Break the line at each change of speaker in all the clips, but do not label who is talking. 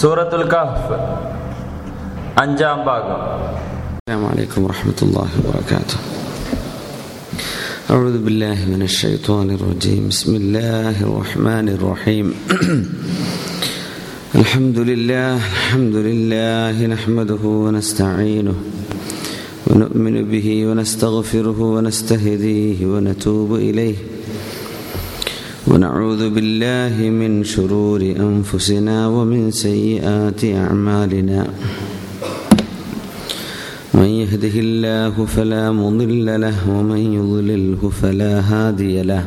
സൂറത്തുൽ കഹ്ഫ് അഞ്ചാം ഭാഗം
السلام عليكم ورحمة الله وبركاته أعوذ بالله من الشيطان الرجيم بسم الله الرحمن الرحيم الحمد لله الحمد لله نحمده ونستعينه ونؤمن به ونستغفره ونستهديه ونتوب إليه ونعوذ بالله من شرور أنفسنا ومن سيئات أعمالنا. من يهده الله فلا مضل له ومن يضلله فلا هادي له.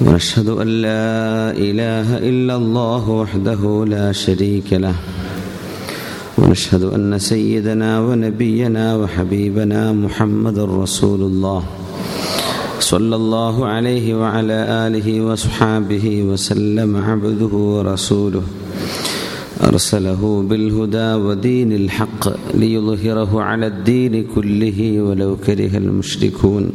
ونشهد أن لا إله إلا الله وحده لا شريك له. ونشهد أن سيدنا ونبينا وحبيبنا محمد رسول الله. صلى الله عليه وعلى آله وصحابه وسلم عبده ورسوله. أرسله بالهدى ودين الحق ليظهره على الدين كله ولو كره المشركون.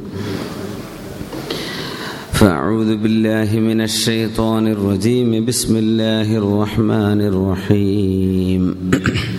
فأعوذ بالله من الشيطان الرجيم. بسم الله الرحمن الرحيم.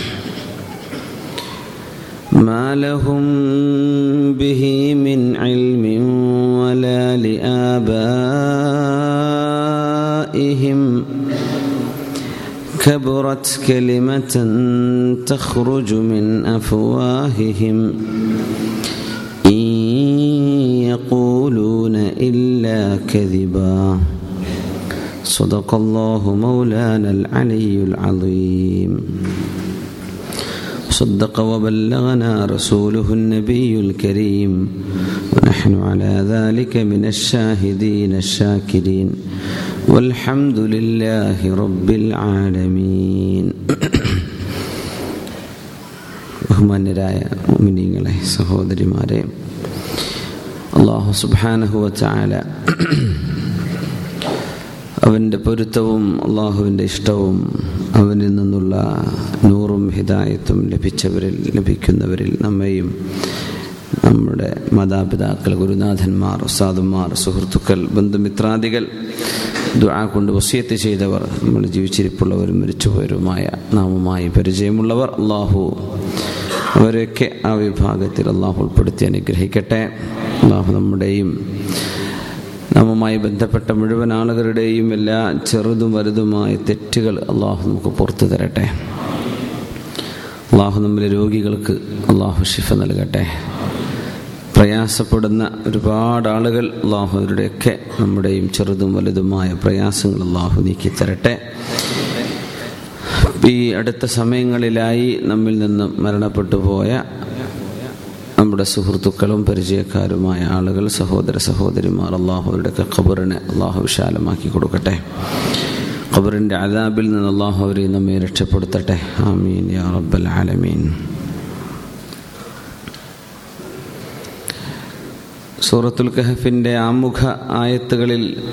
ما لهم به من علم ولا لآبائهم. كبرت كلمة تخرج من أفواههم. إن يقولون إلا كذبا. صدق الله مولانا العلي العظيم. صدق وبلغنا رسوله النبي الكريم ونحن على ذلك من الشاهدين الشاكرين والحمد لله رب العالمين ബഹുമാന്യരായ മിനിങ്ങളെ സഹോദരിമാരെ അള്ളാഹു സുബാനഹുവ ചാല അവന്റെ പൊരുത്തവും അള്ളാഹുവിന്റെ ഇഷ്ടവും അവനിൽ നിന്നുള്ള നൂറും ഹിതായത്തും ലഭിച്ചവരിൽ ലഭിക്കുന്നവരിൽ നമ്മയും നമ്മുടെ മാതാപിതാക്കൾ ഗുരുനാഥന്മാർ ഉസാദുമാർ സുഹൃത്തുക്കൾ ബന്ധുമിത്രാദികൾ ദുആ കൊണ്ട് വസിയത്ത് ചെയ്തവർ നമ്മൾ ജീവിച്ചിരിപ്പുള്ളവരും മരിച്ചുപോയവരുമായ നാമുമായി പരിചയമുള്ളവർ അള്ളാഹു അവരെയൊക്കെ ആ വിഭാഗത്തിൽ അള്ളാഹു ഉൾപ്പെടുത്തി അനുഗ്രഹിക്കട്ടെ. അള്ളാഹു നമ്മുടെയും നമ്മുമായി ബന്ധപ്പെട്ട മുഴുവൻ ആളുകളുടെയും എല്ലാ ചെറുതും വലുതുമായ തെറ്റുകൾ അള്ളാഹു നമുക്ക് പുറത്തു തരട്ടെ. അള്ളാഹു നമ്മുടെ രോഗികൾക്ക് അള്ളാഹു ഷിഫ നൽകട്ടെ. പ്രയാസപ്പെടുന്ന ഒരുപാട് ആളുകൾ അള്ളാഹു അവരുടെയൊക്കെ നമ്മുടെയും ചെറുതും വലുതുമായ പ്രയാസങ്ങൾ അള്ളാഹു നീക്കി തരട്ടെ. ഈ അടുത്ത സമയങ്ങളിലായി നമ്മിൽ നിന്നും മരണപ്പെട്ടു പോയ നമ്മുടെ സുഹൃത്തുക്കളും പരിചയക്കാരുമായ ആളുകൾ സഹോദര സഹോദരിമാർ അള്ളാഹുവരുടെയൊക്കെ ഖബറിനെ അള്ളാഹു വിശാലമാക്കി കൊടുക്കട്ടെ. ഖബറിന്റെ അതാബിൽ നിന്ന് അള്ളാഹു അവരെ നമ്മെ രക്ഷപ്പെടുത്തട്ടെ. ആമീൻ യാ റബ്ബൽ ആലമീൻ. സൂറത്തുൽ കഹഫിന്റെ ആമുഖ ആയത്തുകളിൽ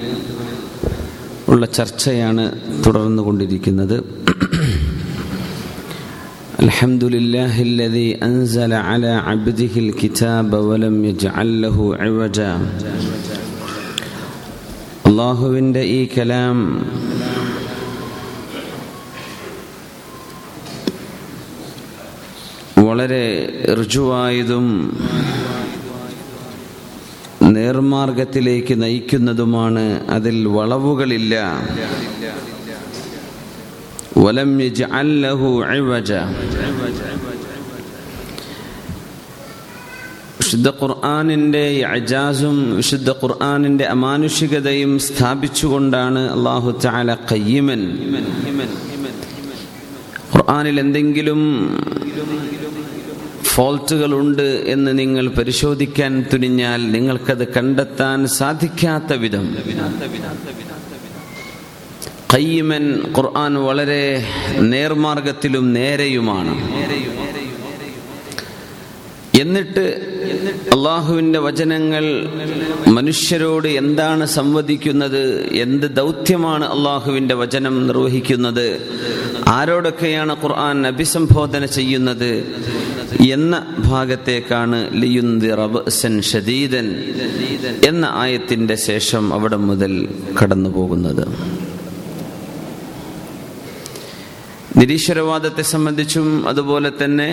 ഉള്ള ചർച്ചയാണ് തുടർന്നു കൊണ്ടിരിക്കുന്നത് الحمد لله الذي أنزل على عبده الكتاب ولم يجعل له عوجا അള്ളാഹുവിൻ്റെ ഈ കലാം വളരെ ഋജുവായതും നേർമാർഗത്തിലേക്ക് നയിക്കുന്നതുമാണ് അതിൽ വളവുകളില്ല വലം يجعل له ഇവജ വിശുദ്ധ ഖുർആാനിന്റെ അജാസും വിശുദ്ധ ഖുർആാനിന്റെ അമാനുഷികതയും സ്ഥാപിച്ചുകൊണ്ടാണ് അള്ളാഹു ചാല കയ്യമൻ ഖുർആാനിൽ എന്തെങ്കിലും ഫോൾട്ടുകൾ ഉണ്ട് എന്ന് നിങ്ങൾ പരിശോധിക്കാൻ തുനിഞ്ഞാൽ നിങ്ങൾക്കത് കണ്ടെത്താൻ സാധിക്കാത്ത വിധം. കയ്യമൻ ഖുർആൻ വളരെ നേർമാർഗത്തിലും നേരെയുമാണ്. എന്നിട്ട് അള്ളാഹുവിന്റെ വചനങ്ങൾ മനുഷ്യരോട് എന്താണ് സംവദിക്കുന്നത് എന്ത് ദൗത്യമാണ് അള്ളാഹുവിന്റെ വചനം നിർവഹിക്കുന്നത് ആരോടൊക്കെയാണ് ഖുർആൻ അഭിസംബോധന ചെയ്യുന്നത് എന്ന ഭാഗത്തേക്കാണ് ലിയുന്തിറബൻ ഷദീദൻ എന്ന ആയത്തിന്റെ ശേഷം അവിടെ മുതൽ കടന്നു പോകുന്നത് നിരീശ്വരവാദത്തെ സംബന്ധിച്ചും അതുപോലെ തന്നെ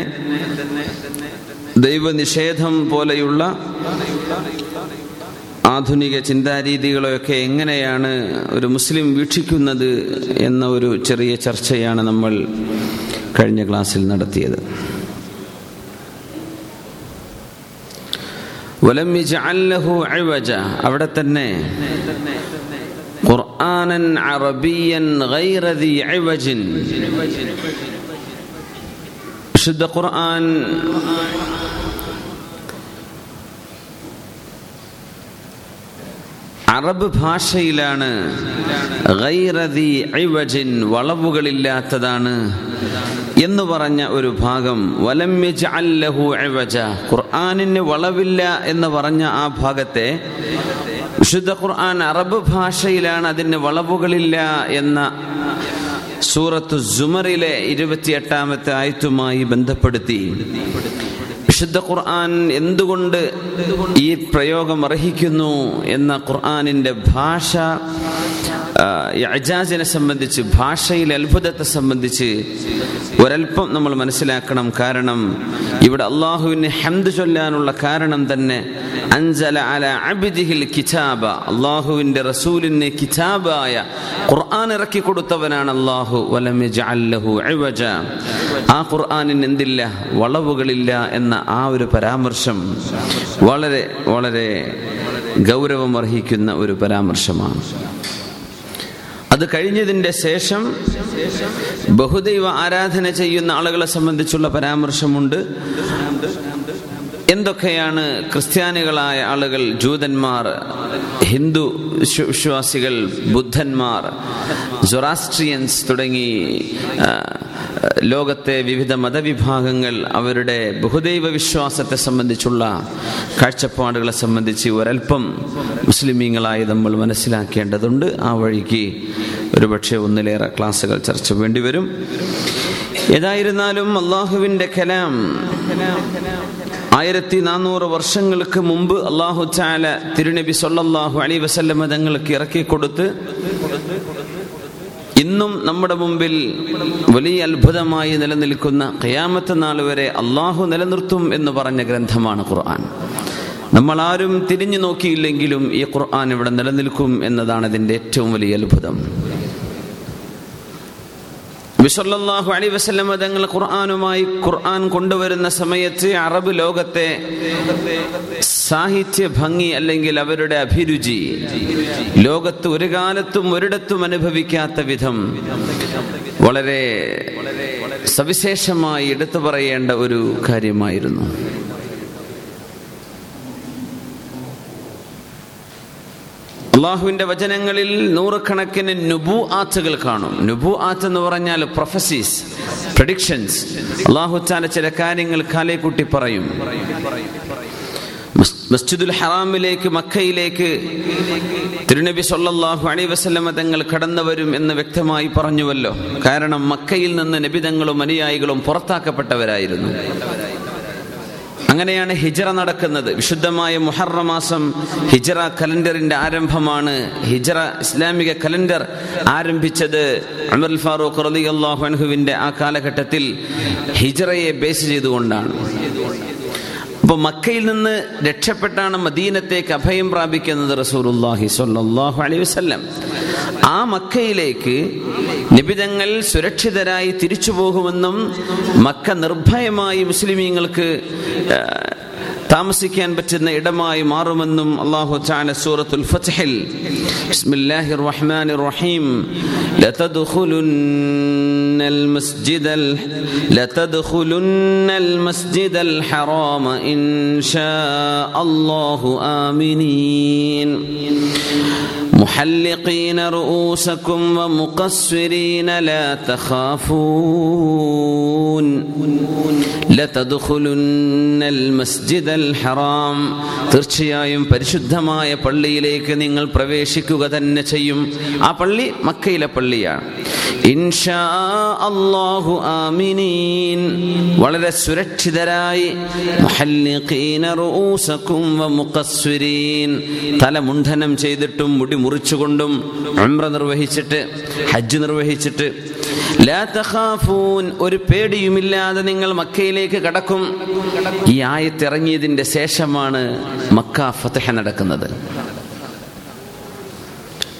ദൈവനിഷേധം പോലെയുള്ള ആധുനിക ചിന്താരീതികളെയൊക്കെ എങ്ങനെയാണ് ഒരു മുസ്ലിം വീക്ഷിക്കുന്നത് എന്ന ഒരു ചെറിയ ചർച്ചയാണ് നമ്മൾ കഴിഞ്ഞ ക്ലാസ്സിൽ നടത്തിയത്. അവിടെ തന്നെ ഖുർആനൻ عربيا غير ذي عوج شد قرآن അറബ് ഭാഷയിലാണ് ഗൈറദി ഇവജിൻ വളവുകളില്ലാത്തതാണ് എന്ന് പറഞ്ഞ ഒരു ഭാഗം. വലം അല്ലഹു ഇവജ. ഖുർആനിന് വളവില്ല എന്ന് പറഞ്ഞ ആ ഭാഗത്തെ വിശുദ്ധ ഖുർആൻ അറബ് ഭാഷയിലാണ് അതിന് വളവുകളില്ല എന്ന സൂറത്ത് സുമറിലെ ഇരുപത്തിയെട്ടാമത്തെ ആയത്തുമായി ബന്ധപ്പെടുത്തി. വിശുദ്ധ ഖുർആൻ എന്തുകൊണ്ട് ഈ പ്രയോഗം അർഹിക്കുന്നു എന്ന ഖുർആനിന്റെ ഭാഷ അജാസിനെ സംബന്ധിച്ച് ഭാഷയിലെ അത്ഭുതത്തെ സംബന്ധിച്ച് ഒരൽപ്പം നമ്മൾ മനസ്സിലാക്കണം. കാരണം ഇവിടെ അള്ളാഹുവിന് ഹംദ് ചൊല്ലാനുള്ള കാരണം തന്നെ അൻസല അല അബിദിഹിൽ കിതാബ. അള്ളാഹുവിന്റെ റസൂലിന് കിതാബായ ഖുർആൻ ഇറക്കി കൊടുത്തവനാണ് അള്ളാഹു. വലമിജഅല്ലഹു ഇവജ. ആ ഖുർആനിന് എന്തില്ല? വളവുകളില്ല എന്ന ആ ഒരു പരാമർശം വളരെ വളരെ ഗൗരവം അർഹിക്കുന്ന ഒരു പരാമർശമാണ്. അത് കഴിഞ്ഞതിന്റെ ശേഷം ബഹുദൈവ ആരാധന ചെയ്യുന്ന ആളുകളെ സംബന്ധിച്ചുള്ള പരാമർശമുണ്ട്. എന്തൊക്കെയാണ് ക്രിസ്ത്യാനികളായ ആളുകൾ ജൂതന്മാർ ഹിന്ദു വിശ്വാസികൾ ബുദ്ധന്മാർ ജൊറാസ്ട്രിയൻസ് തുടങ്ങി ലോകത്തെ വിവിധ മതവിഭാഗങ്ങൾ അവരുടെ ബഹുദൈവ വിശ്വാസത്തെ സംബന്ധിച്ചുള്ള കാഴ്ചപ്പാടുകളെ സംബന്ധിച്ച് ഒരൽപ്പം മുസ്ലിമീങ്ങളായി നമ്മൾ മനസ്സിലാക്കേണ്ടതുണ്ട്. ആ വഴിക്ക് ഒരുപക്ഷെ ഒന്നിലേറെ ക്ലാസ്സുകൾ ചർച്ച വേണ്ടിവരും. ഏതായിരുന്നാലും അള്ളാഹുവിന്റെ കലാം ആയിരത്തി നാനൂറ് വർഷങ്ങൾക്ക് മുമ്പ് അള്ളാഹു ചാല തിരുനബി സൊല്ലാഹു അലി വസല്ലമ തങ്ങൾക്ക് ഇറക്കി കൊടുത്ത് ഇന്നും നമ്മുടെ മുമ്പിൽ വലിയ അത്ഭുതമായി നിലനിൽക്കുന്ന കയാമത്ത് നാൾ വരെ അള്ളാഹു നിലനിർത്തും എന്ന് പറഞ്ഞ ഗ്രന്ഥമാണ് ഖുർആൻ. നമ്മൾ ആരും തിരിഞ്ഞു നോക്കിയില്ലെങ്കിലും ഈ ഖുർആൻ ഇവിടെ നിലനിൽക്കും എന്നതാണ് ഇതിന്റെ ഏറ്റവും വലിയ അത്ഭുതം. വിസല്ലാഹു അലി വസ്ലമ തങ്ങൾ ഖുർആാനുമായി ഖുർആൻ കൊണ്ടുവരുന്ന സമയത്ത് അറബ് ലോകത്തെ സാഹിത്യ ഭംഗി അല്ലെങ്കിൽ അവരുടെ അഭിരുചി ലോകത്ത് ഒരു കാലത്തും ഒരിടത്തും അനുഭവിക്കാത്ത വിധം വളരെ സവിശേഷമായി എടുത്തു പറയേണ്ട ഒരു കാര്യമായിരുന്നു. അള്ളാഹുവിന്റെ വചനങ്ങളിൽ നൂറുകണക്കിന് നുബു ആത്തുകൾ കാണും. നുബു ആത്ത് എന്ന് പറഞ്ഞാൽ പ്രൊഫസീസ് പ്രഡിക്ഷൻസ് അള്ളാഹു ചാല കാര്യങ്ങൾ കാലേക്കുട്ടി പറയും. മസ്ജിദുൽ ഹറാമിലേക്ക് മക്കയിലേക്ക് തിരുനബി സൊല്ലാഹു അലൈ വസ്ലമ തങ്ങൾ കടന്നു വരും എന്ന് വ്യക്തമായി പറഞ്ഞുവല്ലോ. കാരണം മക്കയിൽ നിന്ന് നബിതങ്ങളും അനുയായികളും പുറത്താക്കപ്പെട്ടവരായിരുന്നു. അങ്ങനെയാണ് ഹിജറ നടക്കുന്നത്. വിശുദ്ധമായ മുഹറ മാസം ഹിജറ കലണ്ടറിന്റെ ആരംഭമാണ്. ഹിജറ ഇസ്ലാമിക കലണ്ടർ ആരംഭിച്ചത് അമർ ഫാറൂഖ് റലി അള്ളാഹു ആ കാലഘട്ടത്തിൽ ഹിജറയെ ബേസ് ചെയ്തുകൊണ്ടാണ്. അപ്പോൾ മക്കയിൽ നിന്ന് രക്ഷപ്പെട്ടാണ് മദീനത്തേക്ക് അഭയം പ്രാപിക്കുന്നത് റസൂലുല്ലാഹി സ്വല്ലല്ലാഹു അലൈഹി വസല്ലം. ആ മക്കയിലേക്ക് നിബിതങ്ങൾ സുരക്ഷിതരായി തിരിച്ചു പോകുമെന്നും മക്ക നിർഭയമായി മുസ്ലിമീങ്ങൾക്ക് താമസിക്കാൻ പറ്റുന്ന ഇടമായി മാറുമെന്നും അള്ളാഹു ചാല സൂറത്തുൽ ഫത്ഹിൽ ബിസ്മില്ലാഹിർ റഹ്മാനിർ റഹീം لتدخلن المسجد ال... لتدخلن المسجد الحرام إن شاء الله آمنين محلقين رؤوسكم ومقصرين لا تخافون لتدخلن المسجد الحرام തീർച്ചയായും പരിശുദ്ധമായ പള്ളിയിലേക്ക് നിങ്ങൾ പ്രവേശിക്കുക തന്നെ ചെയ്യും ആ പള്ളി മക്കയിലെ പള്ളിയാണ് ഇൻഷാ അല്ലാഹു ആമിനീൻ വളരെ സുരക്ഷിതരായി മുഹല്ലിഖീന റൂസക്കും വമുഖസ്സിരീൻ തല മുണ്ഡനം ചെയ്തിട്ടും മുടി മുറിച്ചുകൊണ്ടും ഉംറ നിർവഹിച്ചിട്ട് ഹജ്ജ് നിർവഹിച്ചിട്ട് ലാ ഒരു പേടിയുമില്ലാതെ നിങ്ങൾ മക്കയിലേക്ക് കടക്കും. ഈ ആയത്തിറങ്ങിയതിന്റെ ശേഷമാണ് മക്ക ഫതഹ നടക്കുന്നത്.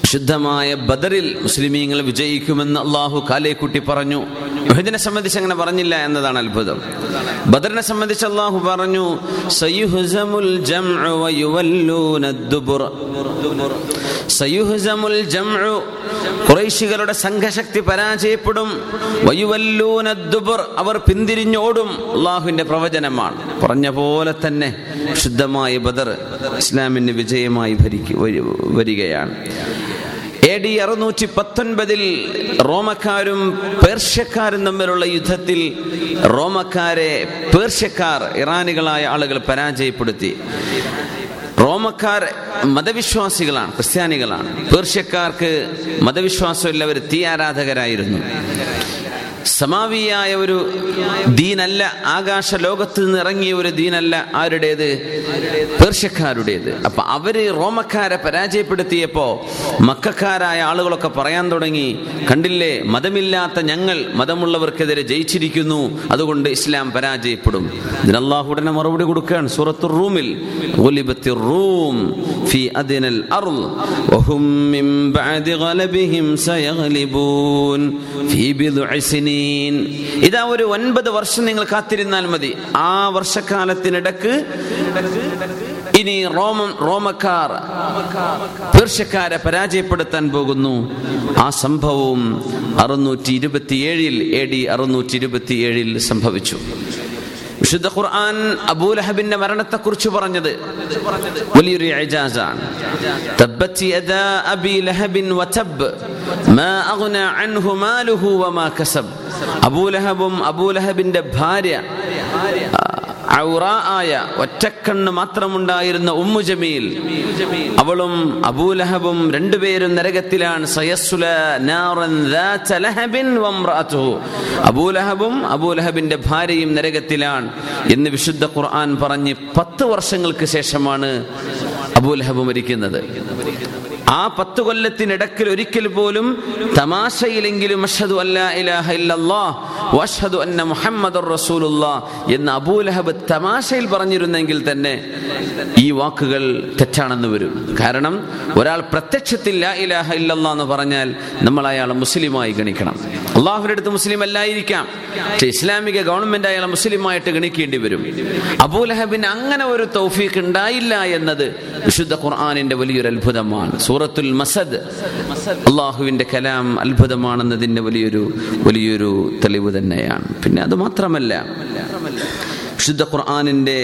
ശുദ്ധമായ ബദറിൽ മുസ്ലിമീങ്ങൾ വിജയിക്കുമെന്ന് അള്ളാഹു കാലേക്കുട്ടി പറഞ്ഞു. ബഹദിനെ സംബന്ധിച്ച് അങ്ങനെ പറഞ്ഞില്ല എന്നതാണ് അത്ഭുതം. ബദറിനെ സംബന്ധിച്ച് അള്ളാഹു പറഞ്ഞു ഖുറൈശികളുടെ സംഘശക്തി പരാജയപ്പെടും. അവർ പിന്തിരിഞ്ഞോടും. അള്ളാഹുവിന്റെ പ്രവചനമാണ്. പറഞ്ഞ പോലെ തന്നെ ശുദ്ധമായ ബദർ ഇസ്ലാമിന് വിജയമായി വരികയാണ്. ഡി അറുന്നൂറ്റി പത്തൊൻപതിൽ റോമക്കാരും പേർഷ്യക്കാരും തമ്മിലുള്ള യുദ്ധത്തിൽ റോമക്കാരെ പേർഷ്യക്കാർ ഇറാനികളായ ആളുകൾ പരാജയപ്പെടുത്തി. റോമക്കാർ മതവിശ്വാസികളാണ് ക്രിസ്ത്യാനികളാണ്. പേർഷ്യക്കാർക്ക് മതവിശ്വാസമില്ല അവർ തീ ആരാധകരായിരുന്നു. സമാവിയായ ഒരു ദീനല്ല ആകാശ ലോകത്ത് നിന്ന് ഇറങ്ങിയ ഒരു ദീനല്ല ആരുടേത്? പേർഷ്യക്കാരുടേത്. അപ്പൊ അവർ റോമക്കാരെ പരാജയപ്പെടുത്തിയപ്പോ മക്കാരായ ആളുകളൊക്കെ പറയാൻ തുടങ്ങി കണ്ടില്ലേ മതമില്ലാത്ത ഞങ്ങൾ മതമുള്ളവർക്കെതിരെ ജയിച്ചിരിക്കുന്നു അതുകൊണ്ട് ഇസ്ലാം പരാജയപ്പെടും. ഇതിന് ഉടനെ മറുപടി കൊടുക്കുകയാണ് സൂറത്തു റൂമിൽ റൂം ഫി വഹും മിൻ ബഅദി ഗലബിഹിം സയഗ്ലിബൂൻ ഇതാ ഒരു ഒൻപത് വർഷം നിങ്ങൾ കാത്തിരുന്നാൽ മതി. ആ വർഷക്കാലത്തിനിടക്ക് ഇനി റോമ റോമക്കാർ പേർഷ്യക്കാരെ പരാജയപ്പെടുത്താൻ പോകുന്നു. ആ സംഭവവും അറുന്നൂറ്റി ഇരുപത്തിയേഴിൽ എ ഡി അറുന്നൂറ്റി ഇരുപത്തിയേഴിൽ സംഭവിച്ചു. വിശുദ്ധ ഖുർആൻ അബൂലഹബിന്റെ മരണത്തെ കുറിച്ച് പറഞ്ഞത് വലിയൊരു ഇജാസാണ്. തബ്ബത്ത് യദാ ലഹബിൻ വതബ് മാ അഗ്ന അൻഹു മാലുഹു വമാ കസബ്. അബൂലഹബും അബൂലഹബിന്റെ ഭാര്യ ആയ ഒറ്റക്കണ്ണ് മാത്രമുണ്ടായിരുന്ന ഉമ്മു ജമീൽ. അവളും അബൂലഹബും രണ്ടുപേരും നരകത്തിലാണ്. അബൂലഹബും അബൂലഹബിന്റെ ഭാര്യയും നരകത്തിലാണ് എന്ന് വിശുദ്ധ ഖുർആൻ പറഞ്ഞ് പത്ത് വർഷങ്ങൾക്ക് ശേഷമാണ് അബൂലഹബ് മരിക്കുന്നത്. ആ പത്ത് കൊല്ലത്തിനിടക്കിൽ ഒരിക്കൽ പോലും തമാശയിലെങ്കിലും അല്ലാ ഇലാഹ വഅഷ്ഹദു അന്ന മുഹമ്മദ് എന്ന് അബൂലഹബ് തമാശയിൽ പറഞ്ഞിരുന്നെങ്കിൽ തന്നെ ഈ വാക്കുകൾ തെറ്റാണെന്ന് വരും. കാരണം ഒരാൾ പ്രത്യക്ഷത്തിൽ ലാ ഇലാഹ ഇല്ലല്ലാഹ് എന്ന് പറഞ്ഞാൽ നമ്മൾ അയാളെ മുസ്ലിമായി ഗണിക്കണം. അള്ളാഹുവിന്റെ അടുത്ത് മുസ്ലിം അല്ലായിരിക്കാം. പക്ഷെ ഇസ്ലാമിക ഗവൺമെന്റ് അയാളെ മുസ്ലിമായിട്ട് ഗണിക്കേണ്ടി വരും. അബൂലഹബിന് അങ്ങനെ ഒരു തൗഫീഖ് ഉണ്ടായില്ല എന്നത് വിശുദ്ധ ഖുർആാനിന്റെ വലിയൊരു അത്ഭുതമാണ്. സൂറത്തുൽ മസദ്. അള്ളാഹുവിന്റെ കലാം അത്ഭുതമാണെന്നതിന്റെ വലിയൊരു വലിയൊരു തെളിവ് തന്നെയാണ്. പിന്നെ അത് മാത്രമല്ല വിശുദ്ധ ഖുർആാനിന്റെ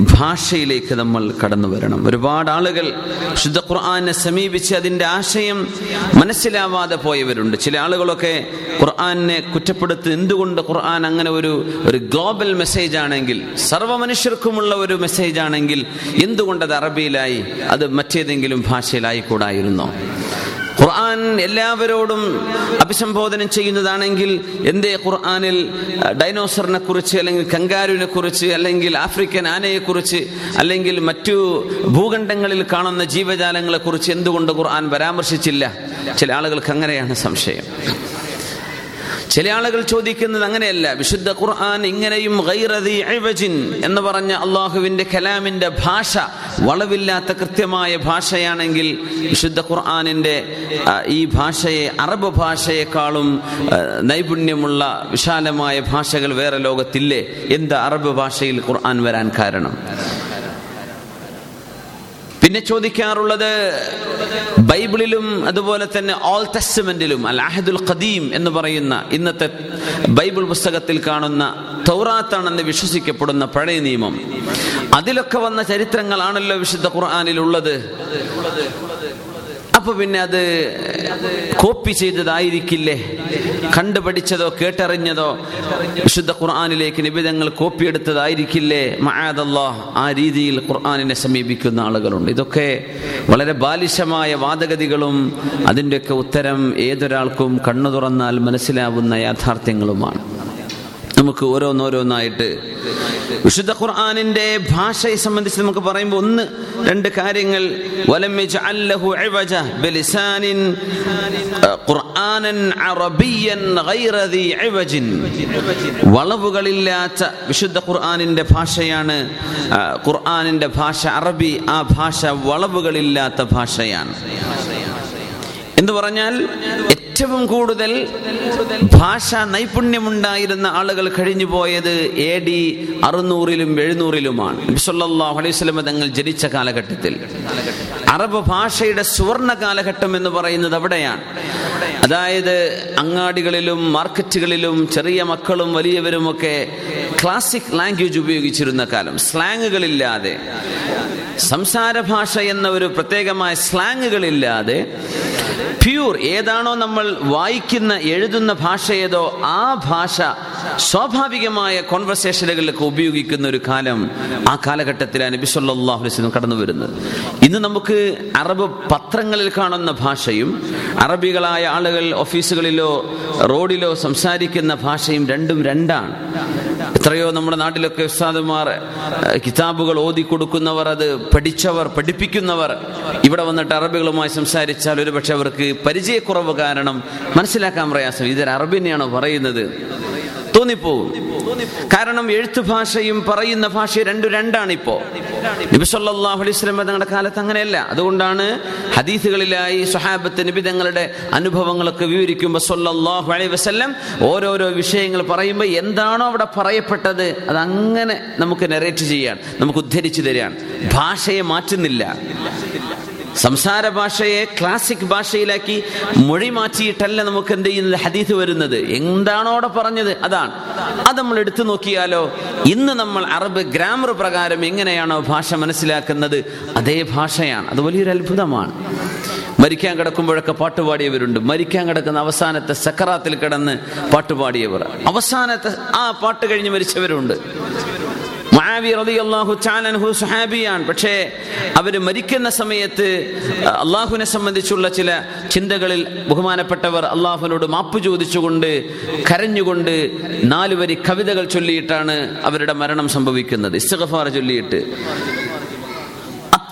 ഭാഷയിലേക്ക് നമ്മൾ കടന്നു വരണം. ഒരുപാട് ആളുകൾ ശുദ്ധ ഖുർആാനെ സമീപിച്ച് അതിന്റെ ആശയം മനസ്സിലാവാതെ പോയവരുണ്ട്. ചില ആളുകളൊക്കെ ഖുർആാനെ കുറ്റപ്പെടുത്തി എന്തുകൊണ്ട് ഖുർആൻ അങ്ങനെ ഒരു ഒരു ഗ്ലോബൽ മെസ്സേജ് ആണെങ്കിൽ സർവ മനുഷ്യർക്കുമുള്ള ഒരു മെസ്സേജ് ആണെങ്കിൽ എന്തുകൊണ്ട് അത് അറബിയിലായി അത് മറ്റേതെങ്കിലും ഭാഷയിലായി കൂടായിരുന്നോ ഖുർആൻ എല്ലാവരോടും അഭിസംബോധന ചെയ്യുന്നതാണെങ്കിൽ എന്തേ ഖുർആനിൽ ഡൈനോസറിനെ കുറിച്ച് അല്ലെങ്കിൽ കങ്കാരുവിനെ കുറിച്ച് അല്ലെങ്കിൽ ആഫ്രിക്കൻ ആനയെ കുറിച്ച് അല്ലെങ്കിൽ മറ്റു ഭൂഖണ്ഡങ്ങളിൽ കാണുന്ന ജീവജാലങ്ങളെ കുറിച്ച് എന്തുകൊണ്ട് ഖുർആൻ പരാമർശിച്ചില്ല? ചില ആളുകൾക്ക് അങ്ങനെയാണ് സംശയം. ചില ആളുകൾ ചോദിക്കുന്നത് അങ്ങനെയല്ല. വിശുദ്ധ ഖുർആൻ ഇങ്ങനെയും എന്ന് പറഞ്ഞ അള്ളാഹുവിന്റെ കലാമിന്റെ ഭാഷ വളവില്ലാത്ത കൃത്യമായ ഭാഷയാണെങ്കിൽ വിശുദ്ധ ഖുർആാനിന്റെ ഈ ഭാഷയെ അറബ് ഭാഷയെക്കാളും നൈപുണ്യമുള്ള വിശാലമായ ഭാഷകൾ വേറെ ലോകത്തില്ലേ? എന്ത് അറബ് ഭാഷയിൽ ഖുർആൻ വരാൻ കാരണം? പിന്നെ ചോദിക്കാറുള്ളത് ബൈബിളിലും അതുപോലെ തന്നെ ഓൾ ടെസ്റ്റ്മെന്റിലും അൽ അഹദുൽ ഖദീം എന്ന് പറയുന്ന ഇന്നത്തെ ബൈബിൾ പുസ്തകത്തിൽ കാണുന്ന തൗറാത്താണെന്ന് വിശ്വസിക്കപ്പെടുന്ന പഴയ നിയമം. അതിലൊക്കെ വന്ന ചരിത്രങ്ങളാണല്ലോ വിശുദ്ധ ഖുർആാനിലുള്ളത്. അപ്പൊ പിന്നെ അത് കോപ്പി ചെയ്തതായിരിക്കില്ലേ? കണ്ടുപഠിച്ചതോ കേട്ടറിഞ്ഞതോ? വിശുദ്ധ ഖുർആാനിലേക്ക് നിബിധങ്ങൾ കോപ്പി എടുത്തതായിരിക്കില്ലേ? മഹാദല്ലാ ആ രീതിയിൽ ഖുർആാനിനെ സമീപിക്കുന്ന ആളുകളുണ്ട്. ഇതൊക്കെ വളരെ ബാലിശമായ വാദഗതികളും അതിന്റെയൊക്കെ ഉത്തരം ഏതൊരാൾക്കും കണ്ണു തുറന്നാൽ മനസ്സിലാവുന്ന യാഥാർത്ഥ്യങ്ങളുമാണ്. നമുക്ക് ഓരോന്നോരോന്നായിട്ട് വിശുദ്ധ ഖുർആാനിന്റെ ഭാഷയെ സംബന്ധിച്ച് നമുക്ക് പറയുമ്പോൾ ഒന്ന് രണ്ട് കാര്യങ്ങൾ. വളവുകളില്ലാത്ത വിശുദ്ധ ഖുർആാനിന്റെ ഭാഷയാണ് ഖുർആാനിന്റെ ഭാഷ അറബി ആ ഭാഷ വളവുകളില്ലാത്ത ഭാഷയാണ്. എന്ന് പറഞ്ഞാൽ ഏറ്റവും കൂടുതൽ ഭാഷാ നൈപുണ്യമുണ്ടായിരുന്ന ആളുകൾ കഴിഞ്ഞു പോയത് എ ഡി അറുന്നൂറിലും എഴുന്നൂറിലുമാണ്. നബി സല്ലല്ലാഹു അലൈഹി വസല്ലം തങ്ങൾ ജനിച്ച കാലഘട്ടത്തിൽ. അറബ് ഭാഷയുടെ സുവർണ കാലഘട്ടം എന്ന് പറയുന്നത് അവിടെയാണ്. അതായത് അങ്ങാടികളിലും മാർക്കറ്റുകളിലും ചെറിയ മക്കളും വലിയവരും ഒക്കെ ക്ലാസിക് ലാംഗ്വേജ് ഉപയോഗിച്ചിരുന്ന കാലം. സ്ലാങ്ങുകളില്ലാതെ. സംസാര ഭാഷ എന്ന ഒരു പ്രത്യേകമായ സ്ലാങ്ങുകളില്ലാതെ പ്യൂർ ഏതാണോ നമ്മൾ വായിക്കുന്ന എഴുതുന്ന ഭാഷ ഏതോ ആ ഭാഷ സ്വാഭാവികമായ കോൺവെർസേഷനുകളിലൊക്കെ ഉപയോഗിക്കുന്ന ഒരു കാലം ആ കാലഘട്ടത്തിലാണ് നബി കടന്നു വരുന്നത്. ഇന്ന് നമുക്ക് അറബ് പത്രങ്ങളിൽ കാണുന്ന ഭാഷയും അറബികളായ ആളുകൾ ഓഫീസുകളിലോ റോഡിലോ സംസാരിക്കുന്ന ഭാഷയും രണ്ടും രണ്ടാണ്. എത്രയോ നമ്മുടെ നാട്ടിലൊക്കെ ഉസ്താദുമാർ കിതാബുകൾ ഓതി കൊടുക്കുന്നവർ അത് പഠിച്ചവർ പഠിപ്പിക്കുന്നവർ. ഇവിടെ വന്നിട്ട് അറബികളുമായി സംസാരിച്ചാൽ ഒരുപക്ഷെ അവർക്ക് പരിചയക്കുറവ് കാരണം മനസ്സിലാക്കാൻ പ്രയാസം. ഇതൊരു അറബിനെയാണോ പറയുന്നത്? തോന്നിപ്പോകും കാരണം എഴുത്തു ഭാഷയും പറയുന്ന ഭാഷയും രണ്ടു രണ്ടാണ് ഇപ്പോ നബി സല്ലല്ലാഹു അലൈഹി വസല്ലം തങ്ങളുടെ കാലത്ത് അങ്ങനെയല്ല. അതുകൊണ്ടാണ് ഹദീസുകളിലായി സുഹാബത്ത് നബി തങ്ങളുടെ അനുഭവങ്ങളൊക്കെ വിവരിക്കുമ്പോൾ സല്ലല്ലാഹു അലൈഹി വസല്ലം ഓരോരോ വിഷയങ്ങൾ പറയുമ്പോൾ എന്താണോ അവിടെ പറയപ്പെട്ടത് അത് അങ്ങനെ നമുക്ക് നെറേറ്റ് ചെയ്യാൻ നമുക്ക് ഉദ്ധരിച്ചു തരാൻ. ഭാഷയെ മാറ്റുന്നില്ല. സംസാര ഭാഷയെ ക്ലാസിക് ഭാഷയിലാക്കി മൊഴി മാറ്റിയിട്ടല്ല നമുക്ക് എന്ത് ചെയ്യുന്നത്? ഹദീസ് വരുന്നത്. എന്താണോ അവിടെ പറഞ്ഞത്? അതാണ്. അത് നമ്മൾ എടുത്തു നോക്കിയാലോ ഇന്ന് നമ്മൾ അറബ് ഗ്രാമർ പ്രകാരം എങ്ങനെയാണോ ഭാഷ മനസ്സിലാക്കുന്നത്? അതേ ഭാഷയാണ്. അത് വലിയൊരു അത്ഭുതമാണ്. മരിക്കാൻ കിടക്കുമ്പോഴൊക്കെ പാട്ടുപാടിയവരുണ്ട് മരിക്കാൻ കിടക്കുന്ന അവസാനത്തെ സക്കറാത്തിൽ കിടന്ന് പാട്ടുപാടിയവർ അവസാനത്തെ ആ പാട്ട് കഴിഞ്ഞ് മരിച്ചവരുണ്ട്. മുആവിയ റളിയല്ലാഹു തആല അൻഹു സ്വഹാബിയാണ് പക്ഷേ അവർ മരിക്കുന്ന സമയത്ത് അള്ളാഹുവിനെ സംബന്ധിച്ചുള്ള ചില ചിന്തകളിൽ ബഹുമാനപ്പെട്ടവർ അള്ളാഹുവിനോട് മാപ്പ് ചോദിച്ചുകൊണ്ട് കരഞ്ഞുകൊണ്ട് നാലുവരി കവിതകൾ ചൊല്ലിയിട്ടാണ് അവരുടെ മരണം സംഭവിക്കുന്നത്. ഇസ്തിഗ്ഫാർ ചൊല്ലിയിട്ട്.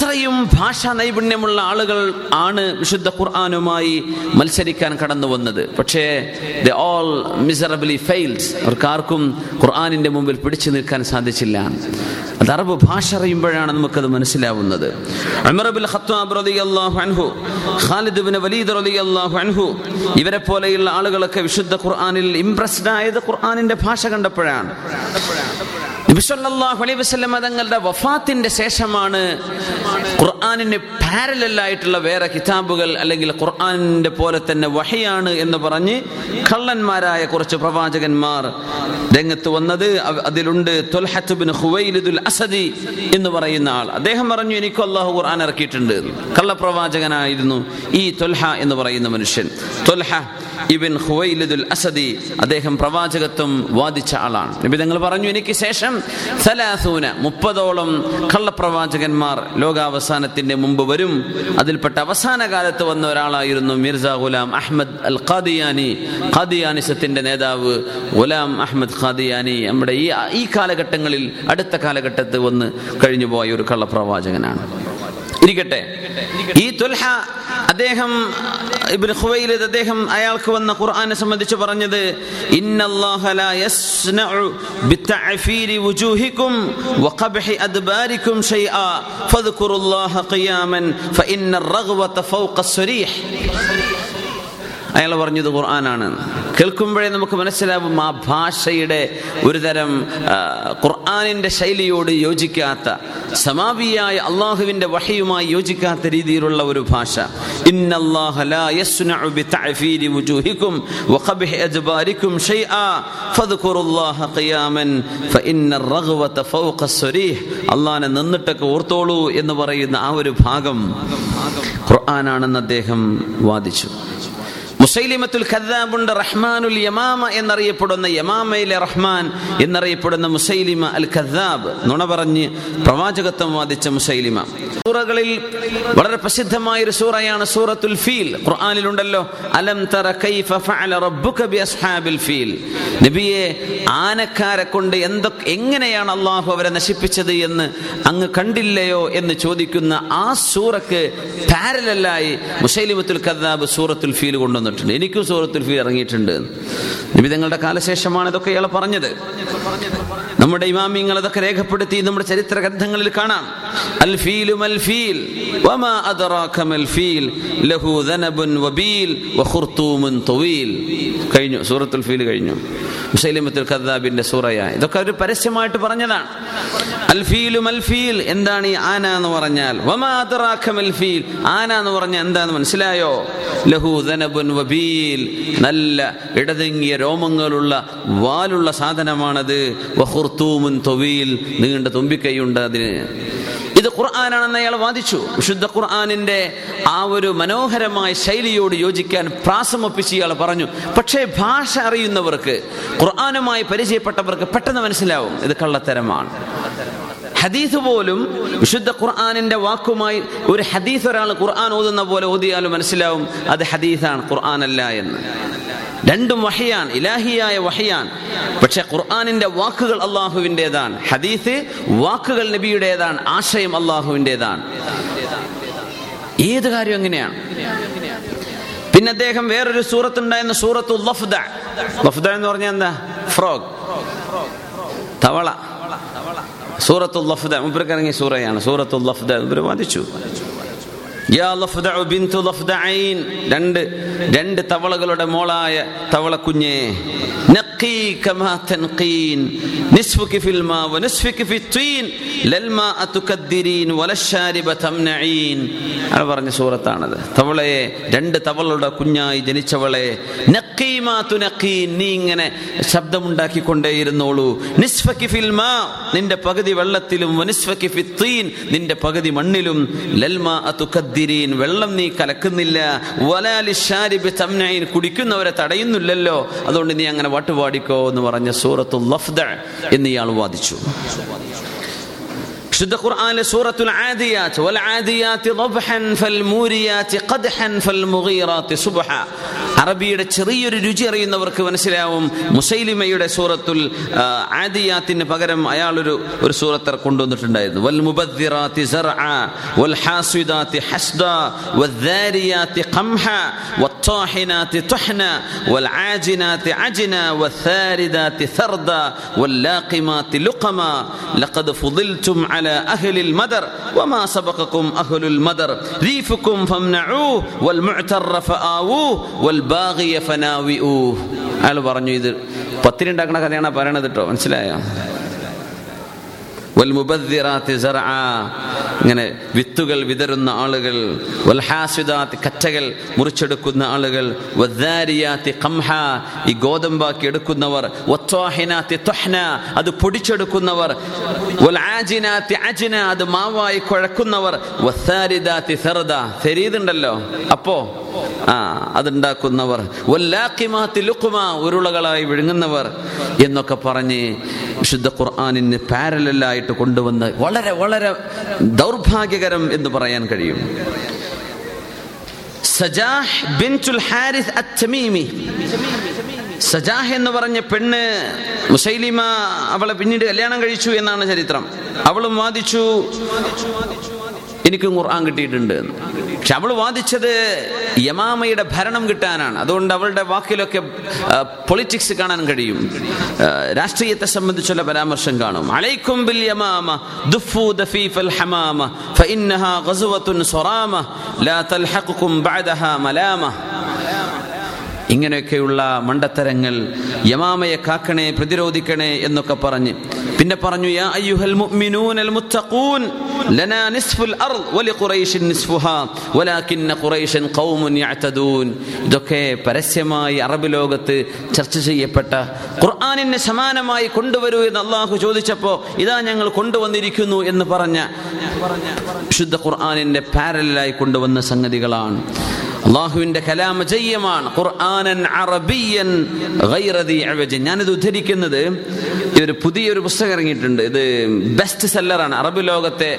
അത്രയും ഭാഷാ നൈപുണ്യമുള്ള ആളുകൾ ആണ് വിശുദ്ധ ഖുർആാനുമായി മത്സരിക്കാൻ കടന്നു വന്നത്. പക്ഷേ ദ ഓൾ മിസറബിളി ഫെയിൽസ് അവർക്കാർക്കും ഖുർആാനിന്റെ മുമ്പിൽ പിടിച്ചു നിൽക്കാൻ സാധിച്ചില്ല. അത് അറബ് ഭാഷ അറിയുമ്പോഴാണ് നമുക്കത് മനസ്സിലാവുന്നത്. ഖാലിദ് വലീദ് അൻഹു ഇവരെ പോലെയുള്ള ആളുകളൊക്കെ വിശുദ്ധ ഖുർആാനിൽ ഇംപ്രസ്ഡ് ആയത് ഖുർആനിന്റെ ഭാഷ കണ്ടപ്പോഴാണ്. തങ്ങളുടെ വഫാത്തിന്റെ ശേഷമാണ് ഖുർആാനിന് പാരലൽ ആയിട്ടുള്ള വേറെ കിതാബുകൾ അല്ലെങ്കിൽ ഖുർആാനിന്റെ പോലെ തന്നെ വഹയാണ് എന്ന് പറഞ്ഞ് കള്ളന്മാരായ കുറച്ച് പ്രവാചകന്മാർ രംഗത്ത് വന്നത്. അതിലുണ്ട് അസദി എന്ന് പറയുന്ന ആൾ. അദ്ദേഹം പറഞ്ഞു എനിക്ക് അള്ളാഹു ഖുർആൻ ഇറക്കിയിട്ടുണ്ട്. കള്ളപ്രവാചകനായിരുന്നു ഈ തൊൽഹ എന്ന് പറയുന്ന മനുഷ്യൻ. തൊൽഹ ഇബിൻ ഖുവൈലിദുൽ അസദി അദ്ദേഹം പ്രവാചകത്വം വാദിച്ച ആളാണ്. നബി തങ്ങൾ പറഞ്ഞു എനിക്ക് ശേഷം സലാസൂന മുപ്പതോളം കള്ളപ്രവാചകന്മാർ ലോകാവസാനത്തിന്റെ മുമ്പ് വരും. അതിൽപ്പെട്ട അവസാന കാലത്ത് വന്ന ഒരാളായിരുന്നു മിർസ ഗുലാം അഹമ്മദ് അൽ ഖാദിയാനി ഖാദിയാനിസത്തിന്റെ നേതാവ് ഗുലാം അഹമ്മദ് ഖാദിയാനി നമ്മുടെ ഈ ഈ കാലഘട്ടങ്ങളിൽ അടുത്ത കാലഘട്ടത്ത് വന്ന് കഴിഞ്ഞുപോയ ഒരു കള്ളപ്രവാചകനാണ്. ഇരിക്കട്ടെ ഈ തുൽഹ അദ്ദേഹം ഇബ്നു ഖുവൈലിദ് അദ്ദേഹം അയാൾക്ക് വന്ന ഖുർആനെ സംബന്ധിച്ച് പറഞ്ഞത് ഇന്നല്ലാഹ ലാ യസ്നഉ ബിത്തഅഫീരി വുജൂഹിക്കും വഖബ്ഹി അദ്ബാരിക്കും ഷൈആ ഫദ്കുറുല്ലാഹ ഖിയാമൻ ഫഇന്ന الرغبة فوق الصريح അയാൾ പറഞ്ഞത് ഖുർആനാണ്. കേൾക്കുമ്പോഴേ നമുക്ക് മനസ്സിലാവും ആ ഭാഷയുടെ ഒരു തരം ഖുർആാനിന്റെ ശൈലിയോട് യോജിക്കാത്ത സമാവിയായ അള്ളാഹുവിന്റെ വഹയുമായി യോജിക്കാത്ത രീതിയിലുള്ള ഒരു ഭാഷ. അള്ളാനെ നിന്നിട്ടൊക്കെ ഓർത്തോളൂ എന്ന് പറയുന്ന ആ ഒരു ഭാഗം ഖുർആാനാണെന്ന് അദ്ദേഹം വാദിച്ചു. മുസൈലിമത്തുൽ ഖദ്ദാബുണ്ട് റഹ്മാനുൽ യമാമ എന്നറിയപ്പെടുന്ന യമാമയിലെ റഹ്മാൻ എന്നറിയപ്പെടുന്ന മുസൈലിമ അൽ ഖദ്ദാബ്. നുണ പറഞ്ഞ് പ്രവാചകത്വം വാദിച്ച മുസൈലിമ. സൂറകളിൽ വളരെ പ്രസിദ്ധമായ ഒരു സൂറയാണ് സൂറത്തുൽ ഫീൽ. ഖുർആനിൽ ഉണ്ടല്ലോ അലം തറ കൈഫ ഫഅല റബ്ബുക ബി അസ്ഹാബിൽ ഫീൽ. നബിയെ ആനക്കാരെ കൊണ്ട് എന്തൊക്കെ എങ്ങനെയാണ് അള്ളാഹു അവരെ നശിപ്പിച്ചത് എന്ന് അങ്ങ് കണ്ടില്ലയോ എന്ന് ചോദിക്കുന്ന ആ സൂറക്ക് പാരലായി മുസൈലിമത്തുൽ ഖദ്ദാബ് സൂറത്തുൽ ഫീൽ കൊണ്ടുവന്നിട്ടുണ്ട്. എനിക്കും സൂറത്തുൽ ഫീൽ ഇറങ്ങിയിട്ടുണ്ട്. നബി തങ്ങളുടെ കാലശേഷമാണ് ഇതൊക്കെ ഇയാൾ പറഞ്ഞത്. നമ്മുടെ ഇമാമിങ്ങൾ അതൊക്കെ രേഖപ്പെടുത്തി നമ്മുടെ ചരിത്ര ഗ്രന്ഥങ്ങളിൽ കാണാം. അൽ ഫീലു ഫീൽ വമാ ഫീൽ ലഹു വബീൽ കഴിഞ്ഞു സൂറത്തുൽ ഫീൽ കഴിഞ്ഞു. മുസൈലിമത്തുൽ ഖദ്ദാബിന്റെ സൂറയ. ഇതൊക്കെ ഒരു പരസ്യമായിട്ട് പറഞ്ഞതാണ്. അൽ ഫീൽ എന്താണ് ഈ ആന എന്ന് പറഞ്ഞാൽ? വമാ ഫീൽ. ആന എന്ന് പറഞ്ഞാൽ എന്താന്ന് മനസ്സിലായോ? ലഹു ദനബുൻ വബീൽ. നല്ല ഇടതെങ്ങിയ രോമങ്ങളുള്ള വാലുള്ള സാധനമാണത്. വഹുർത്തൂമുൻ തൊവീൽ. നീണ്ട തുമ്പിക്കൈയുണ്ട് അതിന്. ഇത് ഖുർആനാണെന്ന് അയാൾ വാദിച്ചു. വിശുദ്ധ ഖുർആാനിന്റെ ആ ഒരു മനോഹരമായ ശൈലിയോട് യോജിക്കാൻ പ്രാസമൊപ്പിച്ച് ഇയാൾ പറഞ്ഞു. പക്ഷേ ഭാഷ അറിയുന്നവർക്ക് ഖുർആാനുമായി പരിചയപ്പെട്ടവർക്ക് പെട്ടെന്ന് മനസ്സിലാവും. ഇത് കള്ളത്തരമാണ്. ഹദീസ് പോലും വിശുദ്ധ ഖുർആാനിന്റെ വാക്കുമായി ഒരു ഹദീസ് ഒരാൾ ഖുർആൻ ഓതുന്ന പോലെ ഓതിയാലും മനസ്സിലാവും അത് ഹദീസാണ് ഖുർആൻ അല്ല എന്ന്. രണ്ടും വഹയാൻ ഇലാഹിയായ വഹയാൻ. പക്ഷെ ഖുർആാനിന്റെ വാക്കുകൾ അള്ളാഹുവിന്റെതാണ്. ഹദീസ് വാക്കുകൾ നബിയുടേതാണ് ആശയം അള്ളാഹുവിന്റെതാണ്. ഏത് കാര്യം എങ്ങനെയാണ്? പിന്നെ അദ്ദേഹം വേറൊരു സൂറത്ത് ഉണ്ടായിരുന്ന സൂറത്തു ലഫ്ദ. ലഫ്ദ എന്ന് പറഞ്ഞാൽ എന്താ? ഫ്രോഗ്. തവള. സൂറത്തുൽ ലഫ്ദ മുബ്രക്ക് ഇറങ്ങിയ സൂറയാണ് സൂറത്തുൽ ലഫ്ദ മുബ്ര വാദിച്ചു യാ ലഫ്ദഉ ബിന്തു രണ്ട് രണ്ട് തവളകളുടെ മോളായ തംനഈൻ. അത് പറഞ്ഞ സൂറത്താണത്. തവളയെ രണ്ട് തവളുടെ കുഞ്ഞായി ജനിച്ചവളെ നീ ഇങ്ങനെ ശബ്ദമുണ്ടാക്കിക്കൊണ്ടേയിരുന്നോളൂ. നിന്റെ പകുതി വെള്ളത്തിലും നിന്റെ പകുതി മണ്ണിലും. ലൽമാ തുകദ്ദിരീൻ വെള്ളം നീ കലക്കുന്നില്ല വലാലി ഷാരിബ് തംനഈൻ കുടിക്കുന്നവരെ തടയുന്നില്ലല്ലോ അതുകൊണ്ട് നീ അങ്ങനെ പാട്ടുപാടിക്കോ എന്ന് പറഞ്ഞ സൂറത്തുൽ ലഫ്ദ എന്ന് ഇയാൾ വാദിച്ചു വിശുദ്ധ ഖുർആനിലെ സൂറത്തുൽ ആദിയാത്ത് വൽ ആദിയാത്തി ضبحا فالموريات قدحا فالمغيرات صبحا അറബിയുടെ ചെറിയൊരു രുചി അറിയുന്നവർക്ക് മനസ്സിലാവും മുസൈലിമയുടെ സൂറത്തുൽ ആ, ആദിയാത്തിന് പകരം അയാൾ ഒരു ഒരു സൂറത്ത് കൊണ്ടുവന്നിട്ടുണ്ടായിരുന്നു വൽ മുബദ്ദിറാത്തി സർഅ വൽ ഹാസിദാത്തി ഹസ്ദ والذاريات قمحا والطاحنات طحنا والعاجنات عجنا والثاردات ثردا واللاقمات لقما لقد فضلتم على أهل المدر وما سبقكم أهل المدر ريفكم فامنعوه والمعتر فآووه ബാഗിയ ഫനാവി ഊ അയാൾ പറഞ്ഞു ഇത് പത്തിരി ഉണ്ടാക്കുന്ന കഥയാണ് പറയണത് കേട്ടോ മനസ്സിലായോ? വൽ മുബദ്ദിറാത്തി ഇങ്ങനെ വിത്തുകൾ വിതറുന്ന ആളുകൾ വൽ കറ്റകൾ മുറിച്ചെടുക്കുന്ന ആളുകൾ വദ്ദാരിയാത്തി ഖംഹ. ഈ ഗോതമ്പാക്കി എടുക്കുന്നവർ അത് പൊടിച്ചെടുക്കുന്നവർ വൽ ആജിനാത്തി അത് മാവായി കുഴക്കുന്നവർ വസാരിദാത്തി സർദ അപ്പോ ആ അതുണ്ടാക്കുന്നവർ. ഉരുളകളായി വിഴുങ്ങുന്നവർ എന്നൊക്കെ പറഞ്ഞ് വിശുദ്ധ ഖുർആാനിന് പാരലായിട്ട് കൊണ്ടുവന്ന് വളരെ വളരെ ദൗർഭാഗ്യകരം എന്ന് പറയാൻ കഴിയും. സജാഹ് ബിൻതുൽ ഹാരിസ് സജാഹ് എന്ന് പറഞ്ഞ പെണ്ണ് മുസൈലിമ അവളെ പിന്നീട് കല്യാണം കഴിച്ചു എന്നാണ് ചരിത്രം. അവളും വാദിച്ചു. എനിക്കും ഖുർആൻ കിട്ടിയിട്ടുണ്ട്. പക്ഷെ അവൾ വാദിച്ചത് യമാമയുടെ ഭരണം കിട്ടാനാണ്. അതുകൊണ്ട് അവളുടെ വാക്കിലൊക്കെ പൊളിറ്റിക്സ് കാണാൻ കഴിയും. രാഷ്ട്രീയത്തെ സംബന്ധിച്ചുള്ള പരാമർശം കാണും. അലൈക്കും ബിൽ യമാമ ദുഫു ദഫീഫൽ ഹമാമ ഫഇന്നഹാ ഗസ്വത്തുൻ സറാമ ലാ തൽഹഖുകും ബഅദഹാ മലാമ. ഇങ്ങനെയൊക്കെയുള്ള മണ്ടത്തരങ്ങൾ യമാമയെ കാക്കണേ പ്രതിരോധിക്കണേ എന്നൊക്കെ പറഞ്ഞ് പിന്നെ പറഞ്ഞു യാ അയ്യുഹൽ മുഅ്മിനൂനൽ മുത്തഖൂൻ ലനാ നിസ്ഫുൽ അർദ് വലി ഖുറൈശിൻ നിസ്ഫുഹാ വലാകിന്ന ഖുറൈശൻ ഖൗമുൻ യഅതദൂൻ. ഇതൊക്കെ പരസ്യമായി അറബ് ലോകത്ത് ചർച്ച ചെയ്യപ്പെട്ട ഖുർആനിന് സമാനമായി കൊണ്ടുവരൂ എന്ന് അള്ളാഹു ചോദിച്ചപ്പോൾ ഇതാ ഞങ്ങൾ കൊണ്ടുവന്നിരിക്കുന്നു എന്ന് പറഞ്ഞ വിശുദ്ധ ഖുർആനിന്റെ പാരലായി കൊണ്ടുവന്ന സംഗതികളാണ്. അള്ളാഹുവിന്റെ കലാമ ജയ്യമാണ്. ഖുർആനൻ അറബിയൻ ഞാനിത് ഉദ്ധരിക്കുന്നത് ഒരു പുതിയൊരു പുസ്തകം ഇറങ്ങിയിട്ടുണ്ട്. ഇത് ബെസ്റ്റ് സെല്ലറാണ് അറബ് ലോകത്തെ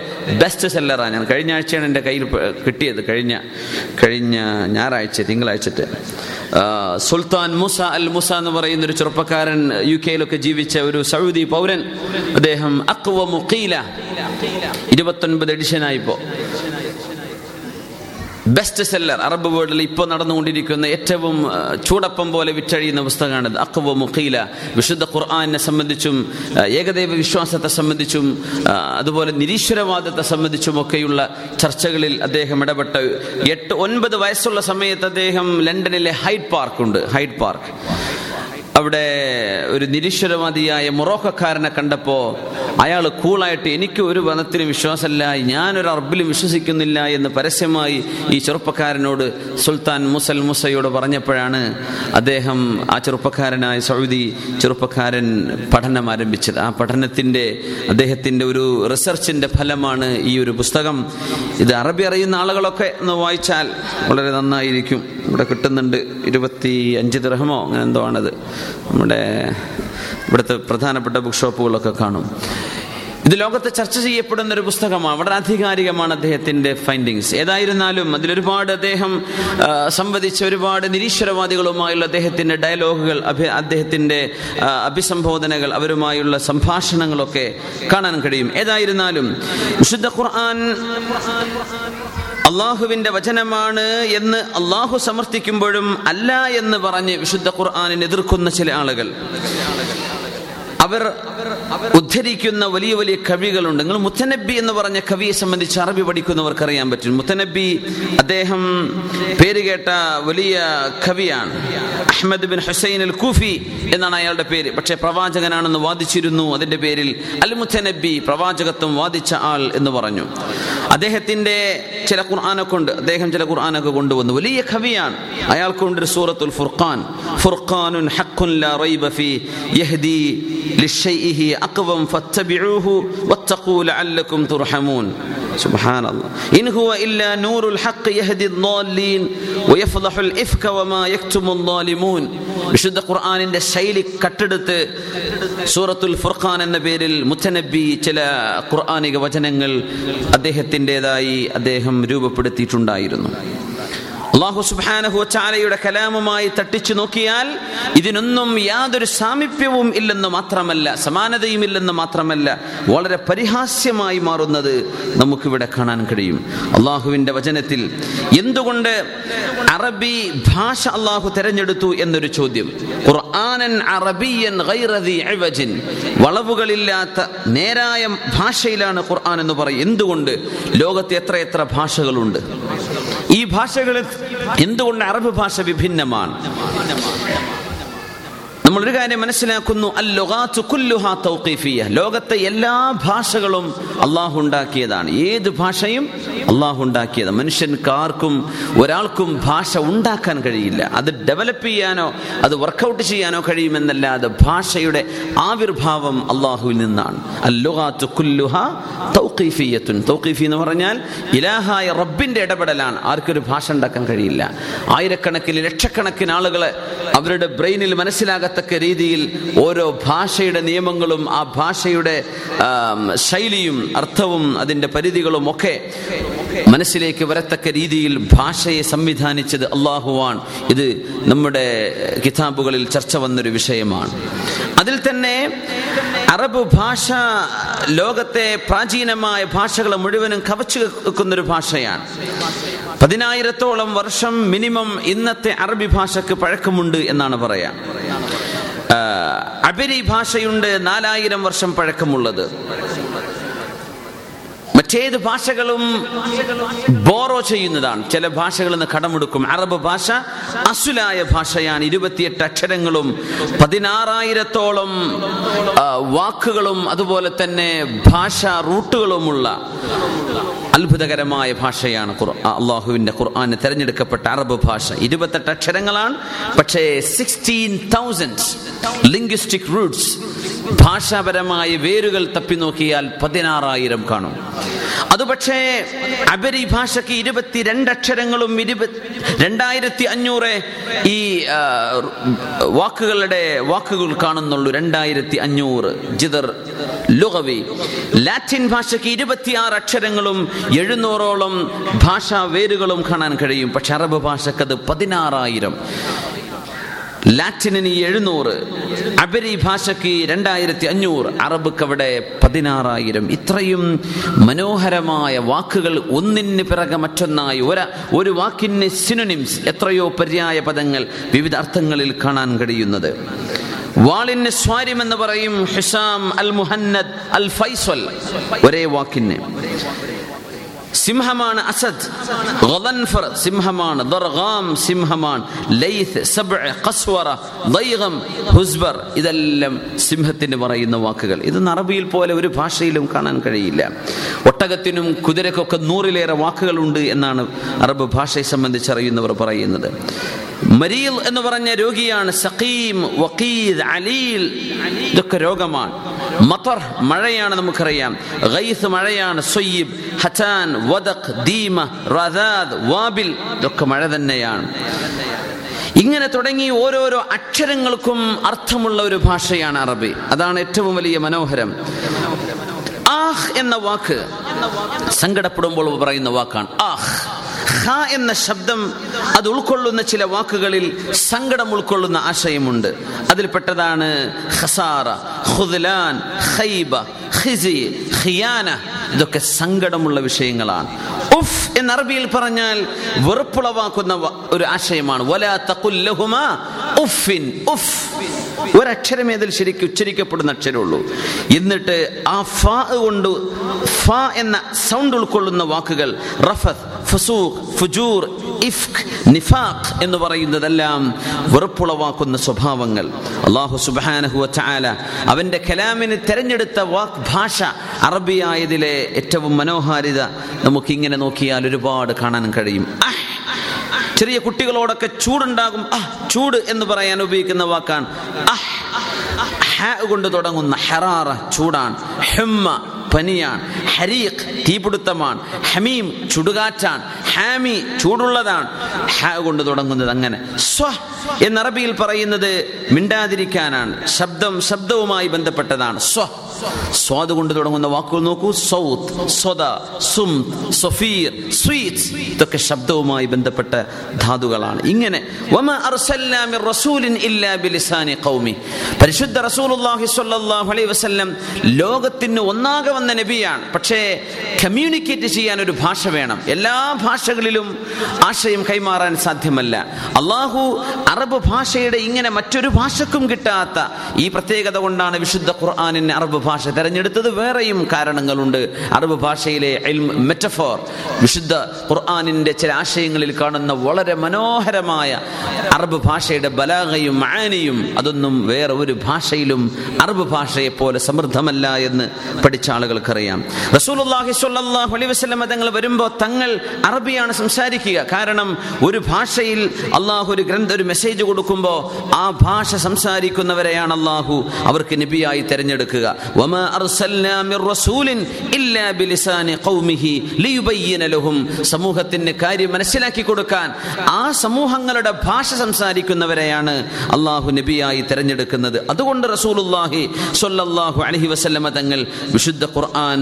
ബെസ്റ്റ് സെല്ലറാണ് ഞാൻ കഴിഞ്ഞ ആഴ്ചയാണ് എന്റെ കയ്യിൽ കിട്ടിയത്. കഴിഞ്ഞ കഴിഞ്ഞ ഞായറാഴ്ച തിങ്കളാഴ്ചത്തെ. സുൽത്താൻ മുസ അൽ മുസ എന്ന് പറയുന്ന ഒരു ചെറുപ്പക്കാരൻ യു കെയിലൊക്കെ ജീവിച്ച ഒരു സൗദി പൗരൻ. അദ്ദേഹം അക്വ മുഖീല ഇരുപത്തൊൻപത് എഡിഷനായിപ്പോ ബെസ്റ്റ് സെല്ലർ അറബ് വേൾഡിൽ ഇപ്പോൾ നടന്നുകൊണ്ടിരിക്കുന്ന ഏറ്റവും ചൂടപ്പം പോലെ വിറ്റഴിയുന്ന പുസ്തകമാണിത്. അക്വ മുഖീല വിശുദ്ധ ഖുർആാനിനെ സംബന്ധിച്ചും ഏകദൈവ വിശ്വാസത്തെ സംബന്ധിച്ചും അതുപോലെ നിരീശ്വരവാദത്തെ സംബന്ധിച്ചുമൊക്കെയുള്ള ചർച്ചകളിൽ അദ്ദേഹം ഇടപെട്ട എട്ട് ഒൻപത് വയസ്സുള്ള സമയത്ത് അദ്ദേഹം ലണ്ടനിലെ ഹൈഡ് പാർക്ക് ഉണ്ട്. Hyde Park. അവിടെ ഒരു നിരീശ്വരവാദിയായ മൊറോക്കക്കാരനെ കണ്ടപ്പോൾ അയാൾ കൂളായിട്ട് എനിക്ക് ഒരു വനത്തിലും വിശ്വാസമല്ല ഞാനൊരു അറബിലും വിശ്വസിക്കുന്നില്ല എന്ന് പരസ്യമായി ഈ ചെറുപ്പക്കാരനോട് സുൽത്താൻ മുസൽ മുസയോട് പറഞ്ഞപ്പോഴാണ് അദ്ദേഹം ആ ചെറുപ്പക്കാരനായ സൗദി ചെറുപ്പക്കാരൻ പഠനം ആരംഭിച്ചത്. ആ പഠനത്തിന്റെ അദ്ദേഹത്തിന്റെ ഒരു റിസർച്ചിന്റെ ഫലമാണ് ഈ ഒരു പുസ്തകം. ഇത് അറബി അറിയുന്ന ആളുകളൊക്കെ ഒന്ന് വായിച്ചാൽ വളരെ നന്നായിരിക്കും. ഇവിടെ കിട്ടുന്നുണ്ട് ഇരുപത്തി അഞ്ച് ദിർഹമോ അങ്ങനെ എന്തോ ആണത്. നമ്മുടെ ഇവിടുത്തെ പ്രധാനപ്പെട്ട ബുക്ക് ഷോപ്പുകളൊക്കെ കാണും. ഇത് ലോകത്തെ ചർച്ച ചെയ്യപ്പെടുന്ന ഒരു പുസ്തകമാണ്. വളരെ ആധികാരികമാണ് അദ്ദേഹത്തിന്റെ ഫൈൻഡിങ്സ് ഏതായിരുന്നാലും അതിലൊരുപാട് അദ്ദേഹം സംവദിച്ച ഒരുപാട് നിരീശ്വരവാദികളുമായുള്ള അദ്ദേഹത്തിന്റെ ഡയലോഗുകൾ അദ്ദേഹത്തിന്റെ അഭിസംബോധനകൾ അവരുമായുള്ള സംഭാഷണങ്ങളൊക്കെ കാണാൻ കഴിയും. ഏതായിരുന്നാലും വിശുദ്ധ ഖുർആൻ അള്ളാഹുവിന്റെ വചനമാണ് എന്ന് അള്ളാഹു സമർത്ഥിക്കുമ്പോഴും അല്ല എന്ന് പറഞ്ഞ് വിശുദ്ധ ഖുർആാനിനെതിർക്കുന്ന ചില ആളുകൾ. അവർ ഉദ്ധരിക്കുന്ന വലിയ വലിയ കവികളുണ്ട്. നിങ്ങൾ മുത്തനബി എന്ന് പറഞ്ഞ കവിയെ സംബന്ധിച്ച് അറബി പഠിക്കുന്നവർക്ക് അറിയാൻ പറ്റും. മുത്തനബി അദ്ദേഹം പേര് കേട്ട വലിയ കവിയാണ്. Ahmad bin Hussain al Kufi എന്നാണ് അയാളുടെ പേര്. പക്ഷേ പ്രവാചകനാണെന്ന് വാദിച്ചിരുന്നു. അതിന്റെ പേരിൽ അൽ മുത്തനബി പ്രവാചകത്വം വാദിച്ച ആൾ എന്ന് പറഞ്ഞു. അദ്ദേഹത്തിന്റെ ചില ഖുർആാനൊക്കെ ഉണ്ട് അദ്ദേഹം ചില ഖുർആാനൊക്കെ കൊണ്ടുവന്നു. വലിയ കവിയാണ്. അയാൾക്കുണ്ട് സൂറത്തുൽ ഫുർഖാൻ. ഫുർഖാനുൻ ഹഖുൻ ലാ റൈബ ഫീ യഹ്ദി لشيئه أقوم فاتبعوه واتقوا لعلكم ترحمون سبحان الله إن هو إلا نور الحق يهدي الضالين ويفضح الإفك وما يكتم الظالمون വിശുദ്ധ ഖുർആാനിന്റെ ശൈലി കട്ടെടുത്ത് സൂറത്തുൽ ഫുർഖാൻ എന്ന പേരിൽ മുത്തനബി ചില ഖുർആാനിക വചനങ്ങൾ അദ്ദേഹത്തിൻ്റെതായി അദ്ദേഹം രൂപപ്പെടുത്തിയിട്ടുണ്ടായിരുന്നു അള്ളാഹു സുബാനഹു ചാലയുടെ കലാമുമായി തട്ടിച്ചു നോക്കിയാൽ ഇതിനൊന്നും യാതൊരു സാമീപ്യവും ഇല്ലെന്ന് മാത്രമല്ല സമാനതയും ഇല്ലെന്ന് മാത്രമല്ല വളരെ പരിഹാസ്യമായി മാറുന്നത് നമുക്കിവിടെ കാണാൻ കഴിയും. അള്ളാഹുവിന്റെ വചനത്തിൽ എന്തുകൊണ്ട് അറബി ഭാഷ അള്ളാഹു തെരഞ്ഞെടുത്തു എന്നൊരു ചോദ്യം. ഖുർആനൻ അറബിയൻ വളവുകളില്ലാത്ത നേരായ ഭാഷയിലാണ് ഖുർആൻ എന്ന് പറയും. എന്തുകൊണ്ട്? ലോകത്ത് എത്ര എത്ര ഭാഷകളുണ്ട്? ഈ ഭാഷകളിൽ എന്തുകൊണ്ട് അറബ് ഭാഷ വിഭിന്നമാണ്? നമ്മൾ ഒരു കാര്യം മനസ്സിലാക്കുന്നു. ലോകത്തെ എല്ലാ ഭാഷകളും അള്ളാഹു ഉണ്ടാക്കിയതാണ്. ഏത് ഭാഷയും അള്ളാഹു ഉണ്ടാക്കിയത് മനുഷ്യൻക്കാർക്കും ഒരാൾക്കും ഭാഷ ഉണ്ടാക്കാൻ കഴിയില്ല. അത് ഡെവലപ്പ് ചെയ്യാനോ അത് വർക്കൗട്ട് ചെയ്യാനോ കഴിയുമെന്നല്ലാതെ ഭാഷയുടെ ആവിർഭാവം അള്ളാഹുവിൽ നിന്നാണ്. എന്ന് പറഞ്ഞാൽ ഇലാഹായ റബ്ബിന്റെ ഇടപെടലാണ്. ആർക്കൊരു ഭാഷ ഉണ്ടാക്കാൻ കഴിയില്ല. ആയിരക്കണക്കിന് ലക്ഷക്കണക്കിന് ആളുകളെ അവരുടെ ബ്രെയിനിൽ മനസ്സിലാകത്തക്ക രീതിയിൽ ഓരോ ഭാഷയുടെ നിയമങ്ങളും ആ ഭാഷയുടെ ശൈലിയും അർത്ഥവും അതിന്റെ പരിധികളും ഒക്കെ മനസ്സിലേക്ക് വരത്തക്ക രീതിയിൽ ഭാഷയെ സംവിധാനിച്ചത് അള്ളാഹുവാൻ ഇത് നമ്മുടെ കിതാബുകളിൽ ചർച്ച വന്നൊരു വിഷയമാണ്. അതിൽ തന്നെ അറബ് ഭാഷ ലോകത്തെ പ്രാചീനമായ ഭാഷകൾ മുഴുവനും കവച്ചു വെക്കുന്നൊരു ഭാഷയാണ്. പതിനായിരത്തോളം വർഷം മിനിമം ഇന്നത്തെ അറബി ഭാഷക്ക് പഴക്കമുണ്ട് എന്നാണ് പറയാം. അബരി ഭാഷയുണ്ട് നാലായിരം വർഷം പഴക്കമുള്ളത്. മറ്റേത് ഭാഷകളും ബോറോ ചെയ്യുന്നതാണ്. ചില ഭാഷകളിൽ നിന്ന് കടമെടുക്കും. അറബ് ഭാഷ അസുലായ ഭാഷയാണ്. ഇരുപത്തിയെട്ട് അക്ഷരങ്ങളും പതിനാറായിരത്തോളം വാക്കുകളും അതുപോലെ തന്നെ ഭാഷ റൂട്ടുകളുമുള്ള അത്ഭുതകരമായ ഭാഷയാണ് അള്ളാഹുവിന്റെ ഖുർആാന് തെരഞ്ഞെടുക്കപ്പെട്ട അറബ് ഭാഷ. ഇരുപത്തെട്ട് അക്ഷരങ്ങളാണ്. പക്ഷേ സിക്സ്റ്റീൻ തൗസൻഡ് ലിംഗ്വിസ്റ്റിക് റൂട്ട്സ് ഭാഷാപരമായ വേരുകൾ തപ്പി നോക്കിയാൽ പതിനാറായിരം കാണും. അത് പക്ഷേ അബരി ഭാഷയ്ക്ക് ഇരുപത്തിരണ്ട് അക്ഷരങ്ങളും രണ്ടായിരത്തി അഞ്ഞൂറ് ഈ വാക്കുകളുടെ വാക്കുകൾ കാണുന്നുള്ളൂ. രണ്ടായിരത്തി അഞ്ഞൂറ് ജിതർ ലുഗവി. ലാറ്റിൻ ഭാഷയ്ക്ക് ഇരുപത്തിയാറ് അക്ഷരങ്ങളും എഴുന്നൂറോളം ഭാഷാ വേരുകളും കാണാൻ കഴിയും. പക്ഷെ അറബ് ഭാഷക്കത് പതിനാറായിരം. ലാറ്റിനിന് എഴുന്നൂറ് അബരി ഭാഷയ്ക്ക് രണ്ടായിരത്തി അഞ്ഞൂറ് അറബിക്ക് അവിടെ പതിനാറായിരം. ഇത്രയും മനോഹരമായ വാക്കുകൾ ഒന്നിന് പിറകെ മറ്റൊന്നായി. ഒര ഒരു വാക്കിന് സിനുനിംസ് എത്രയോ പര്യായ പദങ്ങൾ വിവിധ അർത്ഥങ്ങളിൽ കാണാൻ കഴിയുന്നത്. വാളിന് സ്വാര്യം എന്ന് പറയും ഹിസാം അൽ മുഹന്നദ് അൽ ഫൈസൽ. ഒരേ വാക്കിന്. സിംഹമാണ് അസദ്. ഗദൻഫർ സിംഹമാണ്. ദർഗാം സിംഹമാണ്. ലൈത്ത് സബ്അ ഖസ്വറ ദൈഗം ഹുസ്ബർ. ഇതെല്ലാം സിംഹത്തിന് പറയുന്ന വാക്കുകൾ. ഇത് അറബിയിൽ പോലെ ഒരു ഭാഷയിലും കാണാൻ കഴിയില്ല. ഒട്ടകത്തിനും കുതിരക്കൊക്കെ നൂറിലേറെ വാക്കുകളുണ്ട് എന്നാണ് അറബ് ഭാഷയെ സംബന്ധിച്ച് അറിയുന്നവർ പറയുന്നത്. മരീൽ എന്ന് പറഞ്ഞ രോഗിയാണ് സഖീം വക്കീദ് അലീൽ. ഇതൊക്കെ രോഗമാണ്. മത്തർ മഴയാണ് നമുക്കറിയാം. ഗൈസ് മഴയാണ് സൊയ്യിബ് ഹറ്റാൻ വദഖ് ദീമ റദാദ് വാബിൽ ഇതൊക്കെ മഴ തന്നെയാണ്. ഇങ്ങനെ തുടങ്ങി ഓരോരോ അക്ഷരങ്ങൾക്കും അർത്ഥമുള്ള ഒരു ഭാഷയാണ് അറബി. അതാണ് ഏറ്റവും വലിയ മനോഹരം. ആഹ് എന്ന വാക്ക് സങ്കടപ്പെടുമ്പോൾ പറയുന്ന വാക്കാണ്. ആഹ്. ഹ എന്ന ശബ്ദം അത് ഉൾക്കൊള്ളുന്ന ചില വാക്കുകളിൽ സങ്കടം ഉൾക്കൊള്ളുന്ന ആശയമുണ്ട്. അതിൽപ്പെട്ടതാണ് ഹസാറ ഹുദ്ലാൻ ഖൈബ ഖിസി ഖിയാന. ഇതൊക്കെ സങ്കടമുള്ള വിഷയങ്ങളാണ്. ഉഫ് എന്ന അറബിയിൽ പറഞ്ഞാൽ വെറുപ്പുളവാക്കുന്ന ഒരു ആശയമാണ്. വലാ തഖുല്ലഹുമാ ഉഫിൻ ഉഫ്. ഒരക്ഷരമേ അതിൽ ശരിക്കും ഉച്ചരിക്കപ്പെടുന്ന അക്ഷരമുള്ളൂ. എന്നിട്ട് ആ ഫ കൊണ്ട് ഫ എന്ന സൗണ്ട് ഉൾക്കൊള്ളുന്ന വാക്കുകൾ റഫത് ഫസൂഖ് ഫുജൂർ ഇഫ്ക് നിഫാഖ് എന്ന് പറയുന്നതെല്ലാം വെറുപ്പുളവാക്കുന്ന സ്വഭാവങ്ങൾ. അള്ളാഹു സുബാനഹു ചാല അവന്റെ കലാമിന് തെരഞ്ഞെടുത്ത വാക്ക് ഭാഷ അറബിയായതിലെ ഏറ്റവും മനോഹാരിത നമുക്കിങ്ങനെ നോക്കിയാൽ ഒരുപാട് കാണാൻ കഴിയും. ചെറിയ കുട്ടികളോടൊക്കെ ചൂടുണ്ടാകും. ആ ചൂട് എന്ന് പറയാൻ ഉപയോഗിക്കുന്ന വാക്കാണ്. അഹ് ഹ കൊണ്ട് തുടങ്ങുന്ന ഹെറാറ ചൂടാണ്. ഹെമ്മ പനിയാണ്. ഹരീഖ് തീപിടുത്തമാണ്. ഹമീം ചുടുകാറ്റാണ്. ഹാമി ചൂടുള്ളതാണ്. ഹ കൊണ്ട് തുടങ്ങുന്നത് അങ്ങനെ. സ്വ എന്ന് അറബിയിൽ പറയുന്നത് മിണ്ടാതിരിക്കാനാണ്. ശബ്ദം ശബ്ദവുമായി ബന്ധപ്പെട്ടതാണ്. സ്വ. സ്വാദ് കൊണ്ട് തുടങ്ങുന്ന വാക്കുകൾ നോക്കൂ. സൗത്ത് സ്വദ സും സൊഫീർ സ്വീറ്റ് ഇതൊക്കെ ശബ്ദവുമായി ബന്ധപ്പെട്ട ധാതുകളാണ്. ഇങ്ങനെ പരിശുദ്ധ വസല്ലം ലോകത്തിന് ഒന്നാകെ വന്ന നബിയാണ്. പക്ഷേ കമ്മ്യൂണിക്കേറ്റ് ചെയ്യാൻ ഒരു ഭാഷ വേണം. എല്ലാ ഭാഷകളിലും ആശയം കൈമാറാൻ സാധ്യമല്ല. അള്ളാഹു അറബ് ഭാഷയുടെ ഇങ്ങനെ മറ്റൊരു ഭാഷക്കും കിട്ടാത്ത ഈ പ്രത്യേകത കൊണ്ടാണ് വിശുദ്ധ ഖുർആാനിന് അറബ് ഭാഷ തെരഞ്ഞെടുത്തത് വേറെയും കാരണങ്ങളുണ്ട്. അറബ് ഭാഷയിലെ മെറ്റഫോർ വിശുദ്ധ ഖുർആാനിന്റെ ചില ആശയങ്ങളിൽ കാണുന്ന വളരെ മനോഹരമായ അറബ് ഭാഷയുടെ ബലാഗയും മാനിയും അതൊന്നും വേറെ ഒരു ഭാഷയിലും അറബ് ഭാഷയെ പോലെ സമൃദ്ധമല്ല എന്ന് പഠിച്ച ആളുകൾക്കറിയാം. റസൂലുള്ളാഹി സ്വല്ലല്ലാഹു അലൈഹി വസല്ലം തങ്ങൾ വരുമ്പോൾ തങ്ങൾ അറബിയാണ് സംസാരിക്കുക. കാരണം ഒരു ഭാഷയിൽ അള്ളാഹു ഒരു ഗ്രന്ഥ ഒരു മെസ്സേജ് കൊടുക്കുമ്പോൾ ആ ഭാഷ സംസാരിക്കുന്നവരെയാണ് അള്ളാഹു അവർക്ക് നബിയായി തെരഞ്ഞെടുക്കുക. വമാ അർസൽനാ മിർ റസൂലിൻ ഇല്ലാ ബിലിസാനി ഖൗമിഹി ലിയുബയ്യിന ലഹും സമൂഹത്തിന് കാര്യം മനസ്സിലാക്കി കൊടുക്കാൻ ആ സമൂഹങ്ങളുടെ ഭാഷ സംസാരിക്കുന്നവരെയാണ് അള്ളാഹു നബിയായി തെരഞ്ഞെടുക്കുന്നത്. അതുകൊണ്ട് റസൂലുള്ളാഹി സ്വല്ലല്ലാഹു അലൈഹി വസല്ലമ തങ്ങൾ വിശുദ്ധ ഖുർആൻ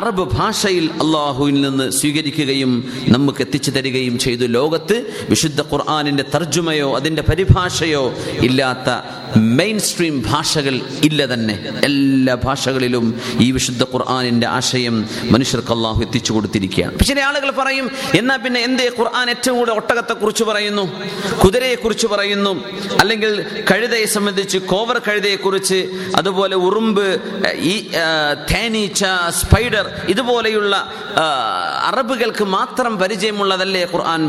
അറബ് ഭാഷ ഭാഷയിൽ അള്ളാഹുവിൽ നിന്ന് സ്വീകരിക്കുകയും നമുക്ക് എത്തിച്ചു തരികയും ചെയ്തു. ലോകത്ത് വിശുദ്ധ ഖുർആാനിന്റെ തർജുമയോ അതിന്റെ പരിഭാഷയോ ഇല്ലാത്ത മെയിൻ സ്ട്രീം ഭാഷകൾ ഇല്ല തന്നെ. എല്ലാ ഭാഷകളിലും ഈ വിശുദ്ധ ഖുർആാനിന്റെ ആശയം മനുഷ്യർക്ക് അള്ളാഹു എത്തിച്ചു കൊടുത്തിരിക്കുകയാണ്. ചില ആളുകൾ പറയും എന്നാ പിന്നെ എന്തേ? ഖുർആൻ ഏറ്റവും കൂടുതൽ ഒട്ടകത്തെ കുറിച്ച് പറയുന്നു കുതിരയെ കുറിച്ച് പറയുന്നു അല്ലെങ്കിൽ കഴുതയെ സംബന്ധിച്ച് കോവർ കഴുതയെ കുറിച്ച് അതുപോലെ ഉറുമ്പ് ഈ തേനീച്ച സ്പൈഡർ ഇതുപോലെയുള്ള അറബുകൾക്ക് മാത്രം പരിചയമുള്ളതല്ലേ ഖുർആൻ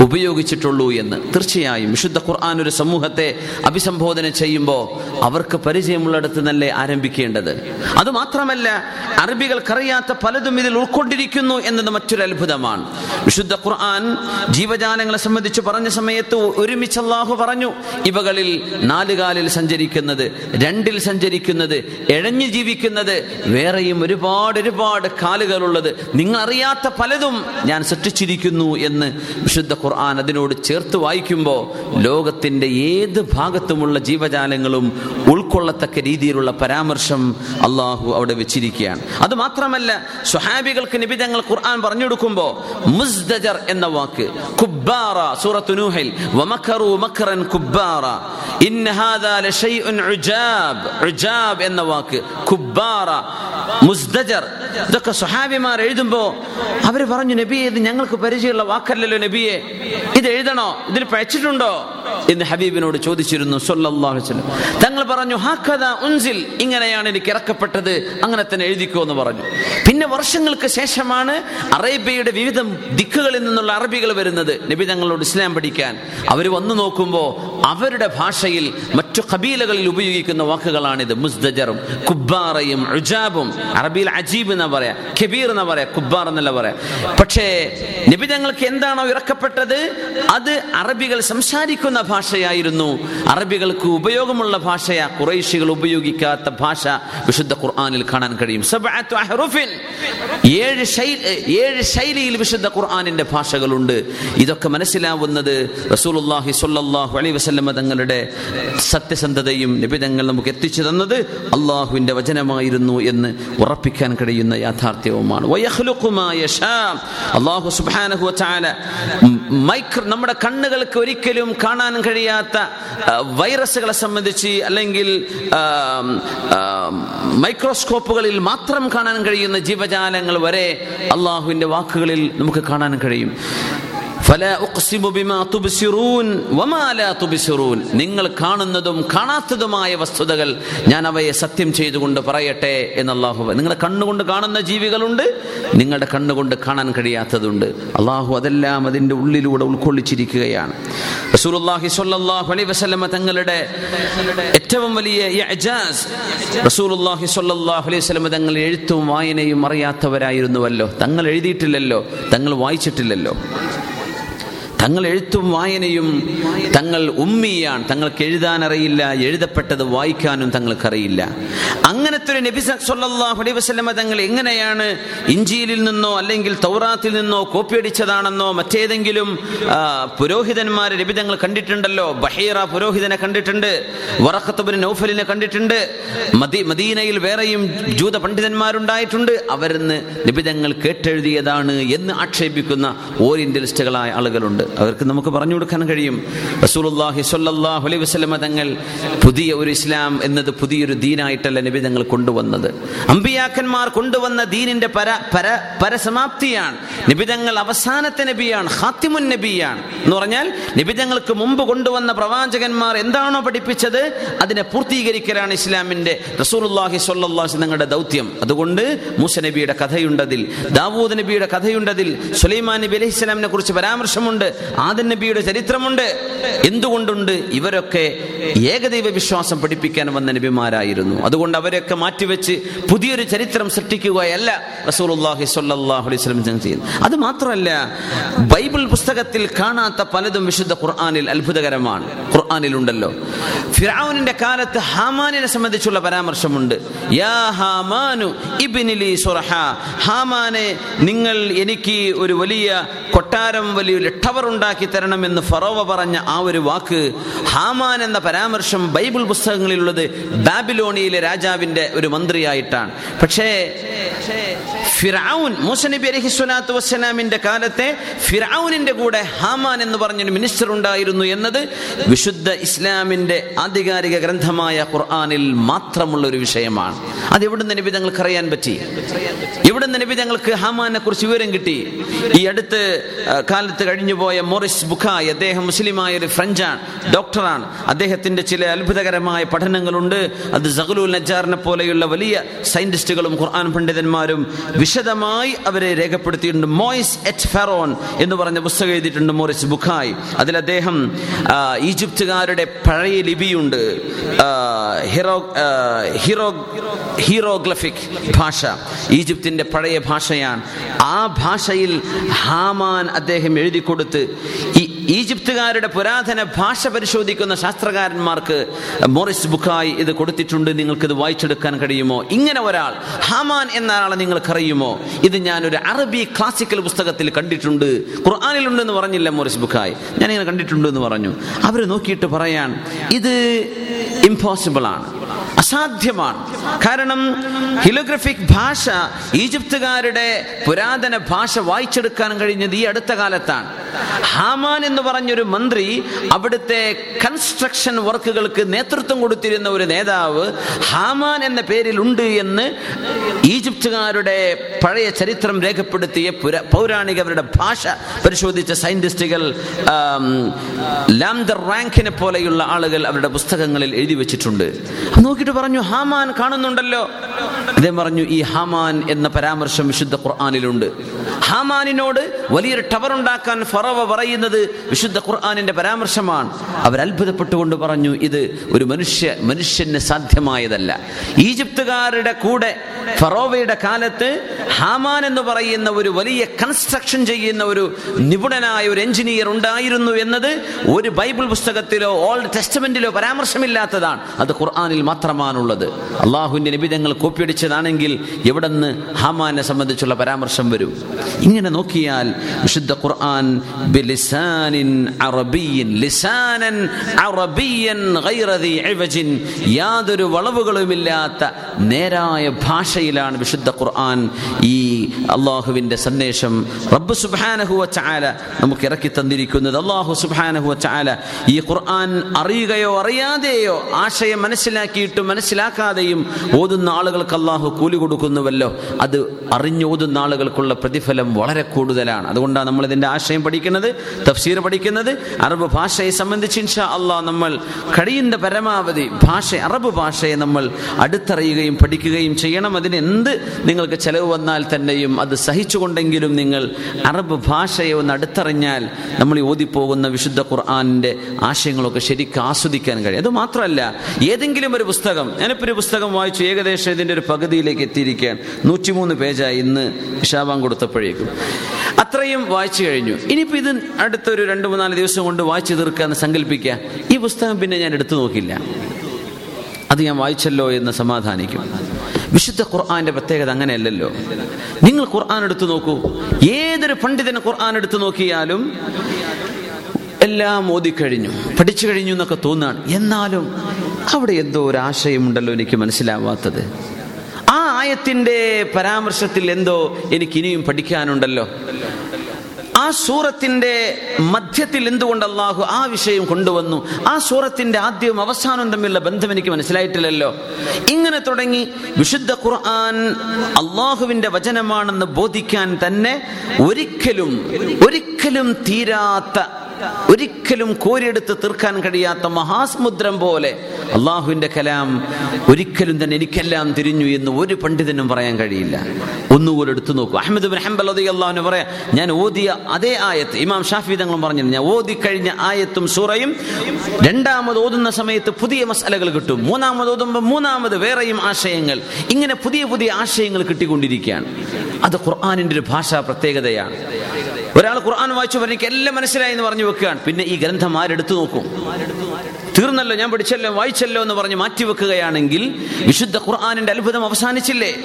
ഉപയോഗിച്ചിട്ടുള്ളൂ എന്ന്. തീർച്ചയായും വിശുദ്ധ ഖുർആൻ ഒരു സമൂഹത്തെ അഭിസംബോധന ചെയ്യുമ്പോൾ അവർക്ക് പരിചയമുള്ളിടത്ത് നല്ലേ ആരംഭിക്കേണ്ടത്? അതുമാത്രമല്ല അറബികൾക്കറിയാത്ത പലതും ഇതിൽ ഉൾക്കൊണ്ടിരിക്കുന്നു എന്നത് മറ്റൊരു അത്ഭുതമാണ്. വിശുദ്ധ ഖുർആൻ ജീവജാലങ്ങളെ സംബന്ധിച്ച് പറഞ്ഞ സമയത്ത് ഒരുമിച്ച് അള്ളാഹു പറഞ്ഞു ഇവകളിൽ നാലുകാലിൽ സഞ്ചരിക്കുന്നത് രണ്ടിൽ സഞ്ചരിക്കുന്നത് എഴഞ്ഞു ജീവിക്കുന്നത് വേറെയും ഒരുപാട് ഒരുപാട് കാലുകളുള്ളത്. നിങ്ങൾ അറിയാത്ത പലതും ഞാൻ സൃഷ്ടിച്ചിരിക്കുന്നു എന്ന് വിശുദ്ധ ഖുർആൻ അതിനോട് ചേർത്ത് വായിക്കുമ്പോൾ ലോകത്തിന്റെ ഏത് ഭാഗത്തുമുള്ള ജീവജാലങ്ങളും ഉൾക്കൊള്ളത്തക്ക രീതിയിലുള്ള പരാമർശം അള്ളാഹു അവിടെ വെച്ചിരിക്കുകയാണ്. അത് മാത്രമല്ല സ്വഹാബികൾക്ക് നിബിതങ്ങൾ ഖുർആൻ പറഞ്ഞു കൊടുക്കുമ്പോൾ മുസ്ദജർ എന്ന വാക്ക് കുബ്ബാറ സൂറത്തു നൂഹിൽ വമഖറു മഖറൻ കുബ്ബാറ ഇൻ ഹാദാ ലശൈഉൻ ഉജാബ് ഉജാബ് എന്ന വാക്ക് കുബ്ബാറ മുസ്ദജർ ഇതൊക്കെ സ്വഹാബിമാർ എഴുതുമ്പോ അവർ പറഞ്ഞു നബിയെ ഇത് ഞങ്ങൾക്ക് പരിചയമുള്ള വാക്കല്ലല്ലോ നബിയെ ഇത് എഴുതണോ? ഇതിൽ പഴച്ചിട്ടുണ്ടോ എന്ന് ഹബീബിനോട് ചോദിച്ചിരുന്നു തങ്ങൾ പറഞ്ഞു ഹാക്കഥ ഉൻസിൽ ഇങ്ങനെയാണ് എനിക്ക് ഇറക്കപ്പെട്ടത് അങ്ങനെ തന്നെ എഴുതിക്കോ എന്ന് പറഞ്ഞു. പിന്നെ വർഷങ്ങൾക്ക് ശേഷമാണ് അറേബ്യയുടെ വിവിധ ദിക്കുകളിൽ നിന്നുള്ള അറബികൾ വരുന്നത് നബി തങ്ങളോട് ഇസ്ലാം പഠിക്കാൻ. അവർ വന്നു നോക്കുമ്പോൾ അവരുടെ ഭാഷയിൽ മറ്റു കബീലകളിൽ ഉപയോഗിക്കുന്ന വാക്കുകളാണിത്. മുസ്ദജറും കുബ്ബാറയും റുജാബും അറബിയിൽ അജീബ് എന്നാ പറയാ കബീർ എന്നാ പറയാ കുബ്ബാർ എന്നല്ല പറയാ. പക്ഷേ നിബിതങ്ങൾക്ക് എന്താണോ ഇറക്കപ്പെട്ടത് അത് അറബികൾ സംസാരിക്കുന്ന ഭാഷയായിരുന്നു. അറബികൾക്ക് ഉപയോഗമുള്ള ഭാഷയാ. കുറേശികൾ ഉപയോഗിക്കാത്ത ഭാഷ വിശുദ്ധ ഖുർആാനിൽ കാണാൻ കഴിയും. ഏഴ് ഏഴ് ശൈലിയിൽ വിശുദ്ധ ഖുർആാനിന്റെ ഭാഷകളുണ്ട്. ഇതൊക്കെ മനസ്സിലാവുന്നത് റസൂലുള്ളാഹി സ്വല്ലല്ലാഹു അലൈഹി വസല്ലമ തങ്ങളുടെ സത്യസന്ധതയും നിബിതങ്ങൾ നമുക്ക് എത്തിച്ചു തന്നത് അള്ളാഹുവിന്റെ വചനമായിരുന്നു എന്ന് ഉറപ്പിക്കാൻ കഴിയുന്ന യാഥാർത്ഥ്യവുമാണ്. അള്ളാഹു മൈക്രോ നമ്മുടെ കണ്ണുകൾക്ക് ഒരിക്കലും കാണാൻ കഴിയാത്ത വൈറസുകളെ സംബന്ധിച്ച് അല്ലെങ്കിൽ മൈക്രോസ്കോപ്പുകളിൽ മാത്രം കാണാൻ കഴിയുന്ന ജീവജാലങ്ങൾ വരെ അള്ളാഹുവിന്റെ വാക്കുകളിൽ നമുക്ക് കാണാൻ കഴിയും. നിങ്ങൾ കാണുന്നതും കാണാത്തതുമായ വസ്തുതകൾ ഞാൻ അവയെ സത്യം ചെയ്തുകൊണ്ട് പറയട്ടെ എന്ന് നിങ്ങൾ നിങ്ങളുടെ കണ്ണുകൊണ്ട് കാണുന്ന ജീവികളുണ്ട് നിങ്ങളുടെ കണ്ണുകൊണ്ട് കാണാൻ കഴിയാത്തതുണ്ട്. അള്ളാഹു അതെല്ലാം അതിന്റെ ഉള്ളിലൂടെ ഉൾക്കൊള്ളിച്ചിരിക്കുകയാണ്. സ്വല്ലല്ലാഹു അലൈഹി തങ്ങളുടെ ഏറ്റവും വലിയ ഇഅ്ജാസ് അലൈഹി തങ്ങൾ എഴുത്തും വായനയും അറിയാത്തവരായിരുന്നുവല്ലോ. തങ്ങൾ എഴുതിയിട്ടില്ലല്ലോ തങ്ങൾ വായിച്ചിട്ടില്ലല്ലോ. തങ്ങൾ എഴുത്തും വായനയും തങ്ങൾ ഉമ്മിയാണ്. തങ്ങൾക്ക് എഴുതാൻ അറിയില്ല എഴുതപ്പെട്ടത് വായിക്കാനും തങ്ങൾക്കറിയില്ല. അങ്ങനത്തെ ഒരു നബി സല്ലല്ലാഹു അലൈഹി വസല്ലമ തങ്ങൾ എങ്ങനെയാണ് ഇഞ്ചിയിലിൽ നിന്നോ അല്ലെങ്കിൽ തൗറാത്തിൽ നിന്നോ കോപ്പി അടിച്ചതാണെന്നോ മറ്റേതെങ്കിലും പുരോഹിതന്മാരെ നബി തങ്ങൾ കണ്ടിട്ടുണ്ടല്ലോ. ബഹീറ പുരോഹിതനെ കണ്ടിട്ടുണ്ട്. വറഖത്തുബിൻ നൗഫലിനെ കണ്ടിട്ടുണ്ട്. മദീ മദീനയിൽ വേറെയും ജൂത പണ്ഡിതന്മാരുണ്ടായിട്ടുണ്ട്. അവരെന്ന് നിബിതങ്ങൾ കേട്ടെഴുതിയതാണ് എന്ന് ആക്ഷേപിക്കുന്ന ഓറിയന്റലിസ്റ്റുകളായ ആളുകളുണ്ട്. അവർക്ക് നമുക്ക് പറഞ്ഞു കൊടുക്കാൻ കഴിയും. റസൂലുള്ളാഹി സ്വല്ലല്ലാഹു അലൈഹി വസല്ലമ തങ്ങൾ പുതിയ ഒരു ഇസ്ലാം എന്നത് പുതിയൊരു ദീനായിട്ടല്ല നബി തങ്ങൾ കൊണ്ടുവന്നത്. അമ്പിയാക്കന്മാർ കൊണ്ടുവന്ന ദീനിന്റെ പര പര പരസമാപ്തിയാണ്. നിബിതങ്ങൾ അവസാനത്തെ നബിയാണ് ഹാത്തിമുൻ നബിയാണ്. എന്ന് പറഞ്ഞാൽ നിബിതങ്ങൾക്ക് മുമ്പ് കൊണ്ടുവന്ന പ്രവാചകന്മാർ എന്താണോ പഠിപ്പിച്ചത്? അതിനെ പൂർത്തീകരിക്കലാണ് ഇസ്ലാമിന്റെ റസൂലുള്ളാഹി സ്വല്ലല്ലാഹു തങ്ങളുടെ ദൗത്യം. അതുകൊണ്ട് മൂസ നബിയുടെ കഥയുണ്ടതിൽ ദാവൂദ് നബിയുടെ കഥയുണ്ടതിൽ സുലൈമാൻ നബി അലൈഹി സ്വലാമിനെ കുറിച്ച് പരാമർശമുണ്ട്. ആദൻ നബിയുടെ ചരിത്രമുണ്ട്. എന്തുകൊണ്ടുണ്ട്? ഇവരൊക്കെ ഏകദൈവ വിശ്വാസം പഠിപ്പിക്കാൻ വന്ന നബിമാരായിരുന്നു. അതുകൊണ്ട് അവരൊക്കെ മാറ്റിവെച്ച് പുതിയൊരു ചരിത്രം സൃഷ്ടിക്കുകയല്ല റസൂലുള്ളാഹി സ്വല്ലല്ലാഹു അലൈഹി അത് മാത്രമല്ല ബൈബിൾ പുസ്തകത്തിൽ കാണാത്ത പലതും വിശുദ്ധ ഖുർആാനിൽ അത്ഭുതകരമാണ്. ഖുർആനിലുണ്ടല്ലോ. ഫിറാവുനിന്റെ കാലത്ത് ഹാമാനിനെ സംബന്ധിച്ചുള്ള പരാമർശമുണ്ട്. യാ ഹാമാനു ഇബിനിലി ഹാമാനെ നിങ്ങൾ എനിക്ക് ഒരു വലിയ കൊട്ടാരം വലിയ ടവർ ഉണ്ടാക്കി തരണമെന്ന് ഫറോവ പറഞ്ഞ ആ ഒരു വാക്ക് ഹാമാൻ എന്ന പരാമർശം ബൈബിൾ പുസ്തകങ്ങളിലുള്ളത് ബാബിലോണിയിലെ രാജാവിന്റെ ഒരു മന്ത്രിയായിട്ടാണ്. പക്ഷേ ഫിറൌൻ മൂസ അലഹി അലൈഹി സ്വലാത്തു വസ്സലാമിന്റെ കാലത്തെ ഫിറൌനിന്റെ കൂടെ ഹാമാൻ എന്ന് പറഞ്ഞൊരു മിനിസ്റ്റർ ഉണ്ടായിരുന്നു എന്നത് വിശുദ്ധ ഇസ്ലാമിന്റെ ആധികാരിക ഗ്രന്ഥമായ ഖുർആാനിൽ മാത്രമുള്ള ഒരു വിഷയമാണ്. അത് എവിടെ നബി തങ്ങൾക്ക് അറിയാൻ പറ്റി? എവിടെ നബി തങ്ങൾക്ക് ഹമാനെ കുറിച്ച് വിവരം കിട്ടി? ഈ അടുത്ത് കാലത്ത് കഴിഞ്ഞുപോയ മോറിസ് ബുഖായ് അദ്ദേഹം മുസ്ലിമായ ഒരു ഫ്രഞ്ചാണ് ഡോക്ടറാണ്. അദ്ദേഹത്തിന്റെ ചില അത്ഭുതകരമായ പഠനങ്ങളുണ്ട്. അത് സഹലുൽ നജാറിനെ പോലെയുള്ള വലിയ സയന്റിസ്റ്റുകളും ഖുർആൻ പണ്ഡിതന്മാരും വിശദമായി അവരെ രേഖപ്പെടുത്തിയിട്ടുണ്ട്. മോയിസ് എച്ച് ഫെറോൺ എന്ന് പറഞ്ഞ പുസ്തകം എഴുതിയിട്ടുണ്ട് മോറിസ് ബുഖായ്. അതിൽ അദ്ദേഹം ആ, ഈജിപ്തുകാരുടെ പഴയ ലിപിയുണ്ട് ഹിറോ ഹീറോഗ്ലഫിക് ഭാഷ ഈജിപ്തിന്റെ പഴയ ഭാഷയാണ്. ആ ഭാഷയിൽ ഹാമാൻ അദ്ദേഹം എഴുതി കൊടുത്ത് ഈ ഈജിപ്തുകാരുടെ പുരാതന ഭാഷ പരിശോധിക്കുന്ന ശാസ്ത്രകാരന്മാർക്ക് മോറിസ് ബുക്കായി ഇത് കൊടുത്തിട്ടുണ്ട്. നിങ്ങൾക്ക് ഇത് വായിച്ചെടുക്കാൻ കഴിയുമോ? ഇങ്ങനെ ഒരാൾ ഹമാൻ എന്ന ആളെ നിങ്ങൾക്കറിയുമോ? ഇത് ഞാൻ ഒരു അറബി ക്ലാസിക്കൽ പുസ്തകത്തിൽ കണ്ടിട്ടുണ്ട്. ഖുർആാനിലുണ്ടെന്ന് പറഞ്ഞില്ല മോറിസ് ബുക്കായി ഞാനിങ്ങനെ കണ്ടിട്ടുണ്ട് എന്ന് പറഞ്ഞു. അവർ നോക്കിയിട്ട് പറയാൻ ഇത് ഇമ്പോസിബിൾ ആണ്. അസാധ്യമാണ്. കാരണം ഹിലോഗ്രഫിക് ഭാഷ ഈജിപ്തുകാരുടെ പുരാതന ഭാഷ വായിച്ചെടുക്കാൻ കഴിഞ്ഞത് ഈ അടുത്ത കാലത്താണ്. ഹാമാൻ എന്ന് പറഞ്ഞൊരു മന്ത്രി അവിടുത്തെ കൺസ്ട്രക്ഷൻ വർക്കുകൾക്ക് നേതൃത്വം കൊടുത്തിരുന്ന ഒരു നേതാവ് ഹാമാൻ എന്ന പേരിൽ ഉണ്ട് എന്ന് ഈജിപ്തുകാരുടെ പഴയ ചരിത്രം രേഖപ്പെടുത്തിയ പൗരാണിക പൗരാണികരുടെ ഭാഷ പരിശോധിച്ച സയന്റിസ്റ്റുകൾ ലാംദർ റാങ്കിനെ പോലെയുള്ള ആളുകൾ അവരുടെ പുസ്തകങ്ങളിൽ എഴുതി വെച്ചിട്ടുണ്ട്. നോക്കിയിട്ട് പറഞ്ഞു ഹാമാൻ കാണുന്നുണ്ടല്ലോ. അദ്ദേഹം പറഞ്ഞു ഈ ഹാമാൻ എന്ന പരാമർശം വിശുദ്ധ ഖുർആാനിലുണ്ട്. ഹാമാനിനോട് വലിയൊരു ടവർ ഉണ്ടാക്കാൻ ഫറവ പറയുന്നത് വിശുദ്ധ ഖുർആാനിന്റെ പരാമർശമാണ്. അവർ അത്ഭുതപ്പെട്ടുകൊണ്ട് പറഞ്ഞു ഇത് ഒരു മനുഷ്യ മനുഷ്യന് സാധ്യമായതല്ല. ഈജിപ്തുകാരുടെ കൂടെ ഫറോവയുടെ കാലത്ത് ഹാമാൻ എന്ന് പറയുന്ന ഒരു വലിയ കൺസ്ട്രക്ഷൻ ചെയ്യുന്ന ഒരു നിപുണനായ ഒരു എഞ്ചിനീയർ ഉണ്ടായിരുന്നു എന്നത് ഒരു ബൈബിൾ പുസ്തകത്തിലോ ഓൾഡ് ടെസ്റ്റ്മെന്റിലോ പരാമർശമില്ലാത്തതാണ്. അത് ഖുർആാനിൽ മാത്രമാണുള്ളത് അള്ളാഹുവിന്റെ നിബിധങ്ങൾ കോപ്പിയടിച്ചതാണെങ്കിൽ എവിടെന്ന് ഹാമാനെ സംബന്ധിച്ചുള്ള പരാമർശം വരും. ഇങ്ങനെ നോക്കിയാൽ വിശുദ്ധ ഖുർആൻ ബിലിസാനിൻ അറബിയിൻ ലിസാനൻ അറബിയൻ ഗൈറദി ഇവജിൻ യാതൊരു വളവുകളുമില്ലാത്ത നേരായ ഭാഷയിലാണ് വിശുദ്ധ ഖുർആൻ ഈ അള്ളാഹുവിന്റെ സന്ദേശം റബ്ബ് സുബ്ഹാനഹു വതആല നമുക്ക് ഇറക്കി തന്നിരിക്കുന്നത്. അള്ളാഹു സുബ്ഹാനഹു വതആല ഈ ഖുർആൻ അറിയുകയോ അറിയാതെയോ ആശയം മനസ്സിലാക്കിയിട്ടും മനസ്സിലാക്കാതെയും ഓതുന്ന ആളുകൾക്ക് അള്ളാഹു കൂലി കൊടുക്കുന്നുവല്ലോ. അത് അറിഞ്ഞോതുന്ന ആളുകൾക്കുള്ള പ്രതിഫലം വളരെ കൂടുതലാണ്. അതുകൊണ്ടാണ് നമ്മൾ ഇതിന്റെ ആശയം പഠിക്കുന്നത് തഫ്സീർ പഠിക്കുന്നത്. അറബ് ഭാഷയെ സംബന്ധിച്ച് ഇൻഷാ അള്ളാഹ് നമ്മൾ കഴിയുന്ന പരമാവധി ഭാഷ അറബ് ഭാഷയെ നമ്മൾ അടുത്തറിയുകയും പഠിക്കുകയും ചെയ്യണം. അതിന് എന്ത് നിങ്ങൾക്ക് ചെലവ് വന്നാൽ തന്നെയും അത് സഹിച്ചുകൊണ്ടെങ്കിലും നിങ്ങൾ അറബ് ഭാഷയെ ഒന്ന് അടുത്തറിഞ്ഞാൽ നമ്മൾ ഓതിപ്പോകുന്ന വിശുദ്ധ ഖുർആാനിന്റെ ആശയങ്ങളൊക്കെ ശരിക്കും ആസ്വദിക്കാൻ കഴിയും. അത് മാത്രമല്ല ഏതെങ്കിലും ഒരു പുസ്തകം ഞാനിപ്പോൾ ഒരു പുസ്തകം വായിച്ചു ഏകദേശം ഇതിന്റെ ഒരു പകുതിയിലേക്ക് എത്തിയിരിക്കുകയാണ് നൂറ്റിമൂന്ന് പേജായി ഇന്ന് ഷാബാൻ കൊടുത്തപ്പോഴേക്കും. അത്രയും വായിച്ചു കഴിഞ്ഞു. ഇനിയിപ്പോൾ ഇത് അടുത്തൊരു രണ്ട് മൂന്നാൽ ദിവസം കൊണ്ട് വായിച്ചു തീർക്കാന്ന് സങ്കല്പിക്കുക. ഈ പുസ്തകം പിന്നെ ഞാൻ എടുത്തു നോക്കില്ല. അത് ഞാൻ വായിച്ചല്ലോ എന്ന് സമാധാനിക്കും. വിശുദ്ധ ഖുർആാന്റെ പ്രത്യേകത അങ്ങനെയല്ലല്ലോ. നിങ്ങൾ ഖുർആൻ എടുത്തു നോക്കൂ. ഏതൊരു പണ്ഡിതന് ഖുർആൻ എടുത്തു നോക്കിയാലും എല്ലാം ഓതിക്കഴിഞ്ഞു പഠിച്ചു കഴിഞ്ഞു എന്നൊക്കെ തോന്നാണ്. എന്നാലും അവിടെ എന്തോ ഒരു ആശയമുണ്ടല്ലോ എനിക്ക് മനസ്സിലാവാത്തത്. ആ ആയത്തിന്റെ പരാമർശത്തിൽ എന്തോ എനിക്ക് ഇനിയും പഠിക്കാനുണ്ടല്ലോ. ആ സൂറത്തിന്റെ മധ്യത്തിൽ എന്തുകൊണ്ട് അള്ളാഹു ആ വിഷയം കൊണ്ടുവന്നു? ആ സൂറത്തിന്റെ ആദ്യവും അവസാനവും തമ്മിലുള്ള ബന്ധം എനിക്ക് മനസ്സിലായിട്ടില്ലല്ലോ. ഇങ്ങനെ തുടങ്ങി വിശുദ്ധ ഖുർആൻ അള്ളാഹുവിന്റെ വചനമാണെന്ന് ബോധിക്കാൻ തന്നെ ഒരിക്കലും ഒരിക്കലും തീരാത്ത ഒരിക്കലും കോരിയെടുത്ത് തീർക്കാൻ കഴിയാത്ത മഹാസമുദ്രം പോലെ അള്ളാഹുവിന്റെ കലാം ഒരിക്കലും തന്നെ എനിക്കെല്ലാം തിരിഞ്ഞു എന്ന് ഒരു പണ്ഡിതനും പറയാൻ കഴിയില്ല. ഒന്നുകൂടെ എടുത്തു നോക്കൂ. അഹമ്മദ് ബിൻ ഹംബൽ അള്ളാഹുവിന് പറയാം ഞാൻ ഓതിയ അതേ ആയത്ത് ഇമാം ഷാഫി പറഞ്ഞു ഞാൻ ഓതി കഴിഞ്ഞ ആയത്തും സൂറയും രണ്ടാമത് ഓതുന്ന സമയത്ത് പുതിയ മസാലകൾ കിട്ടും. മൂന്നാമത് ഓതുമ്പോൾ മൂന്നാമത് വേറെയും ആശയങ്ങൾ. ഇങ്ങനെ പുതിയ പുതിയ ആശയങ്ങൾ കിട്ടിക്കൊണ്ടിരിക്കുകയാണ്. അത് ഖുർആാനിന്റെ ഒരു ഭാഷാ പ്രത്യേകതയാണ്. ഒരാൾ ഖുർആൻ വായിച്ചു പറഞ്ഞെനിക്ക് എല്ലാം മനസ്സിലായി എന്ന് പറഞ്ഞു വെക്കുകയാണ്. പിന്നെ ഈ ഗ്രന്ഥം ആരെടുത്തു നോക്കും? തീർന്നല്ലോ ഞാൻ പഠിച്ചല്ലോ വായിച്ചല്ലോ എന്ന് പറഞ്ഞ് മാറ്റിവെക്കുകയാണെങ്കിൽ വിശുദ്ധ ഖുർആാനിന്റെ അത്ഭുതം അവസാനിച്ചില്ലേ?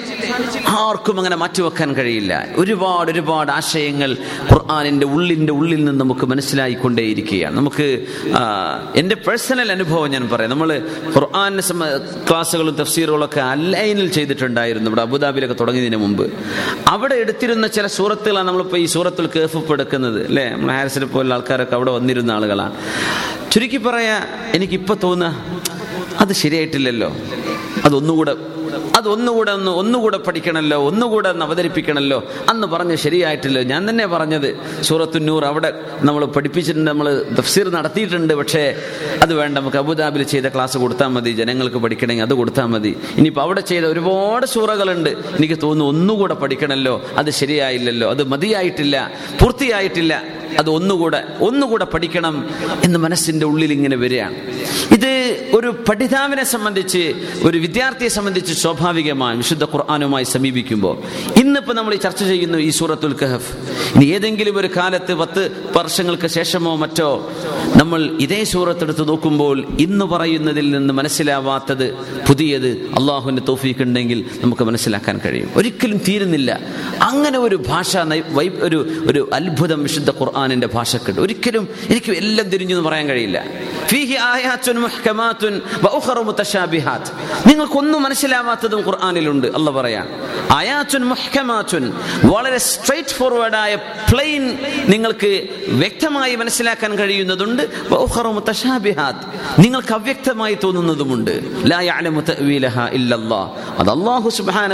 ആർക്കും അങ്ങനെ മാറ്റിവെക്കാൻ കഴിയില്ല. ഒരുപാട് ഒരുപാട് ആശയങ്ങൾ ഖുർആാനിന്റെ ഉള്ളിന്റെ ഉള്ളിൽ നിന്ന് നമുക്ക് മനസ്സിലായിക്കൊണ്ടേയിരിക്കുകയാണ്. നമുക്ക് എന്റെ പേഴ്സണൽ അനുഭവം ഞാൻ പറയാം. നമ്മൾ ഖുർആൻ സമ- ക്ലാസ്സുകളും തഫ്സീറുകളും ഒക്കെ അല്ലൈനിൽ ചെയ്തിട്ടുണ്ടായിരുന്നു. ഇവിടെ അബുദാബിയിലൊക്കെ തുടങ്ങിയതിന് മുമ്പ്. അവിടെ എടുത്തിരുന്ന ചില സൂറത്തുകളാണ് നമ്മളിപ്പോൾ ഈ സൂറത്തിൽ കേഫ് എടുക്കുന്നത് അല്ലേ? നമ്മൾ ഹാരിസിനെ പോലുള്ള ആൾക്കാരൊക്കെ അവിടെ വന്നിരുന്ന ആളുകളാണ്. ചുരുക്കി പറയാ എനിക്കിപ്പോ തോന്നുക അത് ശരിയായിട്ടില്ലല്ലോ. അതൊന്നുകൂടെ അതൊന്നുകൂടെ ഒന്ന് ഒന്നുകൂടെ പഠിക്കണമല്ലോ ഒന്നുകൂടെ ഒന്ന് അവതരിപ്പിക്കണമല്ലോ അന്ന് പറഞ്ഞ് ശരിയായിട്ടില്ല. ഞാൻ തന്നെ പറഞ്ഞത് സൂറത്തുന്നൂർ അവിടെ നമ്മൾ പഠിപ്പിച്ചിട്ടുണ്ട് നമ്മൾ തഫ്സീർ നടത്തിയിട്ടുണ്ട് പക്ഷേ അത് വേണ്ട നമുക്ക് അബുദാബിൽ ചെയ്ത ക്ലാസ് കൊടുത്താൽ മതി ജനങ്ങൾക്ക് പഠിക്കണമെങ്കിൽ അത് കൊടുത്താൽ മതി. ഇനിയിപ്പോൾ അവിടെ ചെയ്ത ഒരുപാട് സൂറകളുണ്ട്. എനിക്ക് തോന്നുന്നു ഒന്നുകൂടെ പഠിക്കണമല്ലോ അത് ശരിയായില്ലല്ലോ അത് മതിയായിട്ടില്ല പൂർത്തിയായിട്ടില്ല അത് ഒന്നുകൂടെ ഒന്നുകൂടെ പഠിക്കണം എന്ന് മനസ്സിന്റെ ഉള്ളിൽ ഇങ്ങനെ വരികയാണ്. ഇത് ഒരു പഠിതാവിനെ സംബന്ധിച്ച് ഒരു വിദ്യാർത്ഥിയെ സംബന്ധിച്ച് സ്വാഭാവികമായി വിശുദ്ധ ഖുർആാനുമായി സമീപിക്കുമ്പോൾ ഇന്നിപ്പോൾ നമ്മൾ ചർച്ച ചെയ്യുന്നു ഈ സൂറത്തുൽ കഹഫ്. ഇനി ഏതെങ്കിലും ഒരു കാലത്ത് പത്ത് വർഷങ്ങൾക്ക് ശേഷമോ മറ്റോ നമ്മൾ ഇതേ സൂറത്തെടുത്ത് നോക്കുമ്പോൾ ഇന്ന് പറയുന്നതിൽ നിന്ന് മനസ്സിലാവാത്തത് പുതിയത് അള്ളാഹുവിന്റെ തോഫീക്ക് ഉണ്ടെങ്കിൽ നമുക്ക് മനസ്സിലാക്കാൻ കഴിയും. ഒരിക്കലും തീരുന്നില്ല. അങ്ങനെ ഒരു ഭാഷ ഒരു ഒരു അത്ഭുതം വിശുദ്ധ ഖുർആാനിന്റെ ഭാഷക്കുണ്ട്. ഒരിക്കലും എനിക്ക് എല്ലാം തിരിഞ്ഞു എന്ന് പറയാൻ കഴിയില്ല. ഫീഹി ആയാത്തുൻ മനസ്സിലാവാത്തതും ഖുർആാനിലുണ്ട്. അല്ല പറയാൻ. അയാച്ചുൻ മുഹ്കമാച്ചുൻ വളരെ സ്ട്രെയിറ്റ് ഫോർവേഡായ പ്ലെയിൻ നിങ്ങൾക്ക് വ്യക്തമായി മനസ്സിലാക്കാൻ കഴിയുന്നതുണ്ട്. നിങ്ങൾക്ക് അവ്യക്തമായി തോന്നുന്നതുമുണ്ട്. അത്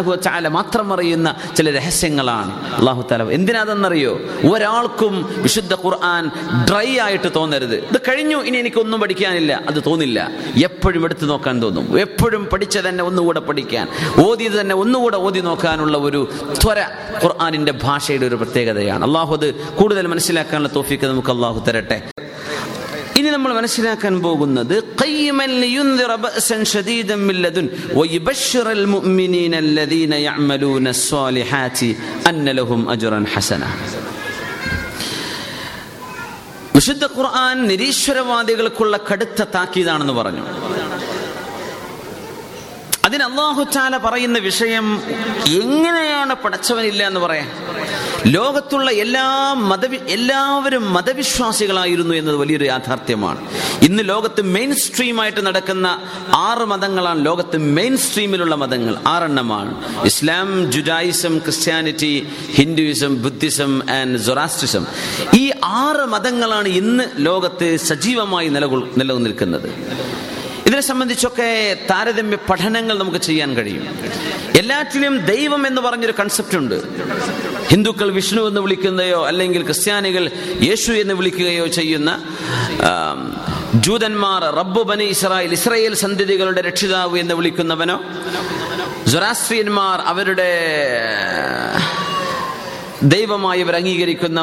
വ മാത്രം അറിയുന്ന ചില രഹസ്യങ്ങളാണ്. അള്ളാഹു തആല എന്തിനാതെന്നറിയോ ഒരാൾക്കും വിശുദ്ധ ഖുർആൻ ഡ്രൈ ആയിട്ട് തോന്നരുത്. ഇത് കഴിഞ്ഞു ഇനി എനിക്കൊന്നും പഠിക്കാനില്ല. അത് തോന്നില്ല. എപ്പോഴും എടുത്തു നോക്കാൻ തോന്നും. എപ്പോഴും പഠിച്ചതന്നെ തന്നെ ഒന്നുകൂടെ പഠിക്കാൻ. ഓതി തന്നെ ഒന്നുകൂടെ ഓതി നോക്കാനുള്ള ഒരു ത്വര ഖുർആാനിന്റെ ഭാഷയുടെ ഒരു പ്രത്യേകതയാണ്. അള്ളാഹു അത് കൂടുതൽ മനസ്സിലാക്കാനുള്ള തോഫിക്ക് നമുക്ക് അള്ളാഹു തരട്ടെ. ഇനി നമ്മൾ മനസ്സിലാക്കാൻ പോകുന്നത് വിശുദ്ധ ഖുർആൻ നിരീശ്വരവാദികൾക്കുള്ള കടുത്ത താക്കീതാണെന്ന് പറഞ്ഞു. അതിന് അള്ളാഹു ചാല പറയുന്ന വിഷയം എങ്ങനെയാണ് പടച്ചവനില്ല എന്ന് പറയാൻ? ലോകത്തുള്ള എല്ലാ മത എല്ലാവരും മതവിശ്വാസികളായിരുന്നു എന്നത് വലിയൊരു യാഥാർത്ഥ്യമാണ്. ഇന്ന് ലോകത്ത് മെയിൻ സ്ട്രീമായിട്ട് നടക്കുന്ന ആറ് മതങ്ങളാണ് ലോകത്ത് മെയിൻ സ്ട്രീമിലുള്ള മതങ്ങൾ. ആറെണ്ണമാണ്. ഇസ്ലാം Judaism Christianity Hinduism Buddhism and Zoroastrianism. ഈ ആറ് മതങ്ങളാണ് ഇന്ന് ലോകത്ത് സജീവമായി നിലകൊ നിലനിൽക്കുന്നത്. ഇതിനെ സംബന്ധിച്ചൊക്കെ താരതമ്യ പഠനങ്ങൾ നമുക്ക് ചെയ്യാൻ കഴിയും. എല്ലാറ്റിലും ദൈവം എന്ന് പറഞ്ഞൊരു കൺസെപ്റ്റ് ഉണ്ട്. ഹിന്ദുക്കൾ വിഷ്ണു എന്ന് വിളിക്കുന്നതോ അല്ലെങ്കിൽ ക്രിസ്ത്യാനികൾ യേശു എന്ന് വിളിക്കുകയോ ചെയ്യുന്ന ജൂതന്മാർ റബ്ബു ബനി ഇസ്രായേൽ ഇസ്രായേൽ സന്തതികളുടെ രക്ഷിതാവ് എന്ന് വിളിക്കുന്നവനോ ജൊറാസ്ട്രിയന്മാർ അവരുടെ ദൈവമായി അവർ അംഗീകരിക്കുന്ന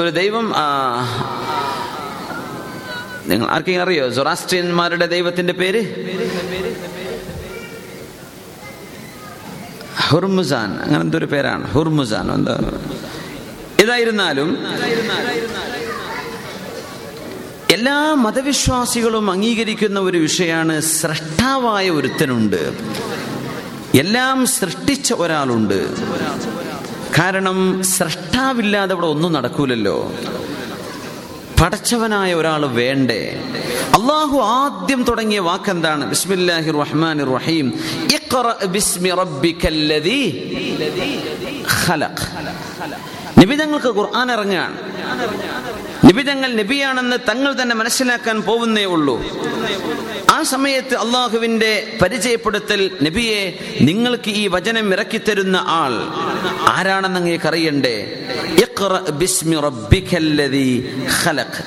ഒരു ദൈവം നിങ്ങൾ ആർക്കെങ്കിലും അറിയോ? സൊറാസ്ട്രിയന്മാരുടെ ദൈവത്തിന്റെ പേര്? ഹുർമുസാൻ. അങ്ങനെ എന്തൊരു പേരാണ്. ഹുർമുസാൻ. എന്താ? ഇതായിരുന്നാലും എല്ലാ മതവിശ്വാസികളും അംഗീകരിക്കുന്ന ഒരു വിഷയമാണ് സൃഷ്ടാവായ ഒരുത്തനുണ്ട്. എല്ലാം സൃഷ്ടിച്ച ഒരാളുണ്ട്. കാരണം സൃഷ്ടാവില്ലാതെ അവിടെ ഒന്നും നടക്കൂലല്ലോ. പടച്ചവനായ ഒരാൾ വേണ്ടേ? അള്ളാഹു ആദ്യം തുടങ്ങിയ വാക്കെന്താണ്? ബിസ്മില്ലാഹിർ റഹ്മാനിർ റഹീം ഖലഖ്. നിബിതങ്ങൾക്ക് ഖുർആൻ ഇറങ്ങുകയാണ്. നിബിതങ്ങൾ നബിയാണെന്ന് തങ്ങൾ തന്നെ മനസ്സിലാക്കാൻ പോകുന്നേ ഉള്ളൂ. ആ സമയത്ത് അള്ളാഹുവിന്റെ പരിചയപ്പെടുത്തൽ നബിയെ നിങ്ങൾക്ക് ഈ വചനം ഇറക്കിത്തരുന്ന ആൾ ആരാണെന്ന് അങ്ങേക്ക് അറിയണ്ടേ?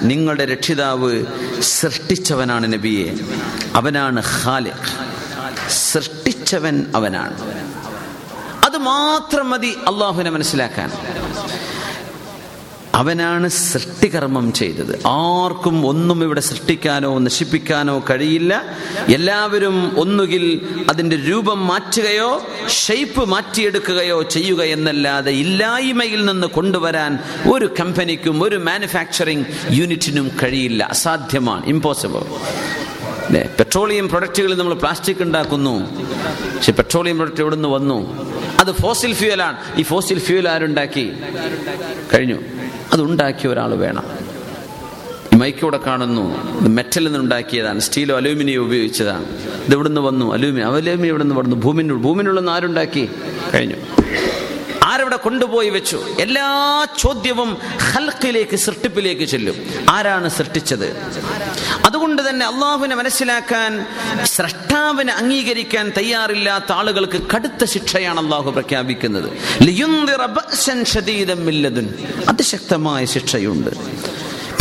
നിങ്ങളുടെ രക്ഷിതാവ് സൃഷ്ടിച്ചവനാണ് നബിയെ. അവനാണ് ഖാലിഖ്. സൃഷ്ടിച്ചവൻ അവനാണ്. അത് മാത്രം മതി അള്ളാഹുവിനെ മനസ്സിലാക്കാൻ. അവനാണ് സൃഷ്ടികർമ്മം ചെയ്തത്. ആർക്കും ഒന്നും ഇവിടെ സൃഷ്ടിക്കാനോ നശിപ്പിക്കാനോ കഴിയില്ല. എല്ലാവരും ഒന്നുകിൽ അതിന്റെ രൂപം മാറ്റുകയോ ഷെയ്പ്പ് മാറ്റിയെടുക്കുകയോ ചെയ്യുക എന്നല്ലാതെ ഇല്ലായ്മയിൽ നിന്ന് കൊണ്ടുവരാൻ ഒരു കമ്പനിക്കും ഒരു മാനുഫാക്ചറിങ് യൂണിറ്റിനും കഴിയില്ല. അസാധ്യമാണ്. ഇമ്പോസിബിൾ അല്ലേ പെട്രോളിയം പ്രൊഡക്റ്റുകളിൽ നമ്മൾ പ്ലാസ്റ്റിക് ഉണ്ടാക്കുന്നു. പക്ഷെ പെട്രോളിയം പ്രൊഡക്റ്റ് എവിടെ നിന്ന് വന്നു? അത് ഫോസിൽ ഫ്യൂവലാണ് ഈ ഫോസിൽ ഫ്യൂവൽ ആരുണ്ടാക്കി? കഴിഞ്ഞു. അത് ഉണ്ടാക്കിയ ഒരാൾ വേണം. മൈക്കോടെ കാണുന്നു. മെറ്റലിൽ നിന്ന് ഉണ്ടാക്കിയതാണ്. സ്റ്റീലോ അലൂമിനിയോ ഉപയോഗിച്ചതാണ്. ഇത് എവിടെ വന്നു? അലൂമിനിയം അലൂമിനിയം ഇവിടുന്ന് വന്നു? ഭൂമിനുള്ള ഭൂമിനുള്ള ആരുണ്ടാക്കി? കഴിഞ്ഞു. ആരവിടെ കൊണ്ടുപോയി വെച്ചു? എല്ലാ ചോദ്യവും ഹൽക്കിലേക്ക് സൃഷ്ടിപ്പിലേക്ക് ചെല്ലും. ആരാണ് സൃഷ്ടിച്ചത്? അതുകൊണ്ട് തന്നെ അള്ളാഹുവിനെ മനസ്സിലാക്കാൻ സ്രഷ്ടാവിനെ അംഗീകരിക്കാൻ തയ്യാറില്ലാത്ത ആളുകൾക്ക് കടുത്ത ശിക്ഷയാണ് അള്ളാഹു പ്രഖ്യാപിക്കുന്നത്. അതിശക്തമായ ശിക്ഷയുണ്ട്.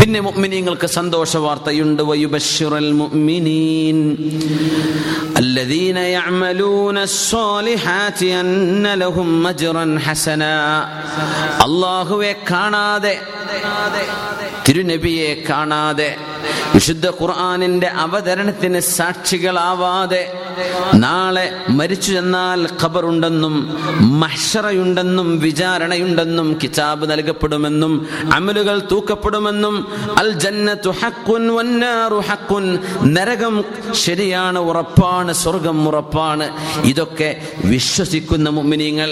പിന്നെ മുഅ്മിനീങ്ങൾക്ക് സന്തോഷ വാർത്തയുണ്ട് വയുബശ്ശിറൽ മുഅ്മിനീൻ الذين يعملون الصالحات أن لهم أجرا حسنا അള്ളാഹുവെ കാണാതെ തിരുനബിയെ കാണാതെ വിശുദ്ധ ഖുർആാനിന്റെ അവതരണത്തിന് സാക്ഷികളാവാതെ നാളെ മരിച്ചു ചെന്നാൽ ഖബറുണ്ടെന്നും മഹ്ഷറയുണ്ടെന്നും വിചാരണയുണ്ടെന്നും കിതാബ് നൽകപ്പെടുമെന്നും അമലുകൾ തൂക്കപ്പെടുമെന്നും അൽ ജന്നത്തു ഹക്കുൻ വന്നാറു ഹക്കുൻ നരകം ശരിയാണ് ഉറപ്പാണ് സ്വർഗം ഉറപ്പാണ്. ഇതൊക്കെ വിശ്വസിക്കുന്ന മുഅ്മിനീങ്ങൾ.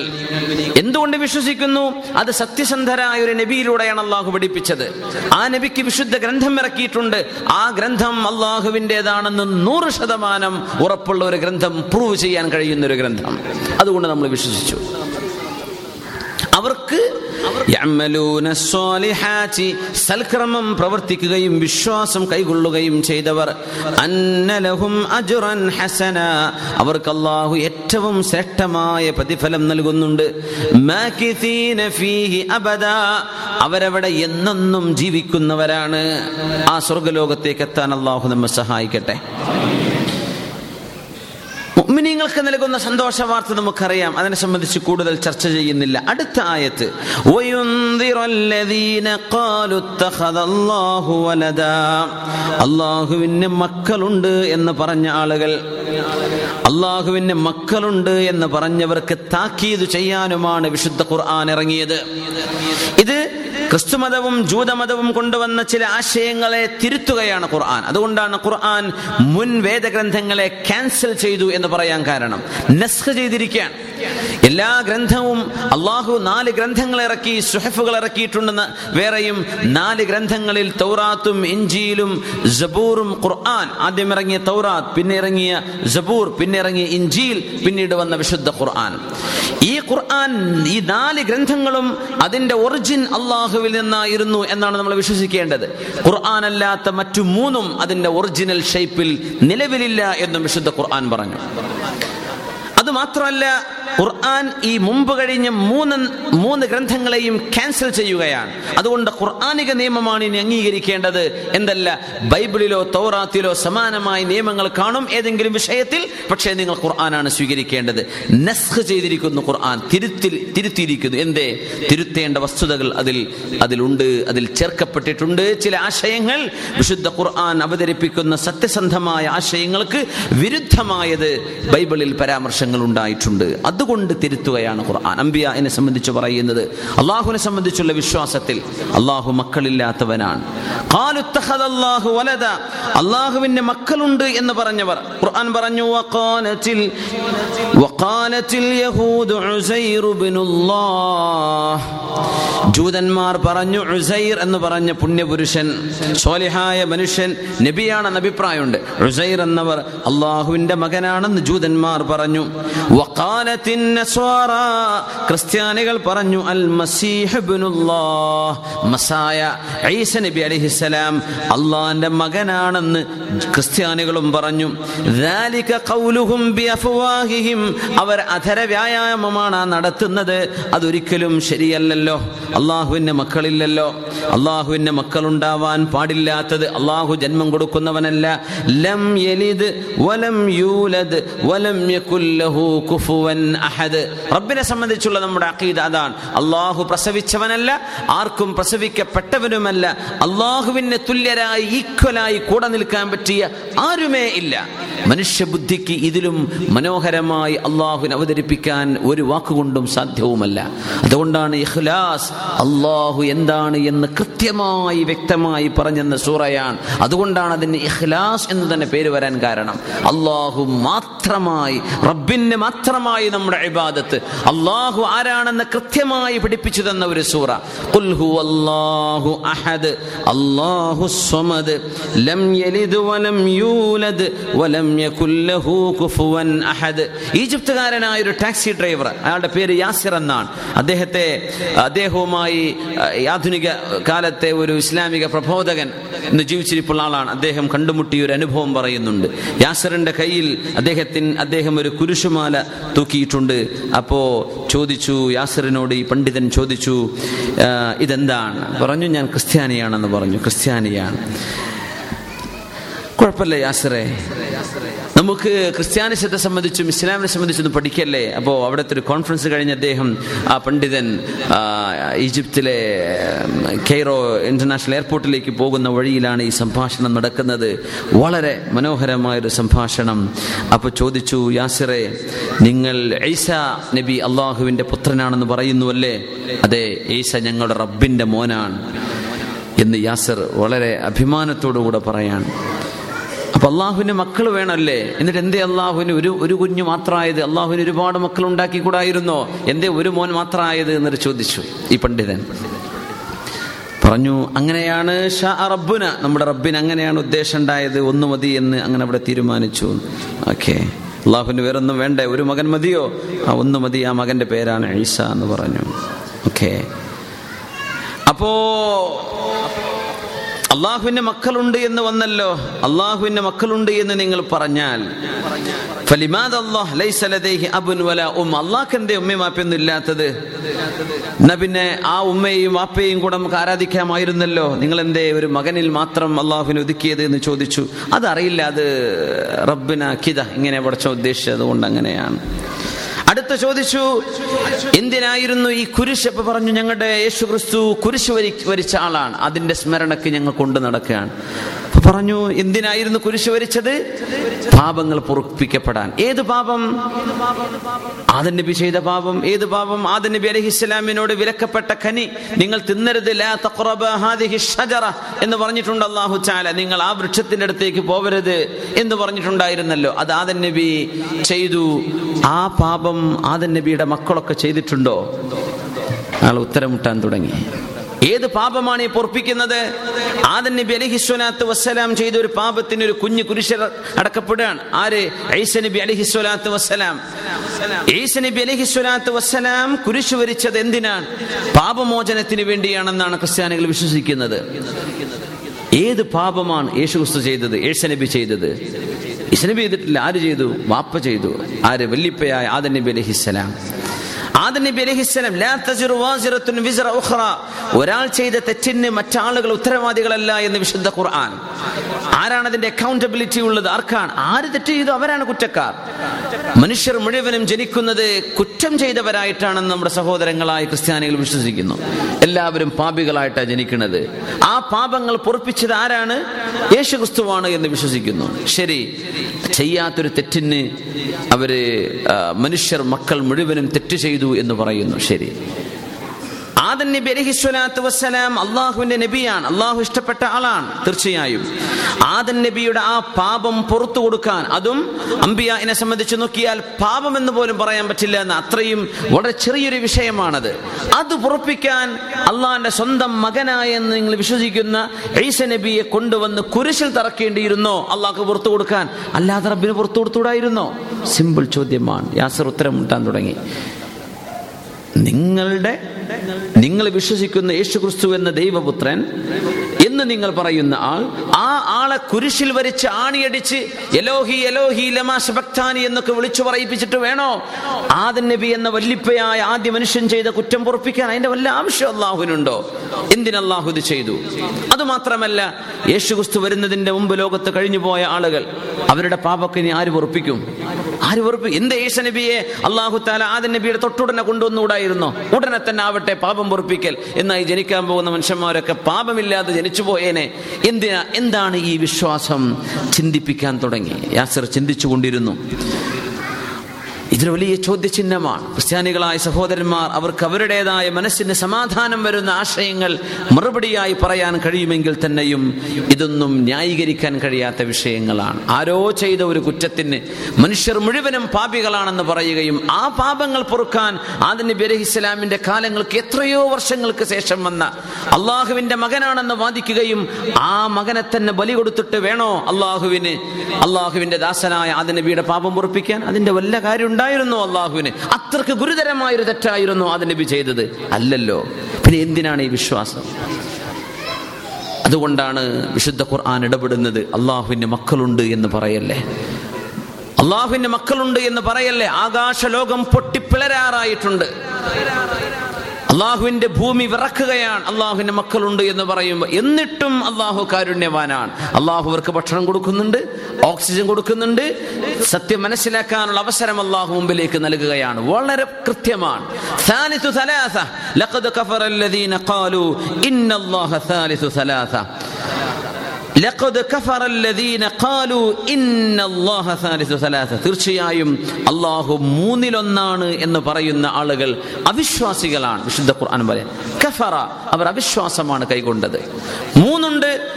എന്തുകൊണ്ട് വിശ്വസിക്കുന്നു? അത് സത്യസന്ധരായ ഒരു നബിയിലൂടെയാണ് അള്ളാഹു പഠിപ്പിച്ചത്. ആ നബിക്ക് വിശുദ്ധ ഗ്രന്ഥം ഇറക്കിയിട്ടുണ്ട്. ആ ഗ്രന്ഥം അള്ളാഹുവിന്റെതാണെന്ന് നൂറ് ശതമാനം ഉറപ്പുള്ള ഒരു ഗ്രന്ഥം പ്രൂവ് ചെയ്യാൻ കഴിയുന്ന ഒരു ഗ്രന്ഥം. അതുകൊണ്ട് നമ്മൾ വിശ്വസിച്ചു. അവർക്ക് സൽക്രമം പ്രവർത്തിക്കുകയും വിശ്വാസം കൈകൊള്ളുകയും ചെയ്തവർ ഹസന. അവർക്ക് അല്ലാഹു ഏറ്റവും ശ്രേഷ്ഠമായ പ്രതിഫലം നൽകുന്നുണ്ട്. അവരവിടെ എന്നെന്നും ജീവിക്കുന്നവരാണ്. ആ സ്വർഗലോകത്തേക്ക് എത്താൻ അള്ളാഹു നമ്മെ സഹായിക്കട്ടെ. മുഅ്മിനീങ്ങൾക്ക് നൽകുന്ന സന്തോഷ വാർത്ത നമുക്കറിയാം. അതിനെ സംബന്ധിച്ച് കൂടുതൽ ചർച്ച ചെയ്യുന്നില്ല. അടുത്ത ആയത്ത് അള്ളാഹുവിന് മക്കളുണ്ട് എന്ന് പറഞ്ഞ ആളുകൾ അള്ളാഹുവിന് മക്കളുണ്ട് എന്ന് പറഞ്ഞവർക്ക് താക്കീത് ചെയ്യാനുമാണ് വിശുദ്ധ ഖുർആൻ ഇറങ്ങിയത്. ഇത് ക്രിസ്തുമതവും ജൂതമതവും കൊണ്ടുവന്ന ചില ആശയങ്ങളെ തിരുത്തുകയാണ് ഖുർആൻ. അതുകൊണ്ടാണ് ഖുർആൻ മുൻ വേദഗ്രന്ഥങ്ങളെ ക്യാൻസൽ ചെയ്തു എന്ന് പറയാൻ കാരണം. നസ്ഖ് ചെയ്തിരിക്കുകയാണ്. എല്ലാ ഗ്രന്ഥവും അള്ളാഹു നാല് ഗ്രന്ഥങ്ങൾ ഇറക്കി സുഹഫുകൾ ഇറക്കിയിട്ടുണ്ടെന്ന് വേറെയും നാല് ഗ്രന്ഥങ്ങളിൽ തൗറാത്തും ഇഞ്ചിയിലും ജബൂറും ഖുർആൻ. ആദ്യം ഇറങ്ങിയ തൗറാത്ത് പിന്നെ ഇറങ്ങിയ ജബൂർ പിന്നെ ഇറങ്ങിയ ഇഞ്ചിയിൽ പിന്നീട് വന്ന വിശുദ്ധ ഖുർആൻ. ഈ ഖുർആൻ ഈ നാല് ഗ്രന്ഥങ്ങളും അതിന്റെ ഒറിജിൻ അള്ളാഹുവിൽ നിന്നായിരുന്നു എന്നാണ് നമ്മൾ വിശ്വസിക്കേണ്ടത്. ഖുർആൻ അല്ലാത്ത മറ്റു മൂന്നും അതിന്റെ ഒറിജിനൽ ഷേപ്പിൽ നിലവിലില്ല എന്നും വിശുദ്ധ ഖുർആൻ പറഞ്ഞു. അത് മാത്രമല്ല ഖുർആൻ ഈ മുമ്പ് കഴിഞ്ഞ മൂന്ന് മൂന്ന് ഗ്രന്ഥങ്ങളെയും ക്യാൻസൽ ചെയ്യുകയാണ്. അതുകൊണ്ട് ഖുർആാനിക നിയമമാണ് ഇനി അംഗീകരിക്കേണ്ടത്. എന്തല്ല ബൈബിളിലോ തൗറാത്തിലോ സമാനമായ നിയമങ്ങൾ കാണും ഏതെങ്കിലും വിഷയത്തിൽ പക്ഷേ നിങ്ങൾ ഖുർആനാണ് സ്വീകരിക്കേണ്ടത്. നസ്ഖ് ചെയ്തിരിക്കുന്നു ഖുർആൻ തിരുത്തിൽ തിരുത്തിയിരിക്കുന്നു. എന്തേ? തിരുത്തേണ്ട വസ്തുതകൾ അതിൽ അതിലുണ്ട് അതിൽ ചേർക്കപ്പെട്ടിട്ടുണ്ട്. ചില ആശയങ്ങൾ വിശുദ്ധ ഖുർആൻ അവതരിപ്പിക്കുന്ന സത്യസന്ധമായ ആശയങ്ങൾക്ക് വിരുദ്ധമായത് ബൈബിളിൽ പരാമർശങ്ങൾ ഉണ്ടായിട്ടുണ്ട്. അതുകൊണ്ട് തിരുത്തുകയാണ് ഖുർആൻ. അംബിയ എന്നെ സംബന്ധിച്ച് പറയുന്നത് അള്ളാഹുവിനെ സംബന്ധിച്ചുള്ള വിശ്വാസത്തിൽ അള്ളാഹു മക്കളില്ലാത്തവനാണ്. അള്ളാഹുവിന്റെ മക്കളുണ്ട് എന്ന് പറഞ്ഞവർ. ഖുർആൻ പറഞ്ഞു ജൂതന്മാർ പറഞ്ഞു ഉസൈർ എന്ന് പറഞ്ഞ പുണ്യപുരുഷൻ സോലിഹായ മനുഷ്യൻ നബിയാണെന്ന് അഭിപ്രായമുണ്ട്. ഉസൈർ എന്നവർ അള്ളാഹുവിന്റെ മകനാണെന്ന് ജൂതന്മാർ പറഞ്ഞു. നസ്വാറ ക്രിസ്ത്യാനികൾ പറഞ്ഞു അൽ മസായ ഈസ നബി അലിഹിസലാം അള്ളാന്റെ മകനാണെന്ന് ക്രിസ്ത്യാനികളും പറഞ്ഞു. അവർ അധര വ്യായാമമാണ് നടത്തുന്നത്. അതൊരിക്കലും ശരിയല്ലല്ലോ. അള്ളാഹുവിന്റെ മക്കളില്ലല്ലോ. അള്ളാഹുവിന്റെ മക്കളുണ്ടാവാൻ പാടില്ലാത്തത് അള്ളാഹു ജന്മം കൊടുക്കുന്നവനല്ല. ലം യലിദ് വലം യൂലദ് വലം യകുല്ലഹു കുഫുവൻ. അഹദ്. റബ്ബിനെ സംബന്ധിച്ചുള്ള നമ്മുടെ അഖീദ അതാണ്. അള്ളാഹു പ്രസവിച്ചവനല്ല ആർക്കും പ്രസവിക്കപ്പെട്ടവനുമല്ല. അള്ളാഹുവിന് തുല്യരായി ഈക്വലായി കൂടെ നിൽക്കാൻ പറ്റിയ ആരുമേ ഇല്ല. മനുഷ്യബുദ്ധിക്ക് ഇതിലും മനോഹരമായി അള്ളാഹുവിനെ അവതരിപ്പിക്കാൻ ഒരു വാക്കുകൊണ്ടും സാധ്യവുമല്ല. അതുകൊണ്ടാണ് ഇഖ്ലാസ് അള്ളാഹു എന്താണ് എന്ന് കൃത്യമായി വ്യക്തമായി പറഞ്ഞെന്ന സൂറയാണ്. അതുകൊണ്ടാണ് അതിന് ഇഖ്ലാസ് എന്ന് തന്നെ പേര് വരാൻ കാരണം. അള്ളാഹു മാത്രമായി റബ്ബിന് മാത്രമായി നമ്മുടെ ഇബാദത്ത്. അള്ളാഹു ആരാണെന്ന് കൃത്യമായി പഠിപ്പിച്ചു തന്ന ഒരു സൂറ. ഹുവല്ലാഹു അഹദ് ലം യലിദ് വലം യൂലദ് വലം യകുല്ലഹു കുഫുവൻ അഹദ്. ഈജിപ്തുകാരനായ ഒരു ടാക്സി ഡ്രൈവർ അയാളുടെ പേര് യാസിർ എന്നാണ്. അദ്ദേഹത്തെ അദ്ദേഹവുമായി ആധുനിക കാലത്തെ ഒരു ഇസ്ലാമിക പ്രബോധകൻ ഇന്ന് ജീവിച്ചിരിപ്പുള്ള ആളാണ്. അദ്ദേഹം കണ്ടുമുട്ടിയ ഒരു അനുഭവം പറയുന്നുണ്ട്. യാസിറിന്റെ കയ്യിൽ അദ്ദേഹത്തിന് അദ്ദേഹം ഒരു കുരിശുമാല തൂക്കിയിട്ടുണ്ട് അപ്പോ ചോദിച്ചു യാസറിനോട് ഈ പണ്ഡിതൻ ചോദിച്ചു ഇതെന്താണ്? പറഞ്ഞു ഞാൻ ക്രിസ്ത്യാനിയാണെന്ന് പറഞ്ഞു ക്രിസ്ത്യാനിയാണ്. കുഴപ്പമില്ല യാസറേ. നമുക്ക് ക്രിസ്ത്യാനിസത്തെ സംബന്ധിച്ചും ഇസ്ലാമിനെ സംബന്ധിച്ചും ഒന്ന് പഠിക്കല്ലേ? അപ്പോൾ അവിടുത്തെ ഒരു കോൺഫറൻസ് കഴിഞ്ഞ അദ്ദേഹം ആ പണ്ഡിതൻ ഈജിപ്തിലെ കെയ്റോ ഇന്റർനാഷണൽ എയർപോർട്ടിലേക്ക് പോകുന്ന വഴിയിലാണ് ഈ സംഭാഷണം നടക്കുന്നത്. വളരെ മനോഹരമായൊരു സംഭാഷണം. അപ്പോൾ ചോദിച്ചു യാസിറെ നിങ്ങൾ ഈസ നബി അള്ളാഹുവിന്റെ പുത്രനാണെന്ന് പറയുന്നുവല്ലേ അതെ ഈസ ഞങ്ങളുടെ റബ്ബിന്റെ മോനാണ്. എന്ന് യാസിർ വളരെ അഭിമാനത്തോടുകൂടെ പറയാണ്. അപ്പൊ അള്ളാഹുവിന് മക്കൾ വേണമല്ലേ? എന്നിട്ട് എന്തേ അള്ളാഹുവിന് ഒരു ഒരു കുഞ്ഞു മാത്രമായത്? അള്ളാഹുവിന് ഒരുപാട് മക്കൾ ഉണ്ടാക്കി കൂടായിരുന്നോ എന്തേ ഒരു മോൻ മാത്രമായത് എന്നിട്ട് ചോദിച്ചു ഈ പണ്ഡിതൻ. പറഞ്ഞു അങ്ങനെയാണ് ഷാ റബ്ബുന. നമ്മുടെ റബ്ബിന് അങ്ങനെയാണ് ഉദ്ദേശം ഉണ്ടായത്. ഒന്ന് മതി എന്ന് അങ്ങനെ അവിടെ തീരുമാനിച്ചു. ഓക്കെ. അള്ളാഹുവിന് വേറൊന്നും വേണ്ടേ? ഒരു മകൻ മതിയോ? ആ ഒന്ന് മതി. ആ മകന്റെ പേരാണ് ഈസ എന്ന് പറഞ്ഞു. ഓക്കെ. അപ്പോ അള്ളാഹുവിന്റെ മക്കളുണ്ട് എന്ന് വന്നല്ലോ. അള്ളാഹുവിന്റെ മക്കളുണ്ട് എന്ന് നിങ്ങൾ പറഞ്ഞാൽ. അള്ളാഹ് എന്തേ ഉമ്മയും വാപ്പയൊന്നും ഇല്ലാത്തത്? എന്നാ പിന്നെ ആ ഉമ്മയെയും വാപ്പയെയും കൂടെ നമുക്ക് ആരാധിക്കാമായിരുന്നല്ലോ. നിങ്ങൾ എന്തേ ഒരു മകനിൽ മാത്രം അള്ളാഹുവിനെ ഒതുക്കിയത് എന്ന് ചോദിച്ചു. അതറിയില്ല അത് റബ്ബിന കിത ഇങ്ങനെ പഠിച്ച ഉദ്ദേശിച്ചത് കൊണ്ട് അങ്ങനെയാണ്. അടുത്ത ചോദിച്ചു എന്തിനായിരുന്നു ഈ കുരിശ്? അപ്പൊ പറഞ്ഞു ഞങ്ങളുടെ യേശു ക്രിസ്തു കുരിശ് വരി വരിച്ച ആളാണ്. അതിന്റെ സ്മരണക്ക് ഞങ്ങൾ കൊണ്ടു നടക്കുകയാണ്. പറഞ്ഞു എന്തിനായിരുന്നു കുരിശ് വരിച്ചത്? പാപങ്ങൾ പൊറുപ്പിക്കപ്പെടാൻ. ഏത് പാപം? ആദൻ നബി ചെയ്ത പാപം. ഏത് പാപം? ആദൻ നബി അലഹി ഇസ്ലാമിനോട് വിലക്കപ്പെട്ട ഖനി നിങ്ങൾ തിന്നരുത്. എന്ന് പറഞ്ഞിട്ടുണ്ട് അള്ളാഹു ചാല നിങ്ങൾ ആ വൃക്ഷത്തിന്റെ അടുത്തേക്ക് പോവരുത്. എന്ന് പറഞ്ഞിട്ടുണ്ടായിരുന്നല്ലോ. അത് ആദൻ നബി ചെയ്തു. ആ പാപം ആദൻ നബിയുടെ മക്കളൊക്കെ ചെയ്തിട്ടുണ്ടോ? അയാൾ ഉത്തരമുട്ടാൻ തുടങ്ങി. ഏത് പാപമാണ് ഈ പൊറപ്പിക്കുന്നത്? ആദൻ നബി അലിഹിസ്വലാത്ത് വസ്സലാം ചെയ്ത ഒരു പാപത്തിന് ഒരു കുഞ്ഞു കുരിശ അടക്കപ്പെടുകയാണ്. ആര്? ഐസ നബി അലഹിസ്വലാത്ത് വസ്സലാം. ഈസ നബി അലഹിസ്വലാത്ത് വസ്സലാം കുരിശ് വരിച്ചത് എന്തിനാണ്? പാപമോചനത്തിന് വേണ്ടിയാണെന്നാണ് ക്രിസ്ത്യാനികൾ വിശ്വസിക്കുന്നത്. ഏത് പാപമാണ് യേശുക്രിസ്തു ചെയ്തത്? യേശു നബി ചെയ്തത്? യേശു ചെയ്തിട്ടില്ല. ആര് ചെയ്തു? വാപ്പ ചെയ്തു. ആര്? വല്ലിപ്പയായ ആദൻ നബി അലഹിസ്സലാം. ഒരാൾ ചെയ്ത തെറ്റിന് മറ്റാളുകൾ ഉത്തരവാദികളല്ല എന്ന് വിശുദ്ധ ഖുർആൻ. ആരാണ് അതിന്റെ അക്കൗണ്ടബിലിറ്റി ഉള്ളത്? ആർക്കാണ്? ആര് തെറ്റ് ചെയ്തു? അവരാണ് കുറ്റക്കാർ. മനുഷ്യർ മുഴുവനും ജനിക്കുന്നത് കുറ്റം ചെയ്തവരായിട്ടാണെന്ന് നമ്മുടെ സഹോദരങ്ങളായ ക്രിസ്ത്യാനികൾ വിശ്വസിക്കുന്നു. എല്ലാവരും പാപികളായിട്ടാണ് ജനിക്കുന്നത്. ആ പാപങ്ങൾ പൊറപ്പിച്ചത് ആരാണ്? യേശു ക്രിസ്തുവാണ് എന്ന് വിശ്വസിക്കുന്നു. ശരി ചെയ്യാത്തൊരു തെറ്റിന് അവർ മനുഷ്യർ മക്കൾ മുഴുവനും തെറ്റ് ചെയ്തു എന്ന് പറയുന്നു. ശരി. ആദൻ നബി അലൈഹി സ്വലാത്തു വസ്സലാം അള്ളാഹുവിന്റെ നബിയാണ്. അള്ളാഹു ഇഷ്ടപ്പെട്ട ആളാണ് തീർച്ചയായും. ആദൻ നബിയുടെ ആ പാപം പുറത്തു കൊടുക്കാൻ അതും അമ്പിയാനെ സംബന്ധിച്ച് നോക്കിയാൽ പാപം എന്ന് പോലും പറയാൻ പറ്റില്ല എന്ന് അത്രയും വളരെ ചെറിയൊരു വിഷയമാണത്. അത് പുറപ്പിക്കാൻ അള്ളാഹിന്റെ സ്വന്തം മകനായെന്ന് നിങ്ങൾ വിശ്വസിക്കുന്ന ഈസ നബിയെ കൊണ്ടുവന്ന് കുരിശിൽ തറക്കേണ്ടിയിരുന്നോ അള്ളാഹ് പുറത്തു കൊടുക്കാൻ? അല്ലാതെ റബ്ബിന് പുറത്തു കൊടുത്തുകൂടായിരുന്നോ? സിമ്പിൾ ചോദ്യമാണ്. യാസർ ഉത്തരം മുട്ടാൻ തുടങ്ങി. നിങ്ങളുടെ നിങ്ങൾ വിശ്വസിക്കുന്ന യേശു ക്രിസ്തു എന്ന ദൈവപുത്രൻ എന്ന് നിങ്ങൾ പറയുന്ന ആൾ ആ ആളെ കുരിശിൽ വരിച്ച് ആണിയടിച്ച് യലോഹി യലോഹി ലമാശ ഭക്താനി എന്നൊക്കെ വിളിച്ചു പറയിപ്പിച്ചിട്ട് വേണോ? ആദൻ നബി എന്ന വല്ലിപ്പയായ ആദ്യ മനുഷ്യൻ ചെയ്ത കുറ്റം പൊറപ്പിക്കാൻ അതിന്റെ വല്ല ആവശ്യം അള്ളാഹുവിനുണ്ടോ? എന്തിനല്ലാഹു ഇത് ചെയ്തു? അതുമാത്രമല്ല യേശുക്രിസ്തു വരുന്നതിന്റെ മുമ്പ് ലോകത്ത് കഴിഞ്ഞു പോയ ആളുകൾ അവരുടെ പാപക്കിനി ആര് പൊറപ്പിക്കും? ആര് വെറുപ്പ് എന്ത് ഏഷ നബിയെ? അള്ളാഹു താല ആദ്യ നബിയുടെ തൊട്ടുടനെ കൊണ്ടുവന്നുകൂടായിരുന്നു. ഉടനെ തന്നെ ആവട്ടെ പാപം പൊറപ്പിക്കൽ. എന്നായി ജനിക്കാൻ പോകുന്ന മനുഷ്യന്മാരൊക്കെ പാപമില്ലാതെ ജനിച്ചു പോയേനെ. എന്തിനാ? എന്താണ് ഈ വിശ്വാസം? ചിന്തിപ്പിക്കാൻ തുടങ്ങി. യാസർ ചിന്തിച്ചു കൊണ്ടിരുന്നു ഇതൊരു വലിയ ചോദ്യചിഹ്നമാണ്. ക്രിസ്ത്യാനികളായ സഹോദരന്മാർ അവർക്ക് അവരുടേതായ മനസ്സിന് സമാധാനം വരുന്ന ആശയങ്ങൾ മറുപടിയായി പറയാൻ കഴിയുമെങ്കിൽ തന്നെയും ഇതൊന്നും ന്യായീകരിക്കാൻ കഴിയാത്ത വിഷയങ്ങളാണ്. ആരോ ചെയ്ത ഒരു കുറ്റത്തിന് മനുഷ്യർ മുഴുവനും പാപികളാണെന്ന് പറയുകയും ആ പാപങ്ങൾ പൊറുക്കാൻ ആദിന് ബിരഹി ഇസ്ലാമിന്റെ കാലങ്ങൾക്ക് എത്രയോ വർഷങ്ങൾക്ക് ശേഷം വന്ന അള്ളാഹുവിന്റെ മകനാണെന്ന് വാദിക്കുകയും ആ മകനെ തന്നെ ബലി കൊടുത്തിട്ട് വേണോ അള്ളാഹുവിന്? അള്ളാഹുവിന്റെ ദാസനായ ആദിനബിയുടെ പാപം പൊറുപ്പിക്കാൻ? അതിന്റെ വല്ല കാര്യം ഉണ്ടായിരുന്നു അള്ളാഹുവിന്. അത്രയ്ക്ക് ഗുരുതരമായൊരു തെറ്റായിരുന്നു അത് നബി ചെയ്തത്. അല്ലല്ലോ. പിന്നെ എന്തിനാണ് ഈ വിശ്വാസം? അതുകൊണ്ടാണ് വിശുദ്ധ ഖുർആൻ ഇടപെടുന്നത്. അള്ളാഹുവിന്റെ മക്കളുണ്ട് എന്ന് പറയല്ലേ? അള്ളാഹുവിന്റെ മക്കളുണ്ട് എന്ന് പറയല്ലേ? ആകാശലോകം പൊട്ടിപ്പിളരാറായിട്ടുണ്ട്. അള്ളാഹുവിന്റെ ഭൂമി വിറക്കുകയാണ്. അള്ളാഹുവിന്റെ മക്കളുണ്ട് എന്ന് പറയുമ്പോൾ എന്നിട്ടും അള്ളാഹു കാരുണ്യവാനാണ്. അള്ളാഹു അവർക്ക് ഭക്ഷണം കൊടുക്കുന്നുണ്ട് ഓക്സിജൻ കൊടുക്കുന്നുണ്ട്. സത്യം മനസ്സിലാക്കാനുള്ള അവസരം അള്ളാഹു മുമ്പിലേക്ക് നൽകുകയാണ്. വളരെ കൃത്യമാണ്. ലഖദ് കഫറ ഇന്ന അല്ലാഹ തീർച്ചയായും അല്ലാഹു മൂന്നിലൊന്നാണ് എന്ന് പറയുന്ന ആളുകൾ അവിശ്വാസികളാണ്. വിശുദ്ധ ഖുർആൻ പറയാൻ. കഫറ അവർ അവിശ്വാസമാണ് കൈകൊണ്ടത്. മൂന്നുണ്ട്.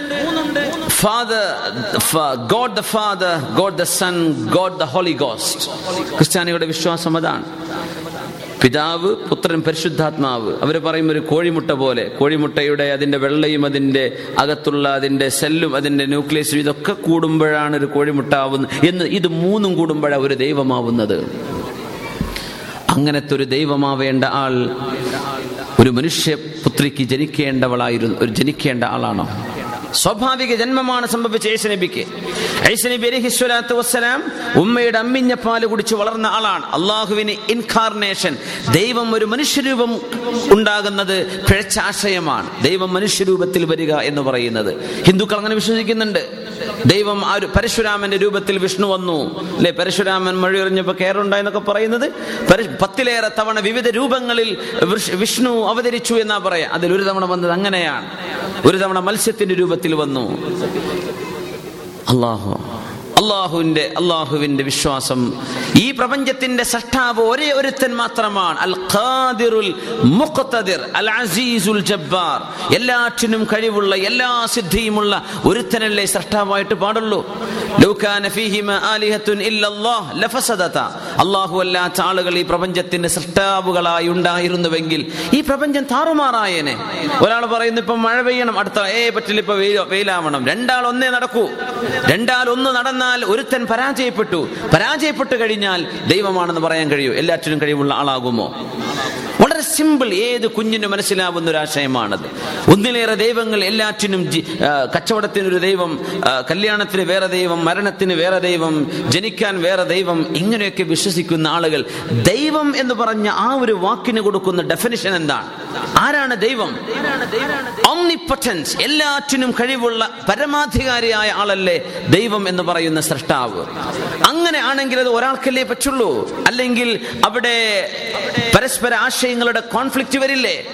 Father God the father God the son God the holy ghost. ക്രിസ്ത്യാനികളുടെ വിശ്വാസം അതാണ്. പിതാവ് പുത്രൻ പരിശുദ്ധാത്മാവ്. അവർ പറയും ഒരു കോഴിമുട്ട പോലെ. കോഴിമുട്ടയുടെ അതിന്റെ വെള്ളയും അതിന്റെ അകത്തുള്ള അതിന്റെ സെല്ലും അതിന്റെ ന്യൂക്ലിയസും ഇതൊക്കെ കൂടുമ്പോഴാണ് ഒരു കോഴിമുട്ട ആവുന്നത് എന്ന് ഇത് മൂന്നും കൂടുമ്പോഴാണ് ഒരു ദൈവമാവുന്നത്. അങ്ങനത്തെ ഒരു ദൈവമാവേണ്ട ആൾ ഒരു മനുഷ്യ പുത്രിക്ക് ജനിക്കേണ്ടവളായിരുന്നു ഒരു ജനിക്കേണ്ട ആളാണോ? സ്വാഭാവിക ജന്മമാണ് സംഭവിച്ച ഏശനബിക്ക് ഐശനബി അലി സ്വലാത്തു വസ്സലാം ഉമ്മയുടെ അമ്മിഞ്ഞ പാൽ കുടിച്ച് വളർന്ന ആളാണ്. അള്ളാഹുവിന് ഇൻകാർണേഷൻ ദൈവം ഒരു മനുഷ്യരൂപം ഉണ്ടാകുന്നത് പിഴച്ച ആശയമാണ് ദൈവം മനുഷ്യരൂപത്തിൽ വരിക എന്ന് പറയുന്നത്. ഹിന്ദുക്കൾ അങ്ങനെ വിശ്വസിക്കുന്നുണ്ട്. ദൈവം ആ ഒരു പരശുരാമന്റെ രൂപത്തിൽ വിഷ്ണു വന്നു. അല്ലെ? പരശുരാമൻ മഴയെറിഞ്ഞപ്പോ കയറുണ്ടായെന്നൊക്കെ പറയുന്നത്. പത്തിലേറെ തവണ വിവിധ രൂപങ്ങളിൽ വിഷ്ണു അവതരിച്ചു എന്നാ പറയാ. അതിൽ ഒരു തവണ വന്നത് അങ്ങനെയാണ്. ഒരു തവണ മത്സ്യത്തിന്റെ രൂപത്തിൽ വന്നു. അള്ളാഹു അള്ളാഹുവിന്റെ അള്ളാഹുവിന്റെ വിശ്വാസം. ഈ പ്രപഞ്ചത്തിന്റെ സഷ്ടാവ് ഒരേ ഒരുത്തൻ മാത്രമാണ്. അൽ ഖാദിറുൽ മുഖ്തദിർ അൽ അസീസുൽ ജബ്ബാർ. എല്ലാറ്റിനും കഴിവുള്ള എല്ലാ സിദ്ധിയുമുള്ള ഒരുത്തനല്ലേ സഷ്ടാവായിട്ട് പാടുള്ളൂ. അള്ളാഹു അല്ലാത്ത ആളുകൾ ഈ പ്രപഞ്ചത്തിന്റെ സൃഷ്ടാവുകളായി ഉണ്ടായിരുന്നുവെങ്കിൽ ഈ പ്രപഞ്ചം താറുമാറായേനെ. ഒരാൾ പറയുന്നു ഇപ്പൊ മഴ പെയ്യണം അടുത്ത ഏ പറ്റില്ല ഇപ്പൊ വെയിലാവണം. രണ്ടാൾ ഒന്നേ നടക്കൂ. രണ്ടാൾ ഒന്ന് നടന്നാൽ ഒരുത്തൻ പരാജയപ്പെട്ടു. പരാജയപ്പെട്ടു കഴിഞ്ഞാൽ ദൈവമാണെന്ന് പറയാൻ കഴിയൂ. എല്ലാറ്റിനും കഴിവുള്ള ആളാകുമോ? സിമ്പിൾ ഏത് കുഞ്ഞിനും മനസ്സിലാവുന്ന ഒരു ആശയമാണത്. ഒന്നിലേറെ ദൈവങ്ങൾ എല്ലാറ്റിനും കച്ചവടത്തിനൊരു ദൈവം കല്യാണത്തിന് വേറെ ദൈവം മരണത്തിന് വേറെ ദൈവം ജനിക്കാൻ വേറെ ദൈവം ഇങ്ങനെയൊക്കെ വിശ്വസിക്കുന്ന ആളുകൾ. ദൈവം എന്ന് പറഞ്ഞ ആ ഒരു വാക്കിന് കൊടുക്കുന്ന ഡെഫിനിഷൻ എന്താണ്? ആരാണ് ദൈവം? എല്ലാറ്റിനും കഴിവുള്ള പരമാധികാരിയായ ആളല്ലേ ദൈവം എന്ന് പറയുന്ന സൃഷ്ടാവ് അങ്ങനെ ആണെങ്കിൽ അത് ഒരാൾക്കല്ലേ പറ്റുള്ളൂ. അല്ലെങ്കിൽ അവിടെ പരസ്പര ആശയങ്ങളുടെ കോൺഫ്ലിക്റ്റ് വരില്ലേ?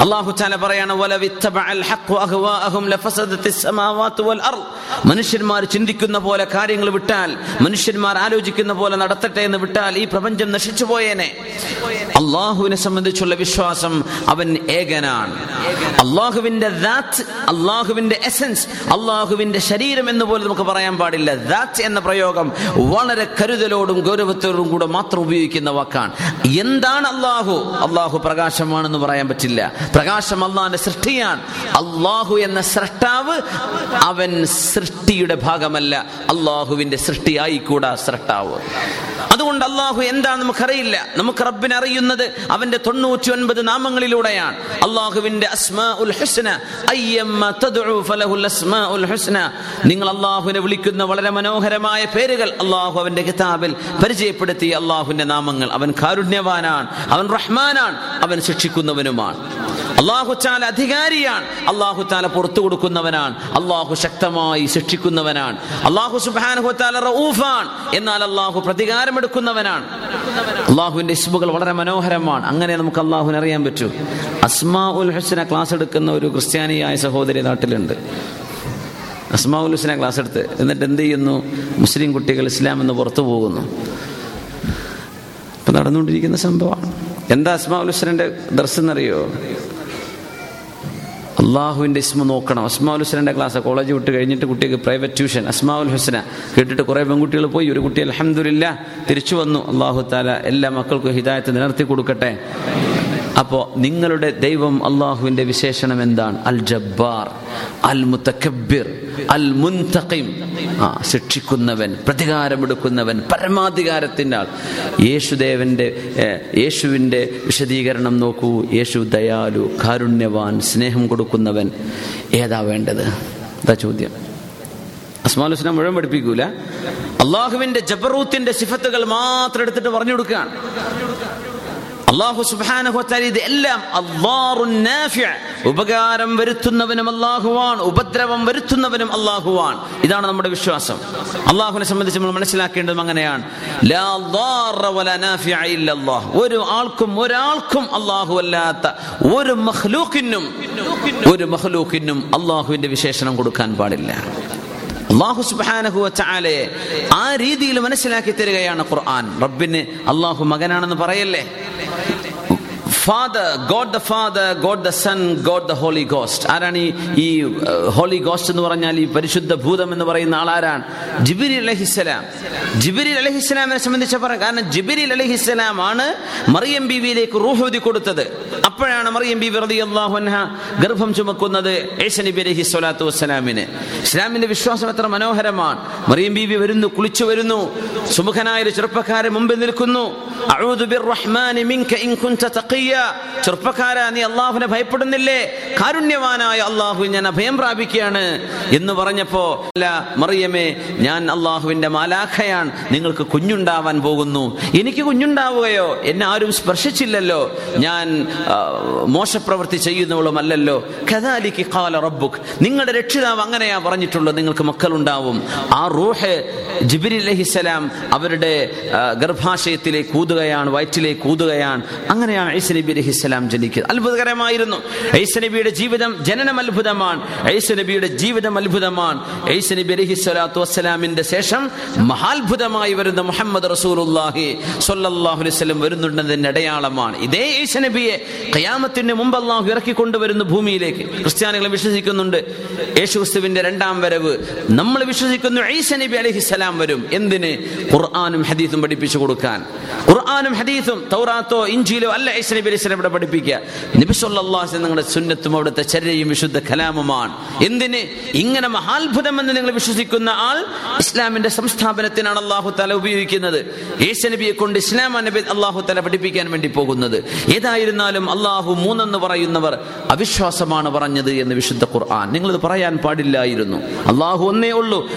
അള്ളാഹു ചാല പറയാണ് "വലവ് ഇത്തബഅൽ ഹഖ്ഖു അഹ്വാഅഹും ലഫസദത്തിസ് സമാവാതു വൽ മനുഷ്യന്മാർ ചിന്തിക്കുന്ന പോലെ കാര്യങ്ങൾ വിട്ടാൽ മനുഷ്യന്മാർ ആലോചിക്കുന്ന പോലെ നടത്തട്ടെ എന്ന് വിട്ടാൽ ഈ പ്രപഞ്ചം നശിച്ചു പോയേനെ. അള്ളാഹുവിനെ സംബന്ധിച്ചുള്ള വിശ്വാസം അവൻ ഏകനാണ്. അള്ളാഹുവിന്റെ അള്ളാഹുവിന്റെ എസൻസ് അള്ളാഹുവിന്റെ ശരീരം എന്ന് പോലെ നമുക്ക് പറയാൻ പാടില്ല. ദാറ്റ് എന്ന പ്രയോഗം വളരെ കരുതലോടും ഗൗരവത്തോടും കൂടെ മാത്രം ഉപയോഗിക്കുന്ന വാക്കാണ്. എന്താണ് അള്ളാഹു അള്ളാഹു പ്രകാശമാണെന്ന് പറയാൻ പറ്റില്ല. പ്രകാശം അള്ളാഹിന്റെ സൃഷ്ടിയാണ്. അള്ളാഹു എന്ന സൃഷ്ടാവ് അവൻ സൃഷ്ടിയുടെ ഭാഗമല്ല. അള്ളാഹുവിന്റെ സൃഷ്ടിയായിക്കൂടാ സൃഷ്ടാവ്. അതുകൊണ്ട് അള്ളാഹു എന്താണ് നമുക്കറിയില്ല. നമുക്ക് റബ്ബിനെ അറിയുന്നത് അവന്റെ തൊണ്ണൂറ്റി ഒൻപത് നാമങ്ങളിലൂടെയാണ്. അള്ളാഹുവിന്റെ നിങ്ങൾ അള്ളാഹുവിനെ വിളിക്കുന്ന വളരെ മനോഹരമായ പേരുകൾ അള്ളാഹു അവന്റെ കിതാബിൽ പരിചയപ്പെടുത്തി അള്ളാഹുവിന്റെ നാമങ്ങൾ. അവൻ കാരുണ്യവാനാണ്. അവൻ റഹ്മാനാണ് അവൻ ശിക്ഷിക്കുന്നവനുമാണ്. അള്ളാഹു ചാല അധികാരിയാണ്. അള്ളാഹു ചാല പുറത്തു കൊടുക്കുന്നവനാണ്. അള്ളാഹു ശക്തമായി ശിക്ഷിക്കുന്നവനാണ്. അള്ളാഹു സുബാനഹു റഊഫാണ്. എന്നാൽ അള്ളാഹു പ്രതികാരമെടുക്കുന്നവനാണ്. അള്ളാഹുവിന്റെ ഇസ്മുകൾ വളരെ മനോഹരമാണ്. അങ്ങനെ നമുക്ക് അള്ളാഹുവിനെ അറിയാൻ പറ്റൂ. അസ്മാ ഉൽ ഹസന ക്ലാസ് എടുക്കുന്ന ഒരു ക്രിസ്ത്യാനിയായ സഹോദരി നാട്ടിലുണ്ട്. അസ്മാ ഉൽ ഹുസ്ന ക്ലാസ് എടുത്ത്. എന്നിട്ട് എന്ത് ചെയ്യുന്നു? മുസ്ലിം കുട്ടികൾ ഇസ്ലാം എന്ന് പുറത്തു പോകുന്നു. ഇപ്പൊ നടന്നുകൊണ്ടിരിക്കുന്ന സംഭവമാണ്. എന്താ അസ്മാ ഉൽ ഹുസ്നന്റെ ദർശനം എന്നറിയോ അള്ളാഹുവിന്റെ ഇസ്മ നോക്കണം. അസ്മാഉൽ ഹുസ്നന്റെ ക്ലാസ് കോളേജ് വിട്ട് കഴിഞ്ഞിട്ട് കുട്ടിക്ക് പ്രൈവറ്റ് ട്യൂഷൻ. അസ്മാഉൽ ഹുസ്ന കേട്ടിട്ട് കുറേ പെൺകുട്ടികൾ പോയി. ഒരു കുട്ടി അലഹമില്ല തിരിച്ചു വന്നു. അള്ളാഹു താല എല്ലാ മക്കൾക്കും ഹിദായത്ത് നിലർത്തി കൊടുക്കട്ടെ. അപ്പോൾ നിങ്ങളുടെ ദൈവം അള്ളാഹുവിന്റെ വിശേഷണം എന്താണ്? അൽ ജബ്ബാർ അൽ മുത്തക്കബിർ അൽ മുൻതഖിം ആ ശിക്ഷിക്കുന്നവൻ പ്രതികാരമെടുക്കുന്നവൻ പരമാധികാരത്തിന്റെ ആൾ. യേശുദേവന്റെ യേശുവിന്റെ വിശദീകരണം നോക്കൂ. യേശു ദയാലു കാരുണ്യവാൻ സ്നേഹം കൊടുക്കുന്നവൻ. ഏതാ വേണ്ടത്? അതാ ചോദ്യം. ഹുസ്ന മുഴുവൻ പഠിപ്പിക്കൂല? അള്ളാഹുവിന്റെ ജബറൂത്തിന്റെ സിഫത്തുകൾ മാത്രം എടുത്തിട്ട് പറഞ്ഞു കൊടുക്കുകയാണ്. അള്ളാഹു സുബാനഹുത്താൽ ഇത് എല്ലാം അള്ളാറുനാഫിയ ഉപകാരം വരുത്തുന്നവനും അള്ളാഹുവാൻ ഉപദ്രവം വരുത്തുന്നവനും അള്ളാഹുവാൻ ഇതാണ് നമ്മുടെ വിശ്വാസം. അള്ളാഹുവിനെ സംബന്ധിച്ച് നമ്മൾ മനസ്സിലാക്കേണ്ടതും അങ്ങനെയാണ്. ഒരു ആൾക്കും ഒരാൾക്കും അള്ളാഹു അല്ലാത്ത ഒരു മഹ്ലൂഖിനും ഒരു മഹ്ലൂഖിനും അള്ളാഹുവിന്റെ വിശേഷണം കൊടുക്കാൻ പാടില്ല. അള്ളാഹു സുബാനഹു ചാലയെ ആ രീതിയിൽ മനസ്സിലാക്കി തരികയാണ് ഖുർആൻ. റബ്ബിന് അള്ളാഹു മകനാണെന്ന് പറയല്ലേ? Father God the father God the son God the holy ghost ആരാണ് ഈ ഈ ഹോളി ഗോസ്റ്റ് എന്ന് പറഞ്ഞാൽ ഈ പരിശുദ്ധ ഭൂതം എന്ന് പറയുന്ന ആളാരാണ്? ജിബിരി അലഹിസ്സലാം ജിബിരി അലഹിസ്സലാമിനെ സംബന്ധിച്ച് പറയാം കാരണം ജിബിരി അലഹിസ്സലാം ആണ് മറിയം ബീവിയിലേക്ക് റൂഹൂതി കൊടുത്തത്. അപ്പോഴാണ് മറിയം ബീവി റതി അള്ളാഹുൻഹ ഗർഭം ചുമക്കുന്നത് ഏശനബി അലഹി സ്വലാത്തു വസ്സലാമിന്. ഇസ്ലാമിന്റെ വിശ്വാസം എത്ര മനോഹരമാണ്. മറിയം ബീവി വരുന്നു കുളിച്ചു വരുന്നു സുമുഖനായ ഒരു ചെറുപ്പക്കാരൻ മുമ്പിൽ നിൽക്കുന്നു. അഊദു റഹ്മാൻ മിൻക ഇൻ കുൻത തഖിയ ചെറുപ്പക്കാരാ നീ അള്ളാഹുവിനെ ഭയപ്പെടുന്നില്ലേ? കാരുണ്യവാനായ അള്ളാഹു ഞാൻ അഭയം പ്രാപിക്കുകയാണ് എന്ന് പറഞ്ഞപ്പോ അല്ല മറിയമേ ഞാൻ അള്ളാഹുവിന്റെ മാലാഖയാണ്. നിങ്ങൾക്ക് കുഞ്ഞുണ്ടാവാൻ പോകുന്നു. എനിക്ക് കുഞ്ഞുണ്ടാവുകയോ? എന്നെ ആരും സ്പർശിച്ചില്ലല്ലോ. ഞാൻ മോശപ്രവൃത്തി ചെയ്യുന്നവളുമല്ലല്ലോ. കഥാലിക്ക് കാല റബ്ബുക്ക് നിങ്ങളുടെ രക്ഷിതാവ് അങ്ങനെയാ പറഞ്ഞിട്ടുള്ളത്. നിങ്ങൾക്ക് മക്കളുണ്ടാവും. ആ റൂഹ് ജിബിരി അലഹിസലാം അവരുടെ ഗർഭാശയത്തിലേക്ക് ഊതുകയാണ് വയറ്റിലേക്ക് ഊതുകയാണ്. അങ്ങനെയാണ് ഐസ നബി അലഹിസ്സലാം ജനിക്കുന്നത്. അത്ഭുതകരമായിരുന്നു. ഐസ നബിയുടെ ജീവിതം ജനനം അത്ഭുതമാണ്. ഐസ നബിയുടെ ജീവിതം അത്ഭുതമാണ്. ഐസ നബി അലഹി സ്വലാത്തു വസ്സലാമിന്റെ ശേഷം മഹാത്ഭുതമായി വരുന്ന മുഹമ്മദ് റസൂലുല്ലാഹി സ്വല്ലല്ലാഹു അലൈഹി വസല്ലം വരുന്നുണ്ടെന്നതിന്റെ അടയാളമാണ്. ഇതേ ഐസ നബിയെ കയാമത്തിന് മുമ്പ് അള്ളാഹു ഇറക്കിക്കൊണ്ടുവരുന്നു ഭൂമിയിലേക്ക് ക്രിസ്ത്യാനികൾ വിശ്വസിക്കുന്നുണ്ട്. യേശുക്രിസ്തുവിന്റെ രണ്ടാം വരവ്. നമ്മൾ വിശ്വസിക്കുന്നു ഐസ നബി അലഹിസ്സലാം വരും. എന്തിന്? ഖുർആാനും ഹദീസും പഠിപ്പിച്ചു കൊടുക്കാൻ. ഖുർആാനും ഹദീസും തൗറാത്തോ ഇഞ്ചിയിലോ അല്ല ഐസ നബി സ്വലം ഇവിടെ പഠിപ്പിക്കുക. നബി വസല്ലം നിങ്ങളുടെ സുന്നത്തും അവിടുത്തെ ചര്യയും വിശുദ്ധ കലാമുമാണ്. എന്തിന്? ഇങ്ങനെ മഹാത്ഭുതം എന്ന് നിങ്ങൾ വിശ്വസിക്കുന്ന ആൾ ഇസ്ലാമിന്റെ സംസ്ഥാപനത്തിനാണ് അള്ളാഹു തല ഉപയോഗിക്കുന്നത്. യേശു നബിയെ കൊണ്ട് ഇസ്ലാം നബി അള്ളാഹു തല പഠിപ്പിക്കാൻ വേണ്ടി പോകുന്നത്. ഏതായിരുന്നാലും അള്ളാഹു മൂന്നെന്ന് പറയുന്നവർ അവിശ്വാസമാണ് പറഞ്ഞത് എന്ന് വിശുദ്ധ ഖുർആൻ. നിങ്ങളിത് പറയാൻ പാടില്ലായിരുന്നു. അള്ളാഹു ഒന്നേ ഉള്ളൂ.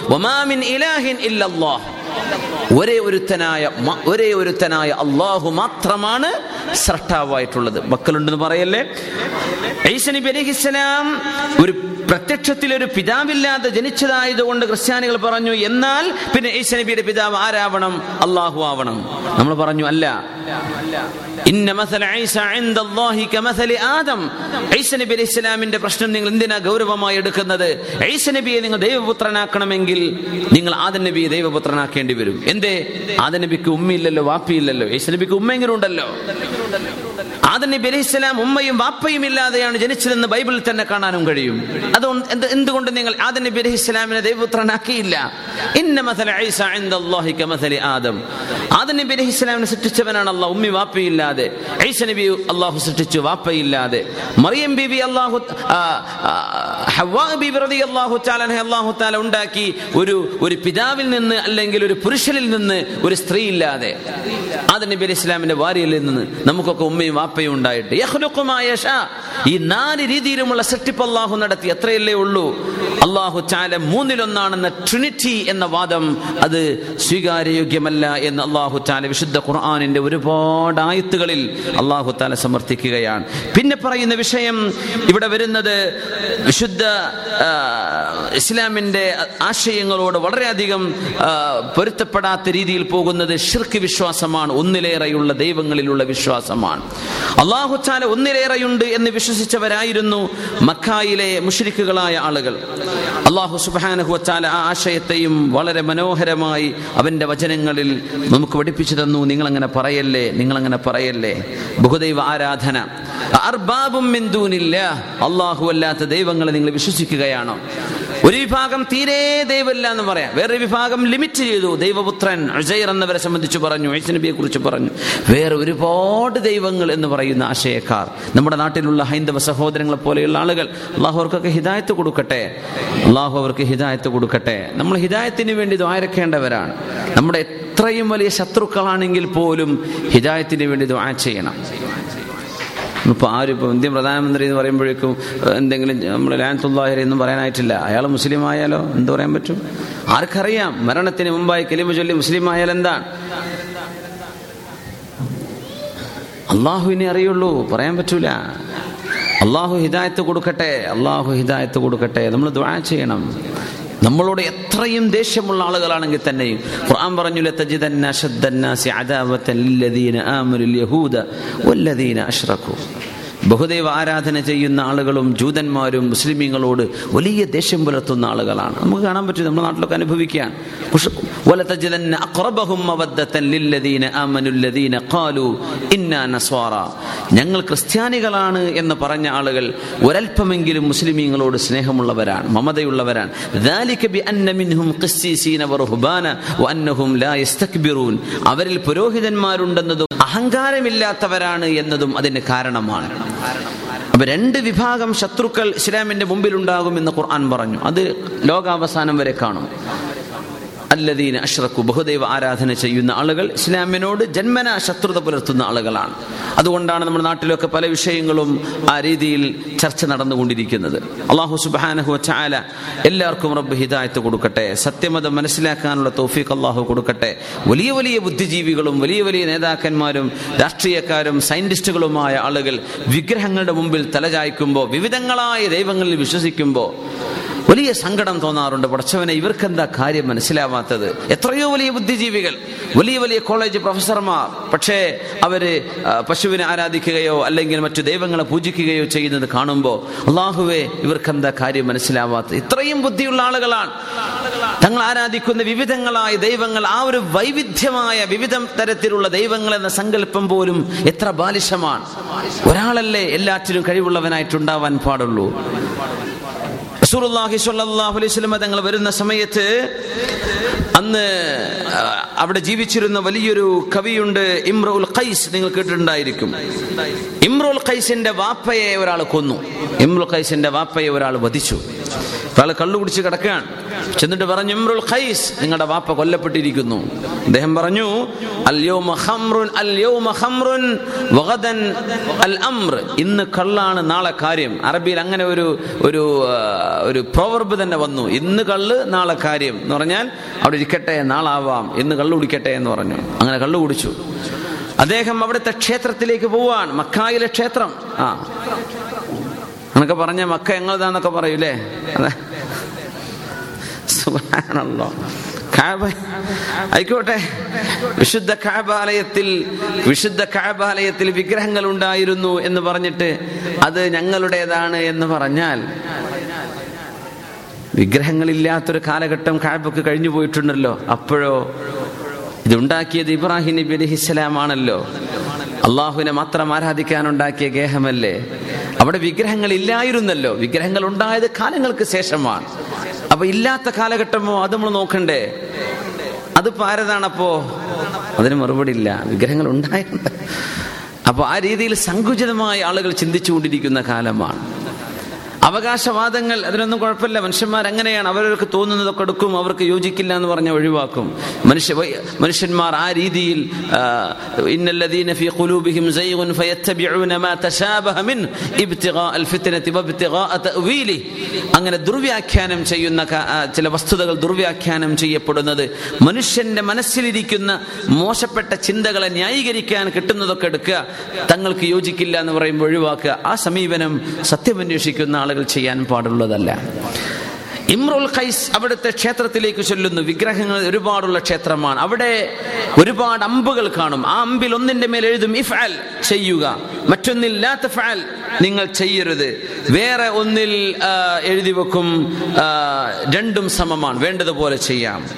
ഇലാഹിൻ ഇല്ലല്ലാഹ്. ഒരേ ഒരുത്തനായ ഒരേ ഒരുത്തനായ അള്ളാഹു മാത്രമാണ് സ്രഷ്ടാവായിട്ടുള്ളത് മക്കളുണ്ടെന്ന് പറയല്ലേ? ഐസനി നബി അലൈഹിസ്സലാം ഒരു പ്രത്യക്ഷത്തിൽ ഒരു പിതാവില്ലാതെ ജനിച്ചതായതുകൊണ്ട് ക്രിസ്ത്യാനികൾ പറഞ്ഞു എന്നാൽ പിന്നെ ഈസ നബിയുടെ പിതാവ് ആരാവണം? അള്ളാഹു ആവണം. നമ്മൾ പറഞ്ഞു അല്ല. നബി ഇസ്ലാമിന്റെ പ്രശ്നം നിങ്ങൾ എന്തിനാ ഗൗരവമായി എടുക്കുന്നത്? ഈസ നബിയെ നിങ്ങൾ ദൈവപുത്രനാക്കണമെങ്കിൽ നിങ്ങൾ ആദൻ നബിയെ ദൈവപുത്രനാക്കേണ്ടി വരും. എന്തേ? ആദ നബിക്ക് ഉമ്മയില്ലല്ലോ വാപ്പിയില്ലല്ലോ. ഈസ നബിക്ക് ഉമ്മെങ്കിലും ഉണ്ടല്ലോ. ആദം നബി അലൈഹി ഉമ്മയും വാപ്പയും ഇല്ലാതെയാണ് ജനിച്ചതെന്ന് ബൈബിളിൽ തന്നെ കാണാനും കഴിയും. അതുകൊണ്ട് എന്ത് എന്തുകൊണ്ട് നിങ്ങൾ ആദം നബി അലൈഹി സ്വലാമിനെ ദൈവപുത്രനാക്കിയില്ല? ആദം. ആദം നബി അലൈഹി സ്വലാമിനെ സൃഷ്ടിച്ചവനാണ് അള്ളാഹ് ഉമ്മി വാപ്പയില്ലാതെ ഈസ നബി അള്ളാഹു സൃഷ്ടിച്ചു വാപ്പയില്ലാതെ മറിയം ബിബി അള്ളാഹു ബീബി തആല അൻഹ അള്ളാഹു തആല ഉണ്ടാക്കി ഒരു ഒരു പിതാവിൽ നിന്ന് അല്ലെങ്കിൽ ഒരു പുരുഷനിൽ നിന്ന് ഒരു സ്ത്രീ ഇല്ലാതെ. ആദം നബി അലൈഹി സ്വലാമിന്റെ ഭാര്യയിൽ നിന്ന് നമുക്കൊക്കെ ഉമ്മയും യശാ. ഈ നാല് രീതിയിലുമുള്ള സെട്ടിപ്പ് അള്ളാഹു നടത്തി. അത്രയല്ലേ ഉള്ളൂ. അള്ളാഹു ചാല മൂന്നിലൊന്നാണെന്ന ട്രിനിറ്റി എന്ന വാദം അത് സ്വീകാര്യയോഗ്യമല്ല എന്ന് അള്ളാഹു ചാല വിശുദ്ധ ഖുർആാനിന്റെ ഒരുപാട് ആയത്തുകളിൽ അള്ളാഹു താല സമർത്ഥിക്കുകയാണ്. പിന്നെ പറയുന്ന വിഷയം ഇവിടെ വരുന്നത് വിശുദ്ധ ഇസ്ലാമിന്റെ ആശയങ്ങളോട് വളരെയധികം പൊരുത്തപ്പെടാത്ത രീതിയിൽ പോകുന്നത് ഷിർക്ക് വിശ്വാസമാണ്. ഒന്നിലേറെയുള്ള ദൈവങ്ങളിലുള്ള വിശ്വാസമാണ്. അള്ളാഹു ചാല ഒന്നിലേറെയുണ്ട് എന്ന് വിശ്വസിച്ചവരായിരുന്നു മക്കായിലെ മുഷരിക്കുകളായ ആളുകൾ. അള്ളാഹു സുബാനഹു ചാല ആ ആശയത്തെയും വളരെ മനോഹരമായി അവന്റെ വചനങ്ങളിൽ നമുക്ക് പഠിപ്പിച്ചു തന്നു. നിങ്ങൾ അങ്ങനെ പറയല്ലേ? നിങ്ങൾ അങ്ങനെ പറയല്ലേ? ബഹുദൈവ ആരാധന. അർബാബും. അള്ളാഹു അല്ലാത്ത ദൈവങ്ങളെ നിങ്ങൾ വിശ്വസിക്കുകയാണോ? ഒരു വിഭാഗം തീരെ ദൈവമില്ല എന്ന് പറയാം. വേറൊരു വിഭാഗം ലിമിറ്റ് ചെയ്തു. ദൈവപുത്രൻ അജയർ എന്നവരെ സംബന്ധിച്ച് പറഞ്ഞു ഐസനബിയെ കുറിച്ച് പറഞ്ഞു. വേറെ ഒരുപാട് ദൈവങ്ങൾ എന്ന് പറയുന്ന ആശയക്കാർ നമ്മുടെ നാട്ടിലുള്ള ഹൈന്ദവ സഹോദരങ്ങളെ പോലെയുള്ള ആളുകൾ അള്ളാഹു അവർക്കൊക്കെ ഹിദായത്ത് കൊടുക്കട്ടെ? അള്ളാഹു അവർക്ക് ഹിദായത്ത് കൊടുക്കട്ടെ? നമ്മൾ ഹിദായത്തിന് വേണ്ടി ദ്വാരക്കേണ്ടവരാണ് നമ്മുടെ എത്രയും വലിയ ശത്രുക്കളാണെങ്കിൽ പോലും ഹിദായത്തിന് വേണ്ടി ദ്വാ ചെയ്യണം. ഇപ്പൊ ആരും ഇപ്പൊ ഇന്ത്യൻ പ്രധാനമന്ത്രി എന്ന് പറയുമ്പോഴേക്കും എന്തെങ്കിലും നമ്മൾ ലാൻസുല്ലാഹിർ എന്നും പറയാനായിട്ടില്ല. അയാൾ മുസ്ലിം ആയാലോ എന്ത് പറയാൻ പറ്റും? ആർക്കറിയാം? മരണത്തിന് മുമ്പായി കലിമ ചൊല്ലി മുസ്ലിം ആയാൽ എന്താണ് അള്ളാഹുവിനെ അറിയുള്ളൂ. പറയാൻ പറ്റൂല. അള്ളാഹു ഹിദായത്ത് കൊടുക്കട്ടെ. അള്ളാഹു ഹിദായത്ത് കൊടുക്കട്ടെ. നമ്മൾ ദ്വാ ചെയ്യണം. നമ്മളോട് എത്രയും ദേഷ്യമുള്ള ആളുകളാണെങ്കിൽ തന്നെയും ഖുർആൻ പറഞ്ഞു ലതജിദന്ന അശദ്ദന്നാസി അദാവത്തൻ ലില്ലദീന ആമനുൽ യഹൂദ വല്ലദീന അഷ്റഖു. ബഹുദൈവ ആരാധന ചെയ്യുന്ന ആളുകളും ജൂതന്മാരും മുസ്ലിമീങ്ങളോട് വലിയ ദേഷ്യം പുലർത്തുന്ന ആളുകളാണ്. നമുക്ക് കാണാൻ പറ്റും നമ്മുടെ നാട്ടിലൊക്കെ അനുഭവിക്കാൻ ഞങ്ങൾ ക്രിസ്ത്യാനികളാണ് എന്ന് പറഞ്ഞ ആളുകൾ ഒരൽപ്പമെങ്കിലും മുസ്ലിമീങ്ങളോട് സ്നേഹമുള്ളവരാണ് മമതയുള്ളവരാണ്. അവരിൽ പുരോഹിതന്മാരുണ്ടെന്നതും അഹങ്കാരമില്ലാത്തവരാണ് എന്നതും അതിന് കാരണമാണ്. അപ്പൊ രണ്ട് വിഭാഗം ശത്രുക്കൾ ഇസ്ലാമിന്റെ മുമ്പിൽ ഉണ്ടാകുമെന്ന് ഖുർആൻ പറഞ്ഞു. അത് ലോകാവസാനം വരെ കാണും. അല്ലദീന അഷ്റഖു ബഹുദൈവ ആരാധന ചെയ്യുന്ന ആളുകൾ ഇസ്ലാമിനോട് ജന്മന ശത്രുത പുലർത്തുന്ന ആളുകളാണ്. അതുകൊണ്ടാണ് നമ്മുടെ നാട്ടിലൊക്കെ പല വിഷയങ്ങളും ആ രീതിയിൽ ചർച്ച നടന്നുകൊണ്ടിരിക്കുന്നത്. അള്ളാഹു സുബാനഹു ചാല എല്ലാവർക്കും റബ്ബ് ഹിദായത്ത് കൊടുക്കട്ടെ സത്യമതം മനസ്സിലാക്കാനുള്ള തോഫീഖ് അള്ളാഹു കൊടുക്കട്ടെ. വലിയ വലിയ ബുദ്ധിജീവികളും വലിയ വലിയ നേതാക്കന്മാരും രാഷ്ട്രീയക്കാരും സയന്റിസ്റ്റുകളുമായ ആളുകൾ വിഗ്രഹങ്ങളുടെ മുമ്പിൽ തലചായ്ക്കുമ്പോൾ വിവിധങ്ങളായ ദൈവങ്ങളിൽ വിശ്വസിക്കുമ്പോൾ വലിയ സങ്കടം തോന്നാറുണ്ട്. പടച്ചവനെ ഇവർക്കെന്താ കാര്യം മനസ്സിലാവാത്തത്? എത്രയോ വലിയ ബുദ്ധിജീവികൾ വലിയ വലിയ കോളേജ് പ്രൊഫസർമാർ. പക്ഷേ അവർ പശുവിനെ ആരാധിക്കുകയോ അല്ലെങ്കിൽ മറ്റു ദൈവങ്ങളെ പൂജിക്കുകയോ ചെയ്യുന്നത് കാണുമ്പോൾ അള്ളാഹുവെ ഇവർക്കെന്താ കാര്യം മനസ്സിലാവാത്തത്? ഇത്രയും ബുദ്ധിയുള്ള ആളുകളാണ്. തങ്ങൾ ആരാധിക്കുന്ന വിവിധങ്ങളായ ദൈവങ്ങൾ ആ ഒരു വൈവിധ്യമായ വിവിധ തരത്തിലുള്ള ദൈവങ്ങൾ എന്ന സങ്കല്പം പോലും എത്ര ബാലിശമാണ്. ഒരാളല്ലേ എല്ലാറ്റിലും കഴിവുള്ളവനായിട്ടുണ്ടാവാൻ പാടുള്ളൂ. റസൂലുള്ളാഹി സ്വല്ലല്ലാഹു അലൈഹി വസല്ലം തങ്ങൾ വരുന്ന സമയത്ത് അന്ന് അവിടെ ജീവിച്ചിരുന്ന വലിയൊരു കവിയുണ്ട് ഇമ്രുൽ ഖൈസ് നിങ്ങൾ കേട്ടിട്ടുണ്ടായിരിക്കും. ഇമ്രുൽ ഖൈസിന്റെ വാപ്പയെ ഒരാൾ കൊന്നു. ഇമ്രുൽ ഖൈസിന്റെ വാപ്പയെ ഒരാൾ വധിച്ചു. ഒരാൾ കള്ളു കുടിച്ച് കിടക്കുകയാണ്. ചെന്നിട്ട് പറഞ്ഞു ഇമ്രുൽ ഖൈസ് നിങ്ങളുടെ വാപ്പ കൊല്ലപ്പെട്ടിരിക്കുന്നു. അദ്ദേഹം പറഞ്ഞു ഇന്ന് കള്ളാണ് നാളെ കാര്യം. അറബിയിൽ അങ്ങനെ ഒരു ഒരു ഒരു പ്രോവർബ് തന്നെ വന്നു. ഇന്ന് കള്ള് നാളെ കാര്യം എന്ന് പറഞ്ഞാൽ അവിടെ ഇരിക്കട്ടെ നാളാവാം ഇന്ന് കള്ളു കുടിക്കട്ടെ എന്ന് പറഞ്ഞു. അങ്ങനെ കള്ളു കുടിച്ചു. അദ്ദേഹം അവിടുത്തെ ക്ഷേത്രത്തിലേക്ക് പോവാൻ മക്കായിലെ ക്ഷേത്രം. ആ. എന്നൊക്കെ പറഞ്ഞ മക്ക എങ്ങനെന്നൊക്കെ പറയൂലേ. കാബ ആയിക്കോട്ടെ. വിശുദ്ധ കാബാലയത്തിൽ വിശുദ്ധ കാബാലയത്തിൽ വിഗ്രഹങ്ങൾ ഉണ്ടായിരുന്നു എന്ന് പറഞ്ഞിട്ട് അത് ഞങ്ങളുടേതാണ് എന്ന് പറഞ്ഞാൽ വിഗ്രഹങ്ങളില്ലാത്തൊരു കാലഘട്ടം കാബക്ക് കഴിഞ്ഞു പോയിട്ടുണ്ടല്ലോ. അപ്പോഴോ? ഇതുണ്ടാക്കിയത് ഇബ്രാഹിം നബി അലഹിസ്സലാം ആണല്ലോ. അള്ളാഹുവിനെ മാത്രം ആരാധിക്കാനുണ്ടാക്കിയ ഗേഹമല്ലേ? അവിടെ വിഗ്രഹങ്ങൾ ഇല്ലായിരുന്നല്ലോ വിഗ്രഹങ്ങൾ ഉണ്ടായത് കാലങ്ങൾക്ക് ശേഷമാണ്. അപ്പൊ ഇല്ലാത്ത കാലഘട്ടമോ? അത് നമ്മൾ നോക്കണ്ടേ. അതിപ്പോ ആരതാണപ്പോ? അതിന് മറുപടി ഇല്ല വിഗ്രഹങ്ങൾ ഉണ്ടായിട്ടുണ്ട്. അപ്പോൾ ആ രീതിയിൽ സങ്കുചിതമായ ആളുകൾ ചിന്തിച്ചുകൊണ്ടിരിക്കുന്ന കാലമാണ്. അവകാശവാദങ്ങൾ അതിനൊന്നും കുഴപ്പമില്ല. മനുഷ്യന്മാർ അങ്ങനെയാണ് അവരവർക്ക് തോന്നുന്നതൊക്കെ എടുക്കും അവർക്ക് യോജിക്കില്ല എന്ന് പറഞ്ഞ ഒഴിവാക്കും. മനുഷ്യ മനുഷ്യന്മാർ ആ രീതിയിൽ അങ്ങനെ ദുർവ്യാഖ്യാനം ചെയ്യുന്ന ചില വസ്തുതകൾ ദുർവ്യാഖ്യാനം ചെയ്യപ്പെടുന്നത് മനുഷ്യന്റെ മനസ്സിലിരിക്കുന്ന മോശപ്പെട്ട ചിന്തകളെ ന്യായീകരിക്കാൻ കിട്ടുന്നതൊക്കെ എടുക്കുക തങ്ങൾക്ക് യോജിക്കില്ല എന്ന് പറയുമ്പോൾ ഒഴിവാക്കുക. ആ സമീപനം സത്യമന്വേഷിക്കുന്ന ആളുകൾ ചെയ്യാൻ പാടുള്ളതല്ല. ഇമ്രുൽ ഖൈസ് അവിടുത്തെ ക്ഷേത്രത്തിലേക്ക് ചൊല്ലുന്നു. വിഗ്രഹങ്ങൾ ഒരുപാടുള്ള ക്ഷേത്രമാണ്. അവിടെ ഒരുപാട് അമ്പുകൾ കാണും. ആ അമ്പിൽ ഒന്നിന്റെ മേൽ എഴുതും ഇഫ് അൽ ചെയ്യുക മറ്റൊന്നില്ലാത്ത ഫാൽ നിങ്ങൾ ചെയ്യരുത്. വേറെ ഒന്നിൽ എഴുതി വെക്കും രണ്ടും സമമാണ്. വേണ്ടതുപോലെ ചെയ്യാം.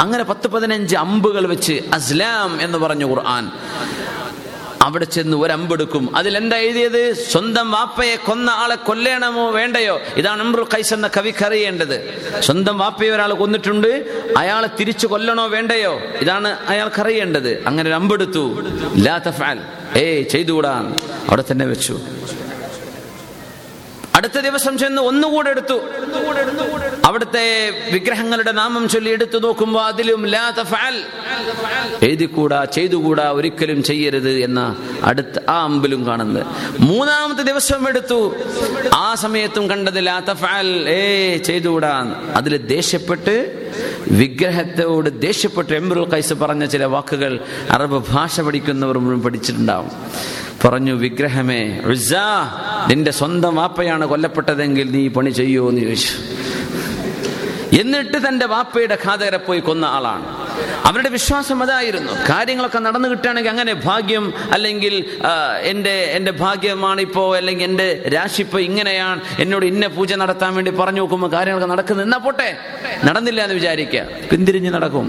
അങ്ങനെ പത്ത് പതിനഞ്ച് അമ്പുകൾ വെച്ച് അസ്ലാം എന്ന് പറഞ്ഞു ഖുർആൻ. അവിടെ ചെന്ന് ഒരമ്പെടുക്കും. എന്താ എഴുതിയത്? സ്വന്തം വാപ്പയെ കൊന്ന ആളെ കൊല്ലണമോ വേണ്ടയോ? ഇതാണ് അമ്രുൽ ഖൈസ് എന്ന കവിക്ക് അറിയേണ്ടത്. സ്വന്തം വാപ്പയെ ഒരാൾ കൊന്നിട്ടുണ്ട്. അയാളെ തിരിച്ചു കൊല്ലണോ വേണ്ടയോ? ഇതാണ് അയാൾക്ക് അറിയേണ്ടത്. അങ്ങനെ ഒരു അമ്പെടുത്തു ലാ ഏയ് ചെയ്തുകൂടാ? അവിടെ തന്നെ വെച്ചു. അടുത്ത ദിവസം ചെന്ന് ഒന്നുകൂടെ എടുത്തു. അവിടുത്തെ വിഗ്രഹങ്ങളുടെ നാമം ചൊല്ലി എടുത്തു നോക്കുമ്പോൾ അതിലും എഴുതിക്കൂടാ ചെയ്തുകൂടാ ഒരിക്കലും ചെയ്യരുത് എന്ന അടുത്ത ആ അമ്പിലും കാണുന്നത്. മൂന്നാമത്തെ ദിവസം എടുത്തു. ആ സമയത്തും കണ്ടത് ലാ തഫഅൽ. ഏ ചെയ്തുകൂടാ. അതിൽ ദേഷ്യപ്പെട്ട് വിഗ്രഹത്തോട് ദേഷ്യപ്പെട്ട് എംബുൽ കൈസ് പറഞ്ഞ ചില വാക്കുകൾ അറബ് ഭാഷ പഠിക്കുന്നവർ മുഴുവൻ പഠിച്ചിട്ടുണ്ടാവും. പറഞ്ഞു വിഗ്രഹമേ ഉസ്സ, നിന്റെ സ്വന്തം വാപ്പയാണ് കൊല്ലപ്പെട്ടതെങ്കിൽ നീ പണി ചെയ്യുമോ എന്ന് ചോദിച്ചു. എന്നിട്ട് തന്റെ വാപ്പയുടെ ഖാതകരെ പോയി കൊന്ന ആളാണ്. അവരുടെ വിശ്വാസം അതായിരുന്നു. കാര്യങ്ങളൊക്കെ നടന്നു കിട്ടുകയാണെങ്കിൽ അങ്ങനെ ഭാഗ്യം അല്ലെങ്കിൽ എന്റെ എന്റെ ഭാഗ്യമാണ് ഇപ്പോ അല്ലെങ്കിൽ എന്റെ രാശി ഇപ്പൊ ഇങ്ങനെയാണ്. എന്നോട് ഇന്ന പൂജ നടത്താൻ വേണ്ടി പറഞ്ഞു നോക്കുമ്പോൾ കാര്യങ്ങളൊക്കെ നടക്കുന്നത് എന്നാ പോട്ടെ? നടന്നില്ല എന്ന് വിചാരിക്കുക. പിന്തിരിഞ്ഞ് നടക്കും.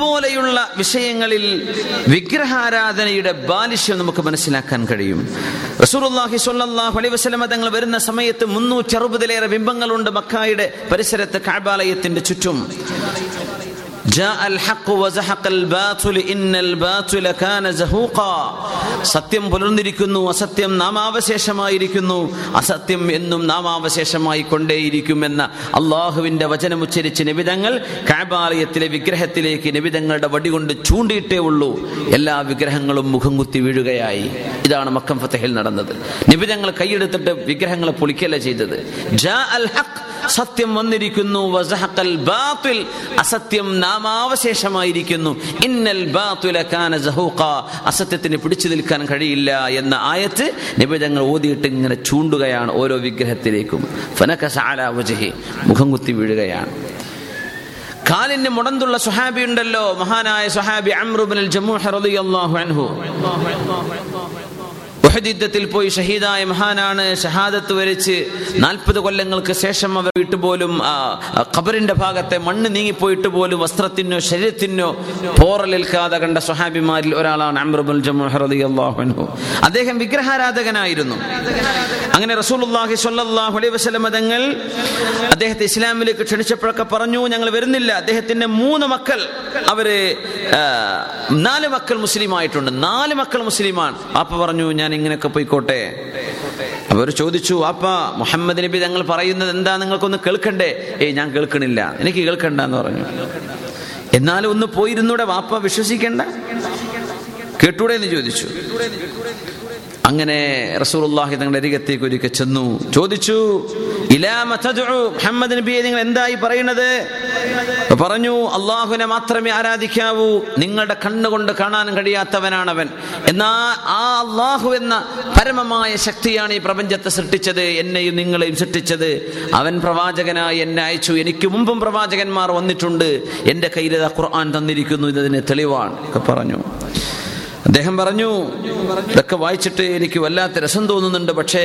ഇതുപോലെയുള്ള വിഷയങ്ങളിൽ വിഗ്രഹാരാധനയുടെ ബാലിശ്യം നമുക്ക് മനസ്സിലാക്കാൻ കഴിയും. റസൂർഹി സ്വല്ലല്ലാഹു അലൈഹി വസല്ലമ തങ്ങൾ വരുന്ന സമയത്ത് മുന്നൂറ്റി അറുപതിലേറെ ബിംബങ്ങളുണ്ട് മക്കായുടെ പരിസരത്ത് കാബാലയത്തിന്റെ ചുറ്റും. സത്യം പുലർന്നിരിക്കുന്നു അസത്യം നാമാവശേഷമായിരിക്കുന്നു. അസത്യം എന്നും നാമാവശേഷമായി കൊണ്ടേയിരിക്കുമെന്ന അള്ളാഹുവിന്റെ വചനമുച്ചരിച്ച് നിബിതങ്ങൾ കാബാലയത്തിലെ വിഗ്രഹത്തിലേക്ക് നിബിതങ്ങളുടെ വടികൊണ്ട് ചൂണ്ടിയിട്ടേ ഉള്ളൂ. എല്ലാ വിഗ്രഹങ്ങളും മുഖം കുത്തി വീഴുകയായി. ഇതാണ് മക്കം ഫത്തഹിൽ നടന്നത്. നിബിതങ്ങൾ കൈയെടുത്തിട്ട് വിഗ്രഹങ്ങളെ പൊളിക്കല്ല ചെയ്തത്. ജാ അൽ ഹഖ് സത്യം വന്നിരിക്കുന്നു. വസഹഖൽ ബാത്തിൽ അസത്യം നാമാവശേഷമായിരിക്കുന്നു. ഇന്നൽ ബാത്തുല അസത്യത്തിന് പിടിച്ചു നിൽക്കാൻ കഴിയില്ല എന്ന ആയത്ത് നിബിതങ്ങൾ ഓതിയിട്ട് ഇങ്ങനെ ചൂണ്ടുകയാണ് ഓരോ വിഗ്രഹത്തിലേക്കും. ഫനകസ വജ്ഹി. മുഖം കുത്തി വീഴുകയാണ്. കാലിന് മുടന്തുള്ള സുഹാബി ഉണ്ടല്ലോ മഹാനായ സുഹാബി അമ്രുബിൻ ജമൂഹ് റളിയല്ലാഹു അൻഹു. ഉഹദ് യുദ്ധത്തിൽ പോയി ഷഹീദായ മഹാനാണ് ഷഹാദത്ത് വരിച്ച് നാൽപ്പത് കൊല്ലങ്ങൾക്ക് ശേഷം അവർ ആ, ഖബറിന്റെ ഭാഗത്തെ മണ്ണ് നീങ്ങിപ്പോയിട്ട് പോലും വസ്ത്രത്തിനോ ശരീരത്തിനോ പോറലേൽക്കാതെ കണ്ട സ്വഹാബിമാരിൽ ഒരാളാണ് അമ്രബുൽ അൻഹു. അദ്ദേഹം വിഗ്രഹാരാധകനായിരുന്നു. അങ്ങനെ റസൂലുള്ളാഹി സ്വല്ലല്ലാഹു അലൈഹി വസല്ലം തങ്ങൾ അദ്ദേഹത്തെ ഇസ്ലാമിലേക്ക് ക്ഷണിച്ചപ്പോഴൊക്കെ പറഞ്ഞു ഞങ്ങൾ വരുന്നില്ല. അദ്ദേഹത്തിന്റെ മൂന്ന് മക്കൾ അവർ നാല് മക്കൾ മുസ്ലിം ആയിട്ടുണ്ട് നാല് മക്കൾ മുസ്ലിമാണ്. അപ്പൊ പറഞ്ഞു ഞാൻ ഇങ്ങനെയൊക്കെ പോയിക്കോട്ടെ? അവർ ചോദിച്ചു അപ്പ മുഹമ്മദ് നബി തങ്ങൾ പറയുന്നത് എന്താ? നിങ്ങൾക്കൊന്ന് കേൾക്കണ്ടേ? ഏയ് ഞാൻ കേൾക്കണില്ല. എനിക്ക് കേൾക്കണ്ട എന്ന് പറഞ്ഞു. എന്നാലും ഒന്ന് പോയിരുന്നൂടെ വാപ്പ വിശ്വസിക്കണ്ട? കേട്ടൂടെ എന്ന് ചോദിച്ചു. അങ്ങനെ റസൂലുള്ളാഹി തങ്ങളുടെ അരികത്തേക്ക് ഒരിക്കൽ ചെന്നു. ചോദിച്ചു മുഹമ്മദ് നബിയെ നിങ്ങൾ എന്തായി പറയുന്നത് പറഞ്ഞു അള്ളാഹുവിനെ മാത്രമേ ആരാധിക്കാവൂ. നിങ്ങളുടെ കണ്ണുകൊണ്ട് കാണാൻ കഴിയാത്തവനാണവൻ. എന്നാ ആ അള്ളാഹു എന്ന പരമമായ ശക്തിയാണ് ഈ പ്രപഞ്ചത്തെ സൃഷ്ടിച്ചത്. എന്നെയും നിങ്ങളെയും സൃഷ്ടിച്ചത്. അവൻ പ്രവാചകനായി എന്നെ അയച്ചു. എനിക്ക് മുമ്പും പ്രവാചകന്മാർ വന്നിട്ടുണ്ട്. എന്റെ കയ്യിൽ ഖുർആൻ തന്നിരിക്കുന്നു. ഇതതിന് തെളിവാണ്. പറഞ്ഞു. അദ്ദേഹം പറഞ്ഞു ഇതൊക്കെ വായിച്ചിട്ട് എനിക്ക് വല്ലാത്ത രസം തോന്നുന്നുണ്ട്. പക്ഷേ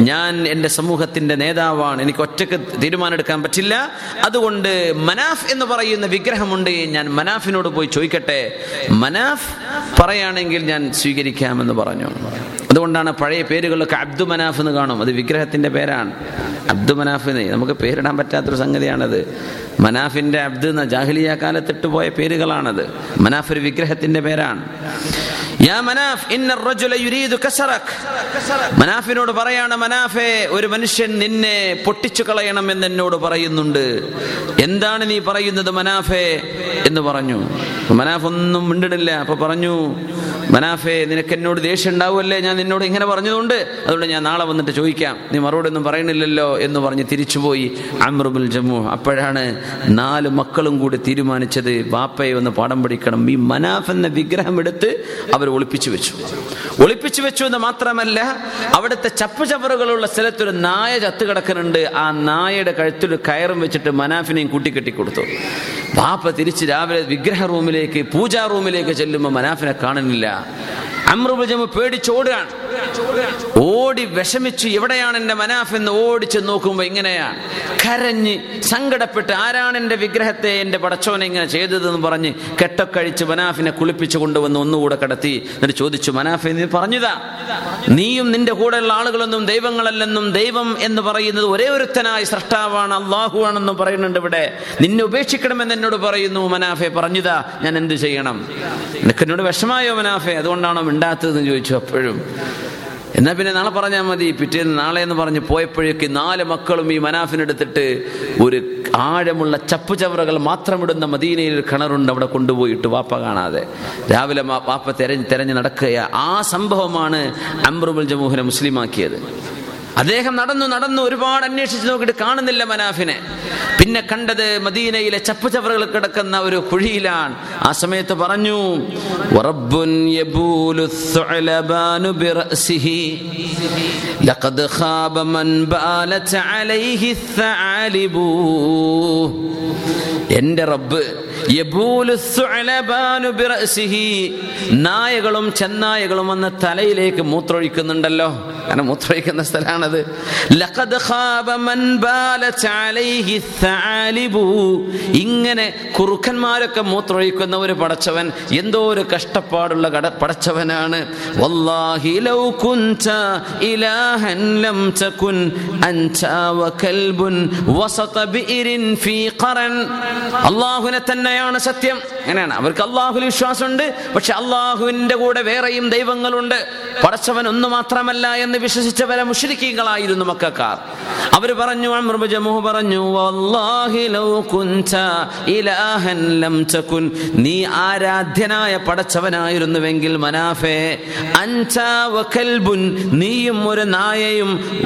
ഞാൻ എന്റെ സമൂഹത്തിന്റെ നേതാവാണ്. എനിക്ക് ഒറ്റയ്ക്ക് തീരുമാനമെടുക്കാൻ പറ്റില്ല. അതുകൊണ്ട് മനാഫ് എന്ന് പറയുന്ന വിഗ്രഹമുണ്ട്. ഞാൻ മനാഫിനോട് പോയി ചോദിക്കട്ടെ? മനാഫ് പറയുകയാണെങ്കിൽ ഞാൻ സ്വീകരിക്കാമെന്ന് പറഞ്ഞു. അതുകൊണ്ടാണ് പഴയ പേരുകളൊക്കെ അബ്ദു മനാഫ് എന്ന് കാണും. അത് വിഗ്രഹത്തിന്റെ പേരാണ്. അബ്ദു മനാഫ് എന്ന് നമുക്ക് പേരിടാൻ പറ്റാത്തൊരു സംഗതിയാണത്. മനാഫിന്റെ അബ്ദു എന്ന ജാഹ്ലിയ കാലത്തിട്ട് പോയ പേരുകളാണത്. മനാഫ് ഒരു വിഗ്രഹത്തിന്റെ പേരാണ്. മനാഫിനോട് പറയാണ് മനാഫെ ഒരു മനുഷ്യൻ നിന്നെ പൊട്ടിച്ചു കളയണം എന്ന് പറയുന്നുണ്ട്. എന്താണ് നീ പറയുന്നത് മനാഫേ? എന്ന് പറഞ്ഞു. മനാഫ് ഒന്നും മിണ്ടിടില്ല. അപ്പൊ പറഞ്ഞു മനാഫെ നിനക്ക് എന്നോട് ദേഷ്യം ഉണ്ടാവുമല്ലേ ഞാൻ നിന്നോട് ഇങ്ങനെ പറഞ്ഞതുകൊണ്ട്. അതുകൊണ്ട് ഞാൻ നാളെ വന്നിട്ട് ചോദിക്കാം. നീ മറുപടി ഒന്നും പറയണില്ലല്ലോ എന്ന് പറഞ്ഞ് തിരിച്ചുപോയി അമ്രുബുൽ ജമ്മു. അപ്പോഴാണ് നാല് മക്കളും കൂടി തീരുമാനിച്ചത് ബാപ്പയെ ഒന്ന് പാഠം പഠിക്കണം. ഈ മനാഫ് എന്ന വിഗ്രഹം എടുത്ത് അവർ ഒളിപ്പിച്ചു വെച്ചു. ഒളിപ്പിച്ചു വെച്ചു എന്ന് മാത്രമല്ല അവിടുത്തെ ചപ്പ് ചവറുകളുള്ള സ്ഥലത്തൊരു നായ ചത്ത് കിടക്കുന്നുണ്ട്. ആ നായയുടെ കഴുത്തിൽ കയറും വെച്ചിട്ട് മനാഫിനെയും കൂട്ടിക്കെട്ടി കൊടുത്തു ബാപ്പ തിരിച്ച് രാവിലെ വിഗ്രഹ റൂമിലേക്ക് പൂജാ റൂമിലേക്ക് ചെല്ലുമ്പോൾ മനാഫിനെ കാണുന്നില്ല. അമ്രുബുജമ് പേടിച്ചോടുകയാണ് ഓടി വിഷമിച്ചു എവിടെയാണ് എന്റെ മനാഫ് എന്ന് ഓടിച്ച് നോക്കുമ്പോ ഇങ്ങനെയാണ് കരഞ്ഞ് സങ്കടപ്പെട്ട് ആരാണ് എന്റെ വിഗ്രഹത്തെ എന്റെ പടച്ചോനെ ഇങ്ങനെ ചെയ്തതെന്ന് പറഞ്ഞ് കെട്ടക്കഴിച്ച് മനാഫിനെ കുളിപ്പിച്ചു കൊണ്ടുവന്ന് ഒന്നുകൂടെ കടത്തി. എന്നിട്ട് ചോദിച്ചു മനാഫെ നീ പറഞ്ഞതാ. നീയും നിന്റെ കൂടെയുള്ള ആളുകളൊന്നും ദൈവങ്ങളല്ലെന്നും ദൈവം എന്ന് പറയുന്നത് ഒരേ ഒരുത്തനായ സൃഷ്ടാവാണ് അള്ളാഹു ആണെന്നും പറയുന്നുണ്ട് ഇവിടെ. നിന്നെ ഉപേക്ഷിക്കണമെന്ന് എന്നോട് പറയുന്നു മനാഫെ പറഞ്ഞതാ. ഞാൻ എന്ത് ചെയ്യണം? നിനക്ക് എന്നോട് വിഷമായോ മനാഫെ? അതുകൊണ്ടാണോ മിണ്ടാത്തതെന്ന് ചോദിച്ചു അപ്പോഴും. എന്നാ പിന്നെ നാളെ പറഞ്ഞാൽ മതി. പിറ്റേന്ന് നാളെ എന്ന് പറഞ്ഞ് പോയപ്പോഴേക്ക് നാല് മക്കളും ഈ മനാഫിനെടുത്തിട്ട് ഒരു ആഴമുള്ള ചപ്പുചവറകൾ മാത്രമിടുന്ന മദീനയിൽ ഒരു കിണറുണ്ട് അവിടെ കൊണ്ടുപോയിട്ട് വാപ്പ കാണാതെ. രാവിലെ വാപ്പ തെരഞ്ഞ് തെരഞ്ഞ് നടക്കുക ആ സംഭവമാണ് അമ്രുബുൽ ജമൂഹിനെ മുസ്ലിമാക്കിയത്. അദ്ദേഹം നടന്നു നടന്നു ഒരുപാട് അന്വേഷിച്ചു നോക്കിയിട്ട് കാണുന്നില്ല മനാഫിനെ. പിന്നെ കണ്ടത് മദീനയിലെ ചപ്പുചവറുകൾ കിടക്കുന്ന ഒരു കുഴിയിലാണ്. ആ സമയത്ത് പറഞ്ഞു എന്റെ റബ്ബ് നായകളും ചെന്നായകളും വന്ന് തലയിലേക്ക് മൂത്രൊഴിക്കുന്നുണ്ടല്ലോ കാരണം മൂത്രൊഴിക്കുന്ന സ്ഥലമാണത്. ഇങ്ങനെ കുറുക്കന്മാരൊക്കെ മൂത്രൊഴിക്കുന്ന ഒരു പടച്ചവൻ എന്തോ ഒരു കഷ്ടപ്പാടുള്ള കട പടച്ചവനാണ്. വസത ബിഇരിൻ ഫീ ഖറൻ. അല്ലാഹുവിനെ തന്നെയാണ് സത്യം. അങ്ങനെയാണ്. അവർക്ക് അള്ളാഹുൽ വിശ്വാസമുണ്ട്. പക്ഷെ അള്ളാഹുവിന്റെ കൂടെ വേറെയും ദൈവങ്ങളുണ്ട്. പടച്ചവൻ ഒന്ന് മാത്രമല്ല എന്ന് വിശ്വസിച്ച പല മുഷരിക്കീകളായിരുന്നു മക്കാർ. അവർ പറഞ്ഞു അമ്രുബ് ജമൂഹ് പറഞ്ഞു "വല്ലാഹി ലൗ കുൻത ഇലാഹൻ ലം തകുൻ. നീ ആരാധ്യനായ പടച്ചവനായിരുന്നുവെങ്കിൽ മനാഫേ നീയും ഒരു നായയും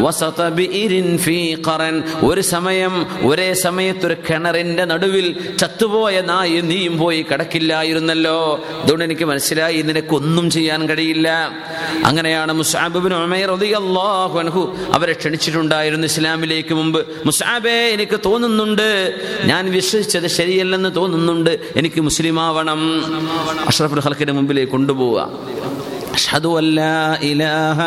ഒരു സമയം ഒരേ സമയത്ത് ഒരു കിണറിന്റെ നടുവിൽ ചത്തുപോയ നായും നീയും പോയി കിടക്കില്ലായിരുന്നല്ലോ. അതുകൊണ്ട് എനിക്ക് മനസ്സിലായി നിനക്കൊന്നും ചെയ്യാൻ കഴിയില്ല. അങ്ങനെയാണ് മുസാബിബിൻ അവരെ ക്ഷണിച്ചിട്ടുണ്ടായിരുന്നു ഇസ്ലാമിലേക്ക് മുമ്പ്. മുസാബെ എനിക്ക് തോന്നുന്നുണ്ട്. ഞാൻ വിശ്വസിച്ചത് ശരിയല്ലെന്ന് തോന്നുന്നുണ്ട്. എനിക്ക് മുസ്ലിമാവണം. അഷ്റഫുൽ ഹൽക്കിന്റെ മുമ്പിലേക്ക് കൊണ്ടുപോവുക. أشهد أن لا إله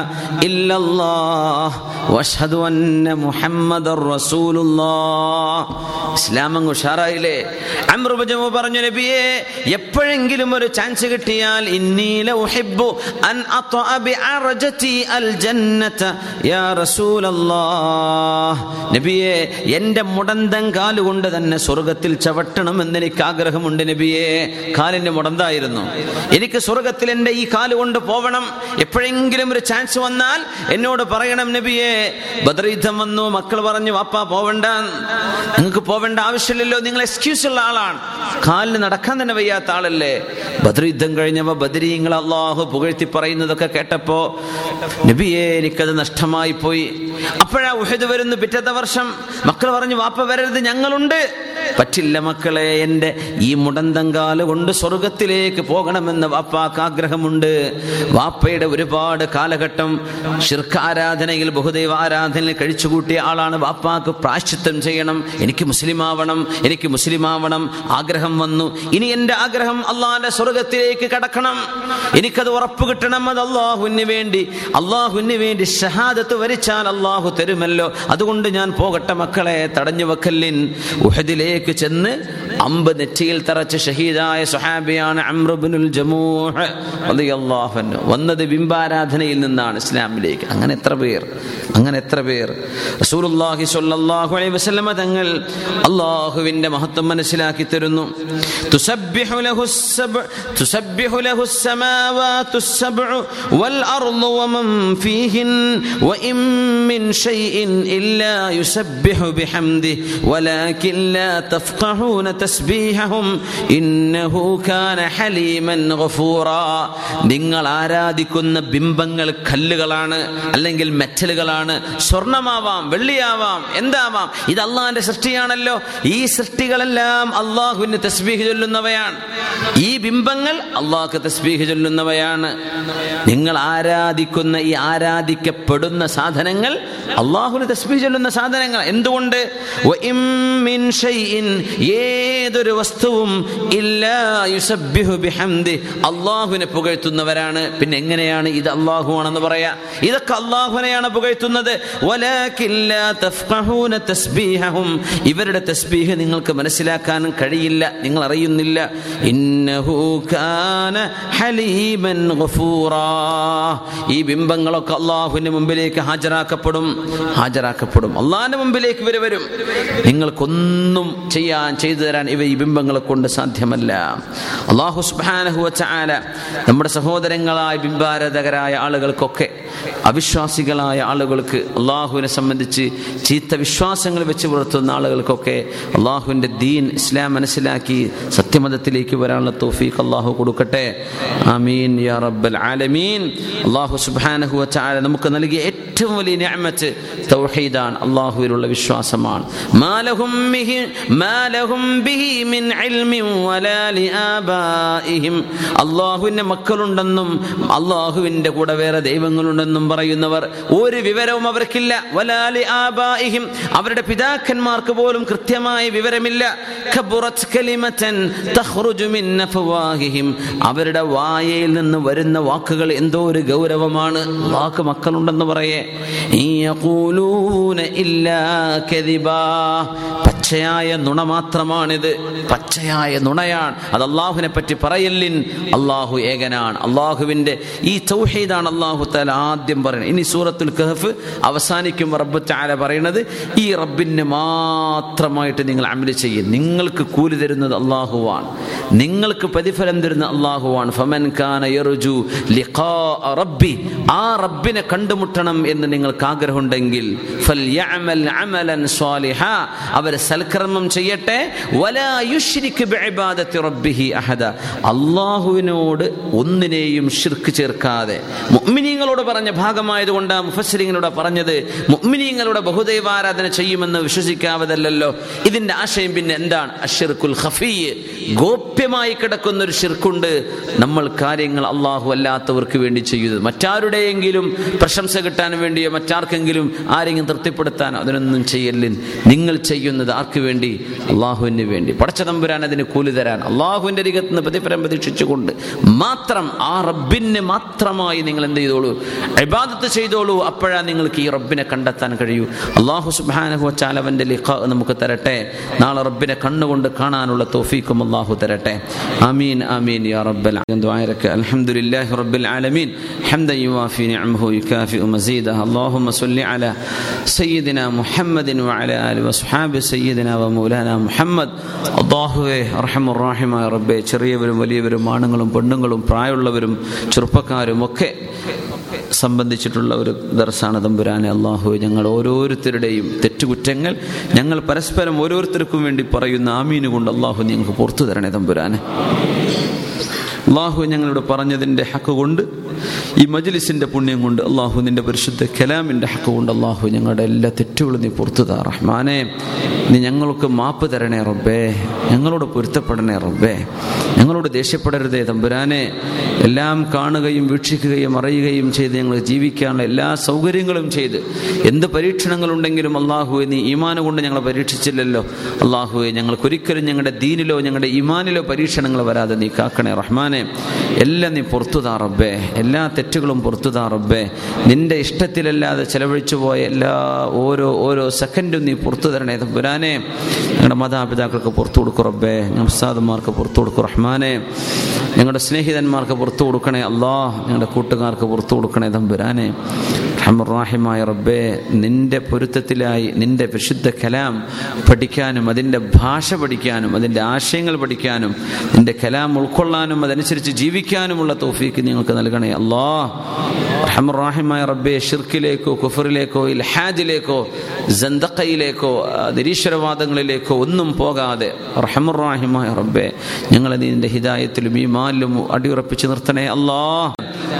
إلا الله وأشهد أن محمد رسول الله ഇസ്ലാം അങ്ങ് ഉഷാറായില്ലേ അമ്രുബജമു പറഞ്ഞു നബിയെ എപ്പോഴെങ്കിലും ഒരു ചാൻസ് കിട്ടിയാൽ ഇന്നീല ഉഹിബ്ബു അൻ അത്അ ബിഅർജതി അൽ ജന്നത യാ റസൂലല്ലാഹ് നബിയെ എൻ്റെ മുടന്തൻ കാലുകൊണ്ട് തന്നെ സ്വർഗത്തിൽ ചവിട്ടണം എന്ന് എനിക്ക് ആഗ്രഹമുണ്ട് നബിയെ കാലിന്റെ മുടന്തായിരുന്നു എനിക്ക് സ്വർഗത്തിൽ എൻ്റെ ഈ കാലുകൊണ്ട് പോവണം. എപ്പോഴെങ്കിലും ഒരു ചാൻസ് വന്നാൽ എന്നോട് പറയണം നബിയെ ബദ്രീദ്ധം വന്നു മക്കൾ പറഞ്ഞു വാപ്പാ പോവണ്ട. നിങ്ങൾക്ക് പോവേണ്ട ആവശ്യമില്ലല്ലോ നിങ്ങൾ എക്സ്ക്യൂസ് ഉള്ള ആളാണ്. കാലിന് നടക്കാൻ തന്നെ വയ്യാത്ത ആളല്ലേ? ബദ്രീദ്ധം കഴിഞ്ഞപ്പോ ബദരീങ്ങൾ അള്ളാഹു പുകഴ്ത്തി പറയുന്നതൊക്കെ കേട്ടപ്പോ നബിയെ എനിക്കത് നഷ്ടമായി പോയി. അപ്പോഴാ ഉഹദ് വരുന്നു പിറ്റത്തെ വർഷം. മക്കൾ പറഞ്ഞു വാപ്പ വരരുത് ഞങ്ങളുണ്ട്. പറ്റില്ല മക്കളെ എന്റെ ഈ മുടന്തങ്കാൽ കൊണ്ട് സ്വർഗത്തിലേക്ക് പോകണമെന്ന് വാപ്പാക്ക് ആഗ്രഹമുണ്ട്. വാപ്പയുടെ ഒരുപാട് കാലഘട്ടം ശിർക്കാരാധനയിൽ ബഹുദൈവാരാധനയിൽ കഴിച്ചുകൂട്ടിയ ആളാണ് വാപ്പാക്ക് പ്രാശ്ചിത്വം ചെയ്യണം. എനിക്ക് മുസ്ലിമാവണം എനിക്ക് മുസ്ലിമാവണം ആഗ്രഹം വന്നു. ഇനി എന്റെ ആഗ്രഹം അള്ളാഹിന്റെ സ്വർഗത്തിലേക്ക് കടക്കണം. എനിക്കത് ഉറപ്പ് കിട്ടണം അത് അള്ളാഹുവിന് വേണ്ടി. അള്ളാഹുവിന് വേണ്ടി ഷഹാദത്ത് വരിച്ചാൽ അള്ളാഹു തരുമല്ലോ. അതുകൊണ്ട് ഞാൻ പോകട്ടെ മക്കളെ തടഞ്ഞു വെക്കല്ലിൻ. ഉഹദിലേക്ക് ചെന്ന് അമ്പ് നെറ്റിയിൽ തറച്ച് ഷഹീദായ സുഹാബിയാണ് അമ്രുബിനുൽ ജമൂഹ് റളിയല്ലാഹു അൻഹു. വന്നത് ബിംബാരാധനയിൽ നിന്നാണ് ഇസ്ലാമിലേക്ക് അങ്ങനെ എത്ര പേർ അങ്ങനെ എത്ര പേർ റസൂലുള്ളാഹി സ്വല്ലല്ലാഹു അലൈഹി വസല്ലമ തങ്ങൾ അള്ളാഹുവിന്റെ മഹത്വം മനസ്സിലാക്കി തരുന്നു തുസബ്ബിഹു ലഹു السبع تسبح له السماوات السبع والأرض ومن فيهن وإن من شيء إلا يسبح بحمده ولكن لا تفقهون تسبيحهم إنه كان حليما غفورا നിങ്ങൾ ആരാധിക്കുന്ന ബിംബങ്ങൾ കല്ലുകളാണ് അല്ലെങ്കിൽ മെറ്റലുകളാണ്. സ്വർണമാവാം വെള്ളിയാവാം എന്താവാം? ഇത് അള്ളാഹിന്റെ സൃഷ്ടിയാണല്ലോ. ഈ സൃഷ്ടികളെല്ലാം അള്ളാഹുവിന് തസ്ബീഹ് ചൊല്ലുന്നവയാണ്. ഈ ബിംബങ്ങൾ അള്ളാഹ്ക്ക് തസ്ബീഹ് ചൊല്ലുന്നവയാണ്. നിങ്ങൾ ആരാധിക്കുന്ന ഈ ആരാധിക്കപ്പെടുന്ന സാധനങ്ങൾ അള്ളാഹുവിന് തസ്ബീഹ് ചൊല്ലുന്ന സാധനങ്ങൾ എന്തുകൊണ്ട്? ഏതൊരു വസ്തുവും ഇല്ലാ അള്ളാഹുവിനെ പുകഴ്ത്തുന്നവരാണ്. പിന്നെ എങ്ങനെയാണ് ഇത് അള്ളാഹു ആണെന്ന് പറയാ? ഇതൊക്കെ അള്ളാഹുവിനെയാണ് പുകഴ്ത്തുന്നത്. ഇവരുടെ തസ്ബീഹ് നിങ്ങൾക്ക് മനസ്സിലാക്കാൻ കഴിയില്ല. നിങ്ങൾ അറിയുന്നില്ല. ഈ ബിംബങ്ങളൊക്കെ അള്ളാഹുവിന്റെ മുമ്പിലേക്ക് ഹാജരാക്കപ്പെടും. ഹാജരാക്കപ്പെടും. അള്ളാഹിന്റെ മുമ്പിലേക്ക് ഇവർ വരും. നിങ്ങൾക്കൊന്നും ചെയ്യാൻ ചെയ്തു തരാൻ ഇവ ഈ ബിംബങ്ങളെ കൊണ്ട് സാധ്യമല്ല. അള്ളാഹു നമ്മുടെ സഹോദരങ്ങളായ ബിംബാരാധകരായ ആളുകൾക്കൊക്കെ അവിശ്വാസികളായ ആളുകൾക്ക് അള്ളാഹുവിനെ സംബന്ധിച്ച് ചീത്ത വിശ്വാസങ്ങൾ വെച്ച് പുലർത്തുന്ന ആളുകൾക്കൊക്കെ അള്ളാഹുവിന്റെ ദീൻ ഇസ്ലാം മനസ്സിലാക്കി സത്യമതത്തിലേക്ക് വരാനുള്ള തോഫീഖ് അള്ളാഹു കൊടുക്കട്ടെ. അമീൻ യാ റബ്ബൽ ആലമീൻ. അള്ളാഹു സുബാനഹു വതആല നമുക്ക് നൽകിയ ഏറ്റവും വലിയ നിഅമത്ത് തൗഹീദാണ് അള്ളാഹുവിലുള്ള വിശ്വാസമാണ്. മാലഹും മാലഹും ബിഹി മിൻ ഇൽമിൻ അള്ളാഹുവിന്റെ മക്കളുണ്ടെന്നും അള്ളാഹുവിന്റെ കൂടെ വേറെ ദൈവങ്ങളുണ്ടെന്നും പറയുന്നവർ ഒരു വിവരവും അവർക്കില്ല. വലാലി ആബാഹിം അവരുടെ പിതാക്കന്മാർക്ക് പോലും കൃത്യമായ വിവരമില്ല. അവരുടെ വായയിൽ നിന്ന് വരുന്ന വാക്കുകൾ എന്തോ ഒരു ഗൗരവമാണ്. വാക്ക് മക്കളുണ്ടെന്ന് പറയേ. പച്ചയായ നുണ മാത്രമാണിത്. പച്ചയായ നുണയാണ്. അത് അള്ളാഹുവിനെ പറ്റി പറയല്ലിൻ അള്ളാഹു ഏകനാണ്. അള്ളാഹുവിന്റെ ഈ തൗഹീദാണ് അള്ളാഹു താല ആദ്യം പറയുന്നത്. ഇനി സൂറത്തുൽ കഹഫ് അവസാനിക്കുമ്പോൾ റബ്ബ് ചാല പറയുന്നത് ഈ റബ്ബിന് മാത്രമായിട്ട് നിങ്ങൾ അമൽ ചെയ്യും. നിങ്ങൾക്ക് കൂലി തരുന്നത് അള്ളാഹുവാണ് നിങ്ങൾക്ക് പ്രതിഫലം തരുന്ന അള്ളാഹുവാണ് ഫമൻ കാന യർജു ലിഖാ റബ്ബി. ആ റബ്ബിനെ കണ്ടുമുട്ടണം എന്ന് നിങ്ങൾക്ക് ആഗ്രഹമുണ്ടെങ്കിൽ ഫൽയഅമൽ അമലൻ സ്വാലിഹ. അവർ സൽക്കർമ്മം ചെയ്യട്ടെ. വലാ യുശ്രിക് ബിഇബാദത്തി റബ്ബിഹി അഹദ. അള്ളാഹുവിനോട് ഒന്നിനെയും ഷിർക്ക് ചേർക്കാതെ. മുഗ്മിനീങ്ങളോട് പറഞ്ഞ ഭാഗമായതുകൊണ്ട് മുഫസ്സരിങ്ങളോട് പറഞ്ഞത് മുഗ്മിനീങ്ങളുടെ ബഹുദൈവാരാധന ചെയ്യുമെന്ന് വിശ്വസിക്കാവതല്ലോ ഇതിന്റെ ആശയം പിന്നെ എന്താണ്? അഷിർക്കുൽ ഹഫീയ് ഗോപ്യമായി കിടക്കുന്ന ഒരു ഷിർക്കുണ്ട് നമ്മൾ കാര്യങ്ങൾ അള്ളാഹു അല്ലാത്തവർക്ക് വേണ്ടി ചെയ്യുന്നത്. മറ്റാരുടെയെങ്കിലും പ്രശംസ കിട്ടാൻ വേണ്ടിയോ മറ്റാർക്കെങ്കിലും ആരെങ്കിലും തൃപ്തിപ്പെടുത്താനോ അതിനൊന്നും ചെയ്യല്ലിൻ നിങ്ങൾ ചെയ്യുന്നത് ആർക്ക് വേണ്ടി? അള്ളാഹുവിന് വേണ്ടി. പടച്ച തമ്പുരാൻ അതിന് കൂലി തരാൻ. അള്ളാഹുവിന്റെ നിന്ന് പ്രതിഫലം പ്രതീക്ഷിച്ചുകൊണ്ട് മാത്രം ആ റബ്ബിന് മാത്രമായി നിങ്ങൾ എന്ത് ചെയ്തോളൂ ഇബാദത്ത് ചെയ്തോളൂ അപ്പോഴാണ് നിങ്ങൾക്ക് ഈ റബ്ബിനെ കണ്ടെത്താൻ കഴിയൂ അള്ളാഹു സുബാനഹു ചാലവന്റെ ലിഖ നമുക്ക് തരട്ടെ നാളെ റബ്ബിനെ കണ്ണുകൊണ്ട് കാണാനുള്ള തോഫീക്കും അള്ളാഹു തരട്ടെ ആമീൻ ആമീൻ യാ റബ്ബൽ ദുആയിരക അൽഹംദുലില്ലാഹി റബ്ബിൽ ആലമീൻ حمدا يوافي نعمه يكافئ مزيده اللهم صل على سيدنا محمد وعلى آله وصحابه سيدنا ومولانا മുഹമ്മദ് അള്ളാഹുവെ അർഹമുറാഹിമായ റബ്ബെ ചെറിയവരും വലിയവരും ആണുങ്ങളും പെണ്ണുങ്ങളും പ്രായമുള്ളവരും ചെറുപ്പക്കാരും ഒക്കെ സംബന്ധിച്ചിട്ടുള്ള ഒരു ദർശാണ തമ്പുരാനെ അള്ളാഹു ഞങ്ങൾ ഓരോരുത്തരുടെയും തെറ്റുകുറ്റങ്ങൾ ഞങ്ങൾ പരസ്പരം ഓരോരുത്തർക്കും വേണ്ടി പറയുന്ന ആമീന് കൊണ്ട് അള്ളാഹു ഞങ്ങൾക്ക് പുറത്തു തരണേ തമ്പുരാനെ. അള്ളാഹു ഞങ്ങളോട് പറഞ്ഞതിന്റെ ഹക്ക് കൊണ്ട് ഈ മജ്ലിസിന്റെ പുണ്യം കൊണ്ട് അള്ളാഹു നിന്റെ പരിശുദ്ധ കലാമിന്റെ ഹക്ക് കൊണ്ട് അള്ളാഹു ഞങ്ങളുടെ എല്ലാ തെറ്റുകളും നീ പുറത്തു താ റഹ്മാനെ. നീ ഞങ്ങൾക്ക് മാപ്പ് തരണേ റബ്ബേ. ഞങ്ങളോട് പൊരുത്തപ്പെടണേ റബ്ബേ. ഞങ്ങളോട് ദേഷ്യപ്പെടരുതേ തമ്പുരാനെ. എല്ലാം കാണുകയും വീക്ഷിക്കുകയും അറിയുകയും ചെയ്ത് ഞങ്ങൾ ജീവിക്കാനുള്ള എല്ലാ സൗകര്യങ്ങളും ചെയ്ത് എന്ത് പരീക്ഷണങ്ങളുണ്ടെങ്കിലും അള്ളാഹുവെ നീ ഈമാന കൊണ്ട് ഞങ്ങളെ പരീക്ഷിച്ചില്ലല്ലോ. അള്ളാഹുവെ ഞങ്ങൾക്കൊരിക്കലും ഞങ്ങളുടെ ദീനിലോ ഞങ്ങളുടെ ഈമാനിലോ പരീക്ഷണങ്ങൾ വരാതെ നീ കാക്കണേ റഹ്മാനെ. എല്ലാം നീ പുറത്തു റബ്ബേ. എല്ലാ തെറ്റുകളും പുറത്തു റബ്ബേ. നിന്റെ ഇഷ്ടത്തിലല്ലാതെ ചെലവഴിച്ചു പോയ എല്ലാ ഓരോ ഓരോ സെക്കൻഡും നീ പുറത്തു തരണേ. തമ്പുരാനെ ഞങ്ങളുടെ മാതാപിതാക്കൾക്ക് പുറത്തു കൊടുക്കും റബ്ബേ. പുറത്തു കൊടുക്കും റഹ്മാനെ. ഞങ്ങളുടെ സ്നേഹിതന്മാർക്ക് പുറത്തു കൊടുക്കണേ അള്ളാഹ് ഞങ്ങളുടെ കൂട്ടുകാർക്ക് പുറത്തു കൊടുക്കണേ തമ്പുരാനെ റഹ്മുറാഹിമായ റബ്ബേ നിന്റെ പൊരുത്തത്തിലായി നിന്റെ വിശുദ്ധ കലാം പഠിക്കാനും അതിന്റെ ഭാഷ പഠിക്കാനും അതിന്റെ ആശയങ്ങൾ പഠിക്കാനും നിന്റെ കലാം ഉൾക്കൊള്ളാനും അതനുസരിച്ച് ജീവിക്കാനുമുള്ള തോഫീക്ക് നിങ്ങൾക്ക് നൽകണേ. അല്ലാ റഹമുറാഹിമായ റബ്ബെ ഷിർക്കിലേക്കോ കുഫറിലേക്കോ ഇൽഹാജിലേക്കോ ജന്തക്കയിലേക്കോ നിരീശ്വരവാദങ്ങളിലേക്കോ ഒന്നും പോകാതെ റഹമുറാഹിമായ റബ്ബെ ഞങ്ങളെ നിന്റെ ഹിദായത്തിലും ഈ മാലിലും അടിയുറപ്പിച്ച് നിർത്തണേ. അല്ലാ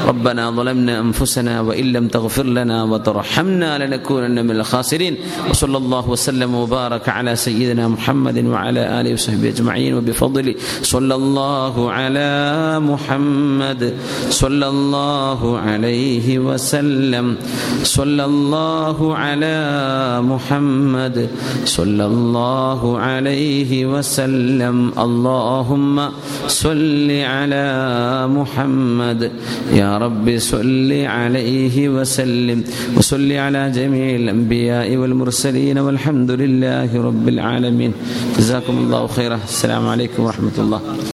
ربنا ظلمنا أنفسنا وإن لم تغفر لنا وترحمنا لنكونن من الخاسرين. وصلى الله وسلم وبارك على سيدنا محمد وعلى آله وصحبه أجمعين. وبفضله صلى الله على محمد. صلى الله عليه وسلم. صلى الله على محمد. صلى الله عليه وسلم. اللهم صل على محمد. يا رب صل عليه وسلم. وصل على جميع الأنبياء والمرسلين والحمد لله رب العالمين. جزاكم الله خيرا. السلام عليكم ورحمة الله.